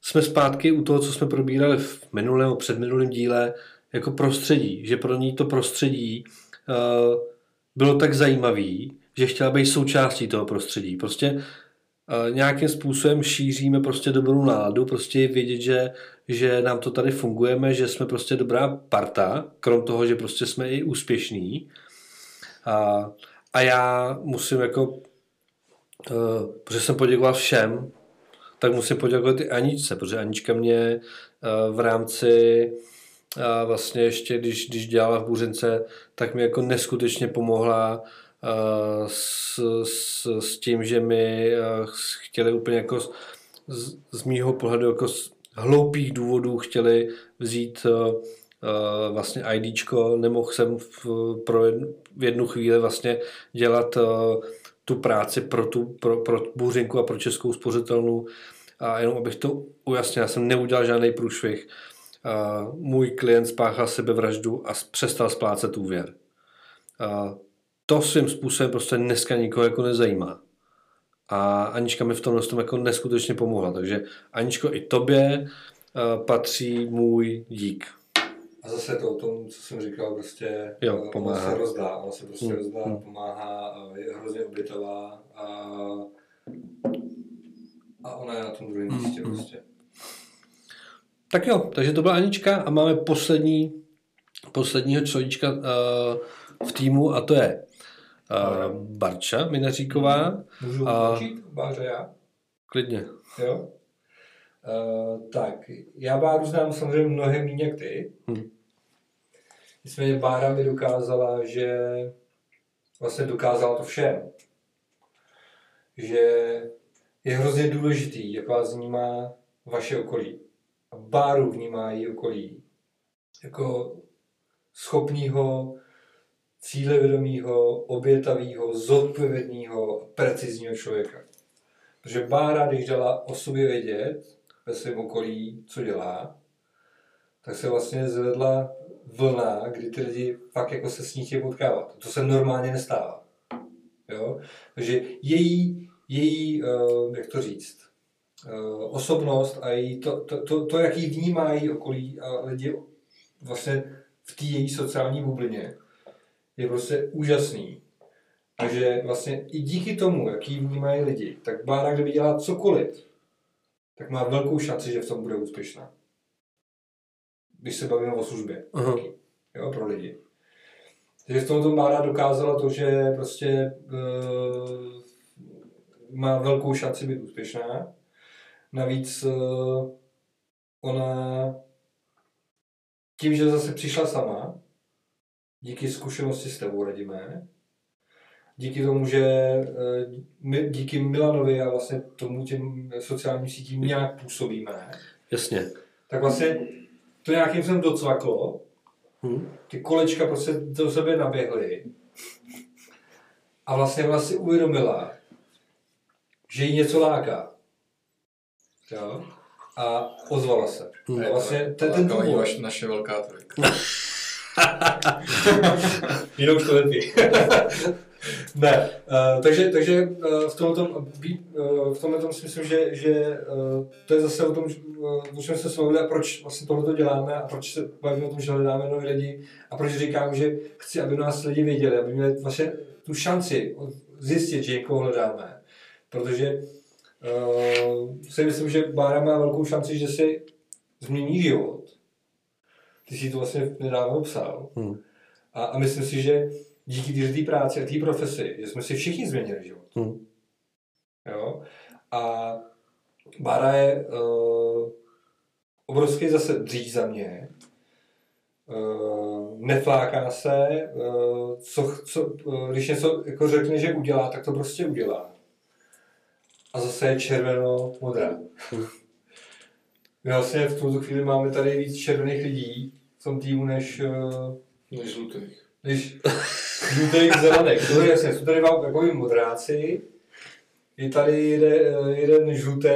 jsme zpátky u toho, co jsme probírali v minulém, předminulém díle, jako prostředí, že pro ní to prostředí uh, bylo tak zajímavý, že chtěla být součástí toho prostředí. Prostě uh, nějakým způsobem šíříme prostě dobrou náladu, prostě vědět, že, že nám to tady fungujeme, že jsme prostě dobrá parta, krom toho, že prostě jsme i úspěšní. A, a já musím jako, uh, protože jsem poděkoval všem, tak musím poděkovat i Aničce, protože Anička mě uh, v rámci a vlastně ještě, když, když dělala v Buřince, tak mi jako neskutečně pomohla s, s, s tím, že mi chtěli úplně jako z, z, mýho pohledu jako z hloupých důvodů chtěli vzít vlastně IDčko, nemohl jsem v, pro jednu, v jednu chvíli vlastně dělat tu práci pro, tu, pro, pro Bůřinku a pro Českou spořitelnu. A jenom abych to ujasnil, já jsem neudělal žádný průšvih. Můj klient spáchal sebevraždu a přestal splácet úvěr. To svým způsobem prostě dneska nikoho jako nezajímá. A Anička mi v tomhle tom jako neskutečně pomohla. Takže Aničko, i tobě patří můj dík. A zase to o tom, co jsem říkal, prostě Jo, ona pomáhá. se rozdá, ona se prostě Hmm, rozdá, hmm. pomáhá, je hrozně obětavá a, a ona je na tom druhém Hmm, místě hmm. prostě. Tak jo, takže to byla Anička a máme poslední, posledního človíčka uh, v týmu a to je uh, Barča Minaříková. Můžu A- začít, Báře, já? Klidně. Jo? Uh, tak, já Báru znám samozřejmě mnohem méně jak ty. Hmm. Nicméně Bára mi dokázala, že vlastně dokázala to všem. Že je hrozně důležitý, jak vás vnímá vaše okolí. Báru vnímá její okolí jako schopného, cílevědomého, obětavého, zodpovědného, precizního člověka. Protože Bára, když dala o sobě vědět ve svém okolí, co dělá, tak se vlastně zvedla vlna, kdy ty lidi fakt jako se s ní chtějí potkávat. To se normálně nestává. Jo? Takže její, její uh, jak to říct, osobnost a její to, to, to, to, jak ji vnímá její okolí a lidi vlastně v té její sociální bublině, je prostě úžasný. Takže vlastně i díky tomu, jak ji vnímají lidi, tak Bára, kdyby dělala cokoliv, tak má velkou šanci, že v tom bude úspěšná. Když se bavíme o službě. Aha. Jo, pro lidi. Takže v tomto Bára dokázala to, že prostě uh, má velkou šanci být úspěšná. Navíc uh, ona tím, že zase přišla sama, díky zkušenosti s tebou, Radimé, díky tomu, že eh, my, díky Milanovi a vlastně tomu těm sociálním sítím nějak působíme, Jasně. tak vlastně to nějakým jsem docvaklo, Hm? ty kolečka prostě do sebe naběhly a vlastně ona si uvědomila, že jí něco láká. Jo? A ozvala se. Hmm. A vlastně ten, ten Lákala jí důvod, vaš, naše velká trojka. <laughs> Jinou už to lepí. <laughs> ne, uh, takže, takže uh, v tomhle tom, uh, v tomhle tom si myslím, že, že uh, to je zase o tom, uh, o čem jsme se bavili a proč vlastně tohle děláme a proč se bavíme o tom, že hledáme nové lidi a proč říkám, že chci, aby nás lidi věděli, aby měli vlastně tu šanci zjistit, že někoho hledáme. Protože uh, si myslím, že Bára má velkou šanci, že si změní život. Ty jsi to vlastně nedávno psal. Hm. A, a myslím si, že díky té práci a té profesi, že jsme si všichni změnili život. Hm. Jo? A Bára je uh, obrovský zase dřív za mě. Uh, nefláká se, uh, co, co, uh, když něco jako řekne, že udělá, tak to prostě udělá. A zase je červeno-modrá. My vlastně v tuto chvíli máme tady víc červených lidí v tom týmu, než uh, Než žlutých. když žlutých zelených. To je jasně, jsou tady vám takový modráci, je tady jeden, jeden žlutý,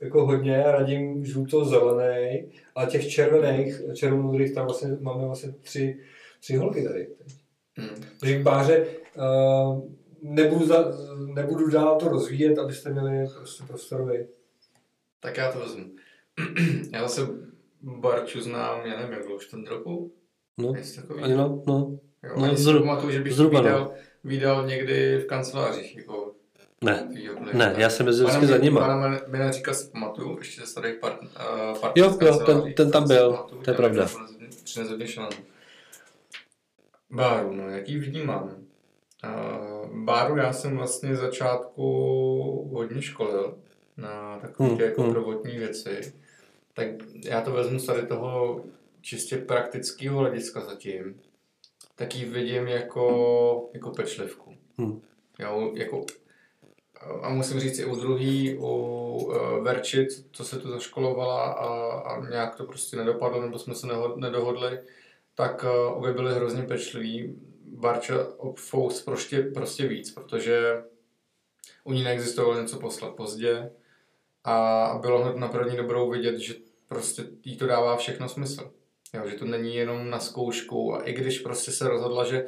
jako hodně, radím žluto-zelený, a těch červených, červenomodrých, tam vlastně máme vlastně tři, tři holky tady. Hmm. Takže k Báře uh, nebudu, za, nebudu dál to rozvíjet, abyste měli prostě prostorový. Tak já to vezmu. <clears throat> já zase Barču znám, já nevím, jak dlouho, čtvrt roku? No, ani no, no. Jo, no, ani si zhruba- pamatuju, že bych zhruba, no. vydal, někdy v kancelářích. Jako, Ne, ne, já jsem jezdil vždycky za nima. Pana Beneříka si pamatuju, ještě ze starých part, uh, part Jo, jo, ten- ten tam byl, to je pravda. Přines hodně šalem. Báru, no, jaký vnímám? Báru já jsem vlastně začátku hodně školil na takové Hmm, jako hmm. prvotní věci. Tak já to vezmu z tady toho čistě praktického hlediska zatím. Tak ji vidím jako, jako pečlivku. Hmm. Jo, jako, a musím říct i u druhý, u uh, Verči, co se tu zaškolovala a, a nějak to prostě nedopadlo, nebo jsme se neho, nedohodli, tak uh, obě byly hrozně pečliví. Barča Fous prostě, prostě víc, protože u ní neexistovalo něco poslat pozdě a bylo hned na první dobrou vidět, že prostě jí to dává všechno smysl. Jo, že to není jenom na zkoušku a i když prostě se rozhodla, že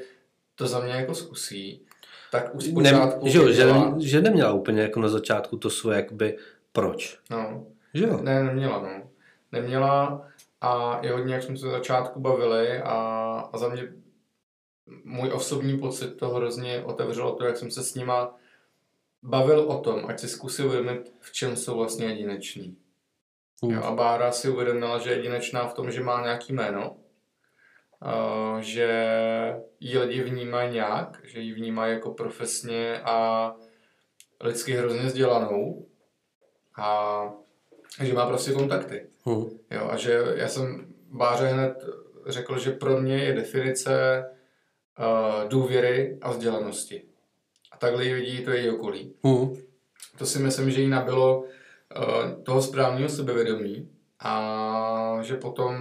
to za mě jako zkusí, tak už zpočátku ne, že, že, že neměla úplně jako na začátku to svoje jakoby proč. No. Že jo? Ne, neměla, no. Neměla a je hodně, jak jsme se začátku bavili a, a za mě můj osobní pocit to hrozně otevřelo to, jak jsem se s nima bavil o tom, ať si zkusil uvědomit, v čem jsou vlastně jedineční. Hmm. Jo, a Bára si uvědomila, že je jedinečná v tom, že má nějaký jméno, uh, že ji lidi vnímají nějak, že ji vnímají jako profesně a lidsky hrozně vzdělanou a že má prostě kontakty. Hmm. Jo, a že já jsem Báře hned řekl, že pro mě je definice důvěry a vzdělanosti. A takhle ji vidí to její okolí. Hmm. To si myslím, že jí nabilo uh, toho správného sebevědomí a že potom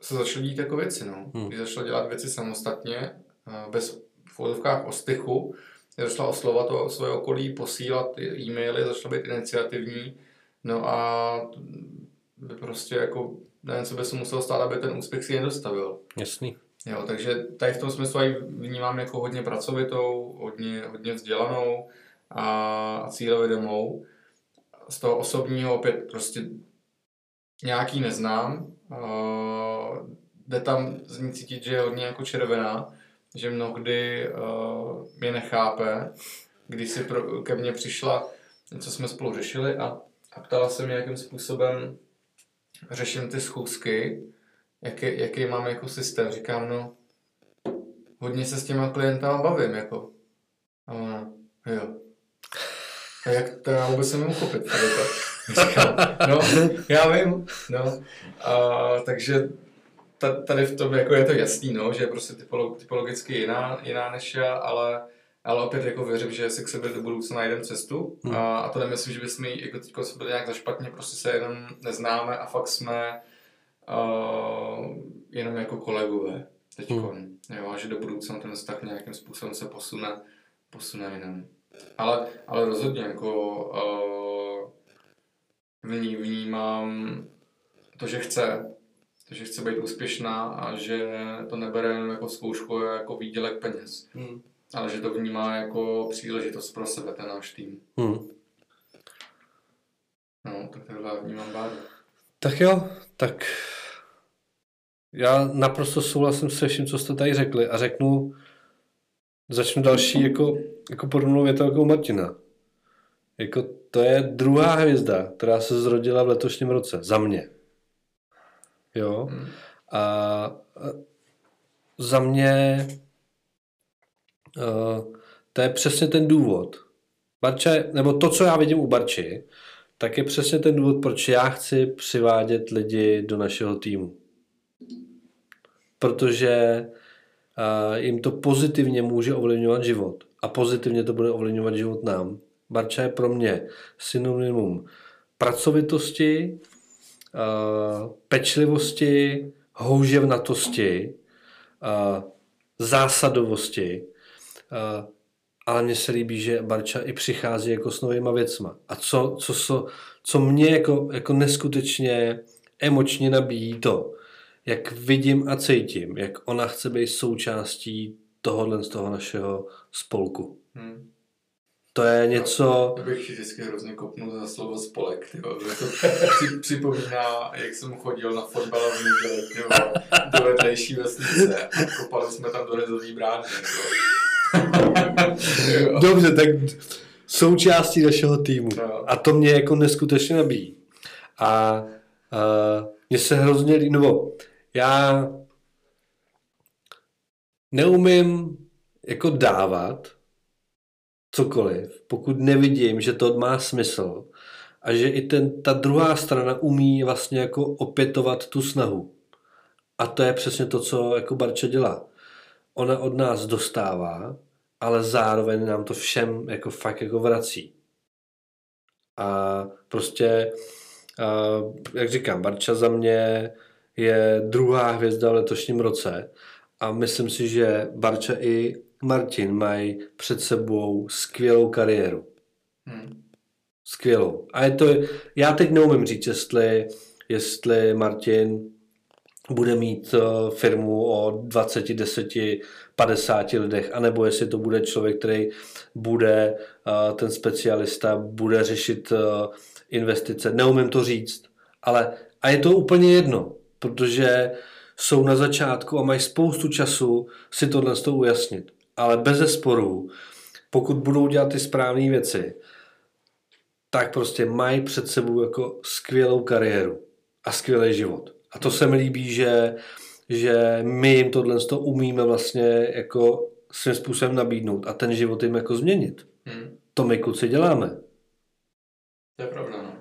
se začaly dít jako věci, no. Hmm. Když začala dělat věci samostatně, uh, bez v úvodovkách ostychu, začala oslovat to své okolí, posílat e-maily, začala být iniciativní, no a by prostě jako nevím, co by se musel stát, aby ten úspěch si nedostavil. Jasný. Jo, takže tady v tom smyslu ji vnímám jako hodně pracovitou, hodně, hodně vzdělanou a, a cílevědomou. Z toho osobního opět prostě nějaký neznám. Uh, jde tam z ní cítit, že je hodně jako červená, že mnohdy uh, mě nechápe, když si pro, ke mně přišla, co jsme spolu řešili a, a ptala se mě, jakým způsobem řeším ty schůzky, jaký, jaký mám jako systém. Říkám, no, hodně se s těma klientama bavím, jako. A ona, jo. A jak to já vůbec nemůžu chopit, tady to. Říkám, no, já vím, no. A, takže tady v tom jako je to jasný, no, že je prostě typolog, typologicky jiná, jiná než já, ale, ale opět jako věřím, že si k sobě do budoucna najdeme cestu hmm. a, a to nemyslím, že bychom jako teď byli nějak zašpatně, prostě se jenom neznáme a fakt jsme uh, jenom jako kolegové teď. Hmm. Jo, a že do budoucna ten vztah nějakým způsobem se posune, posune jinam. Ale, ale rozhodně jako uh, v ní vnímám to, že chce, to, že chce být úspěšná a že to nebere jenom jako zkoušku, jako výdělek peněz. Hmm. Ale že to vnímá jako příležitost pro sebe, ten náš tým. Hmm. No, tak takhle vnímám Báru. Tak jo, tak já naprosto souhlasím se vším, co jste tady řekli a řeknu, začnu další jako, jako podobnou větu jako Martina. Jako to je druhá hvězda, která se zrodila v letošním roce. Za mě. Jo. Hmm. A za mě uh, to je přesně ten důvod. Barče, nebo to, co já vidím u Barči, tak je přesně ten důvod, proč já chci přivádět lidi do našeho týmu protože jim to pozitivně může ovlivňovat život a pozitivně to bude ovlivňovat život nám. Barča je pro mě synonymum pracovitosti, pečlivosti, houževnatosti, zásadovosti, ale mně se líbí, že Barča i přichází jako s novýma věcma. A co, co, co, co mě jako, jako neskutečně emočně nabíjí to, jak vidím a cítím, jak ona chce být součástí tohohle z toho našeho spolku. Hmm. To je něco... Já bych vždycky hrozně kopnul za slovo spolek, tyjo. To při, připomíná, jak jsem chodil na fotbal v neděli, do vedlejší vesnice a kopali jsme tam do rezový brány, <laughs> Dobře, tak součástí našeho týmu. No. A to mě jako neskutečně nabíjí. A, a mně se hrozně líbí, nebo já neumím jako dávat cokoliv, pokud nevidím, že to má smysl a že i ten, ta druhá strana umí vlastně jako opětovat tu snahu. A to je přesně to, co jako Barča dělá. Ona od nás dostává, ale zároveň nám to všem jako fakt jako vrací. A prostě, a, jak říkám, Barča za mě je druhá hvězda v letošním roce a myslím si, že Barča i Martin mají před sebou skvělou kariéru. Hmm. Skvělou. A je to, já teď neumím říct, jestli, jestli Martin bude mít uh, firmu o 20, 10, 50 lidech, anebo jestli to bude člověk, který bude uh, ten specialista, bude řešit uh, investice. Neumím to říct, ale a je to úplně jedno, protože jsou na začátku a mají spoustu času si tohle z toho ujasnit. Ale bez zesporu, pokud budou dělat ty správné věci, tak prostě mají před sebou jako skvělou kariéru a skvělý život. A to se mi líbí, že, že my jim tohle to umíme vlastně jako svým způsobem nabídnout a ten život jim jako změnit. Hmm. To my kluci děláme. To je pravda, no.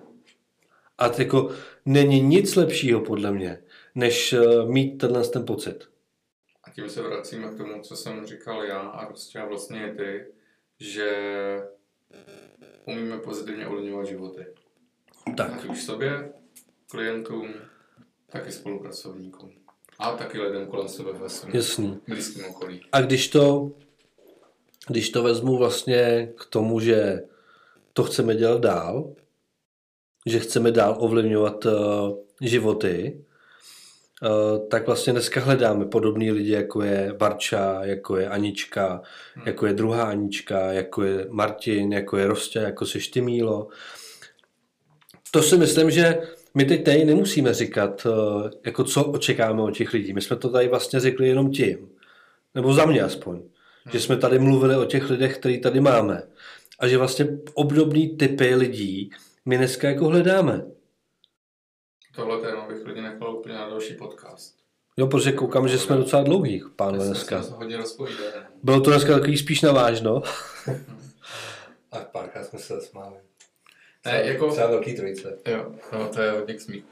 A to jako není nic lepšího podle mě, než eh, mít tenhle ten pocit. A tím se vracíme k tomu, co jsem říkal já a prostě a vlastně i ty, že umíme pozitivně ovlivňovat životy. Tak. Ať už sobě, klientům, tak i spolupracovníkům. A taky lidem kolem sebe ve svém Jasný. blízkém okolí. A když to, když to vezmu vlastně k tomu, že to chceme dělat dál, že chceme dál ovlivňovat uh, životy, uh, tak vlastně dneska hledáme podobný lidi, jako je Barča, jako je Anička, hmm. jako je druhá Anička, jako je Martin, jako je Rostě, jako se Štymílo. To si myslím, že my teď tady nemusíme říkat, uh, jako co očekáváme od těch lidí. My jsme to tady vlastně řekli jenom tím. Nebo za mě aspoň. Že jsme tady mluvili o těch lidech, který tady máme. A že vlastně obdobný typy lidí my dneska jako hledáme. Tohle téma bych lidi nechal úplně na další podcast. Jo, protože koukám, že jsme docela dlouhý, pánové, Dneska. jsme hodně rozpovídali. Bylo to dneska takový spíš na vážno. <laughs> A párkrát jsme se zasmáli. Ne, jako... Třeba velký trojice. Jo, no, to je hodně k smíchu.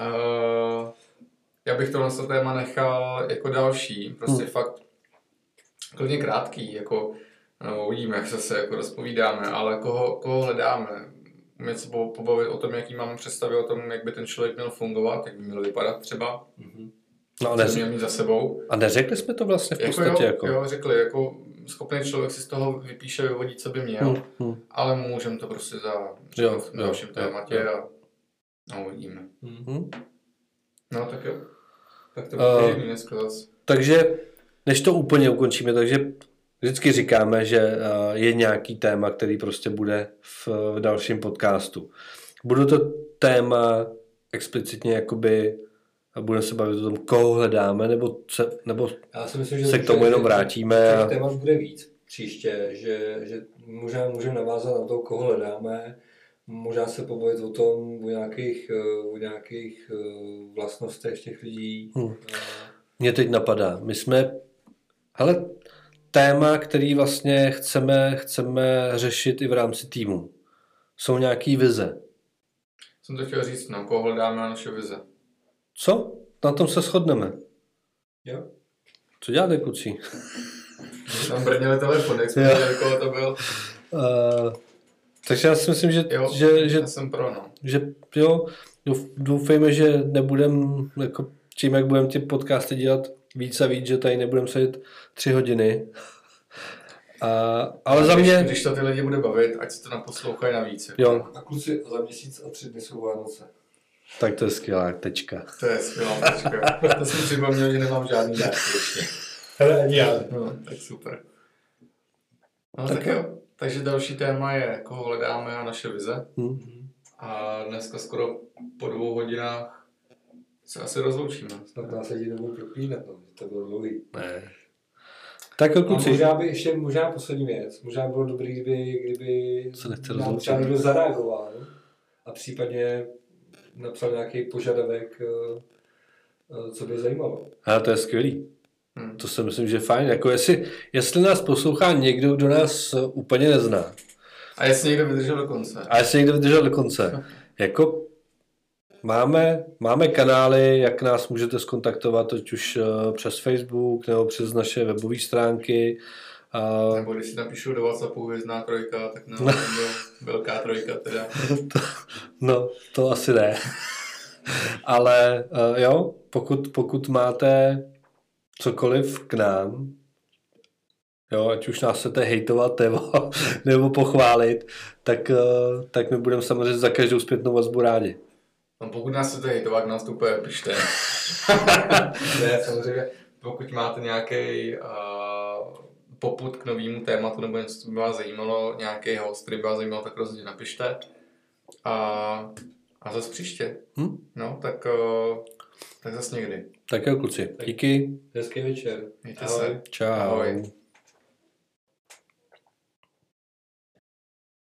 Uh, <laughs> já bych tohle téma nechal jako další, prostě Hmm. fakt klidně krátký, jako no, uvidíme, jak se se jako rozpovídáme, ale koho, koho hledáme, umět se po- pobavit o tom, jaký máme představy o tom, jak by ten člověk měl fungovat, jak by měl vypadat třeba, No a, co by neř- měl mít za sebou. a neřekli jsme to vlastně v Jako podstatě. jo, jako. jo, řekli, jako schopný člověk si z toho vypíše, vyvodí, co by měl, Hmm, hmm. ale můžeme to prostě za Jo, v dalším jo, tématě jo. a no, uvidíme. Hmm. No tak jo. Tak to Uh, bylo uh, dneska zase. Takže, než to úplně ukončíme, takže vždycky říkáme, že eh, je nějaký téma, který prostě bude v, v dalším podcastu. Bude to téma explicitně jakoby a budeme se bavit o tom, koho hledáme, nebo, se, nebo Já si myslím, že se k tomu jenom vrátíme. A, témat bude víc příště, že, že můžeme, můžeme navázat na to, koho hledáme, možná se pobavit o tom, o nějakých, eh, o nějakých eh, vlastnostech těch lidí. Hmm. Mě teď napadá, my jsme, hele, téma, který vlastně chceme, chceme řešit i v rámci týmu. Jsou nějaký vize. Jsem to chtěl říct, no, koho hledáme na naše vize. Co? Na tom se shodneme. Jo? Co děláte, kluci? <laughs> Tam brněli telefon, jak jsme viděli, koho to byl. Uh, takže já si myslím, že, Jo, že, že, já jsem pro, no. že jo, douf- doufejme, že nebudem, jako tím, jak budeme ty podcasty dělat víc a víc, že tady nebudeme sedět tři hodiny. A, ale za když, mě, Když to ty lidi bude bavit, ať si to naposlouchají navíc. Jako. jo, A kluci, za měsíc a tři dny jsou Vánoce. Tak to je skvělá tečka. To je skvělá tečka. <laughs> To jsem připomněl, že nemám žádný dárky ještě. Hele, ani já. No, tak super. No tak jo. Takže další téma je, koho hledáme a naše vize. Hm? A dneska skoro po dvou hodinách se asi rozloučíme. Snad nás lidi nebudou proklínat, no, že to bylo dlouhý. Ne. Tak jo, A kluci, možná by ještě, možná poslední věc, možná by bylo dobrý, kdyby, kdyby Se nechce nám rozloučit. třeba někdo zareagoval a případně napsal nějaký požadavek, eh, eh, co by zajímalo. ale to je skvělý. Hm. To si myslím, že je fajn. Jako jestli, jestli nás poslouchá někdo, kdo nás úplně nezná, A jestli někdo vydržel do konce. A jestli někdo vydržel do konce. <laughs> Jako máme, máme kanály, jak nás můžete skontaktovat, ať už eh, přes Facebook nebo přes naše webové stránky. A Nebo když si napíšu do Whatsappu hvězdná trojka, tak no, <laughs> byl velká trojka teda. No, to asi ne. Ale uh, jo, pokud, pokud máte cokoliv k nám, jo, ať už nás chcete hejtovat nebo, <laughs> nebo pochválit, tak, uh, tak my budeme samozřejmě za každou zpětnou vazbu rádi. No pokud nás chcete hejtovat, nás to úplně pište. <laughs> ne, samozřejmě, pokud máte nějaký uh, poput k novému tématu nebo něco, co by vás zajímalo, nějaký host, který by vás zajímal, tak rozhodně napište. A, a zase příště. Hm? No, tak, uh, tak zase někdy. Tak jo, kluci, díky. Hezký večer. Mějte Ahoj. se. Čau. Ahoj.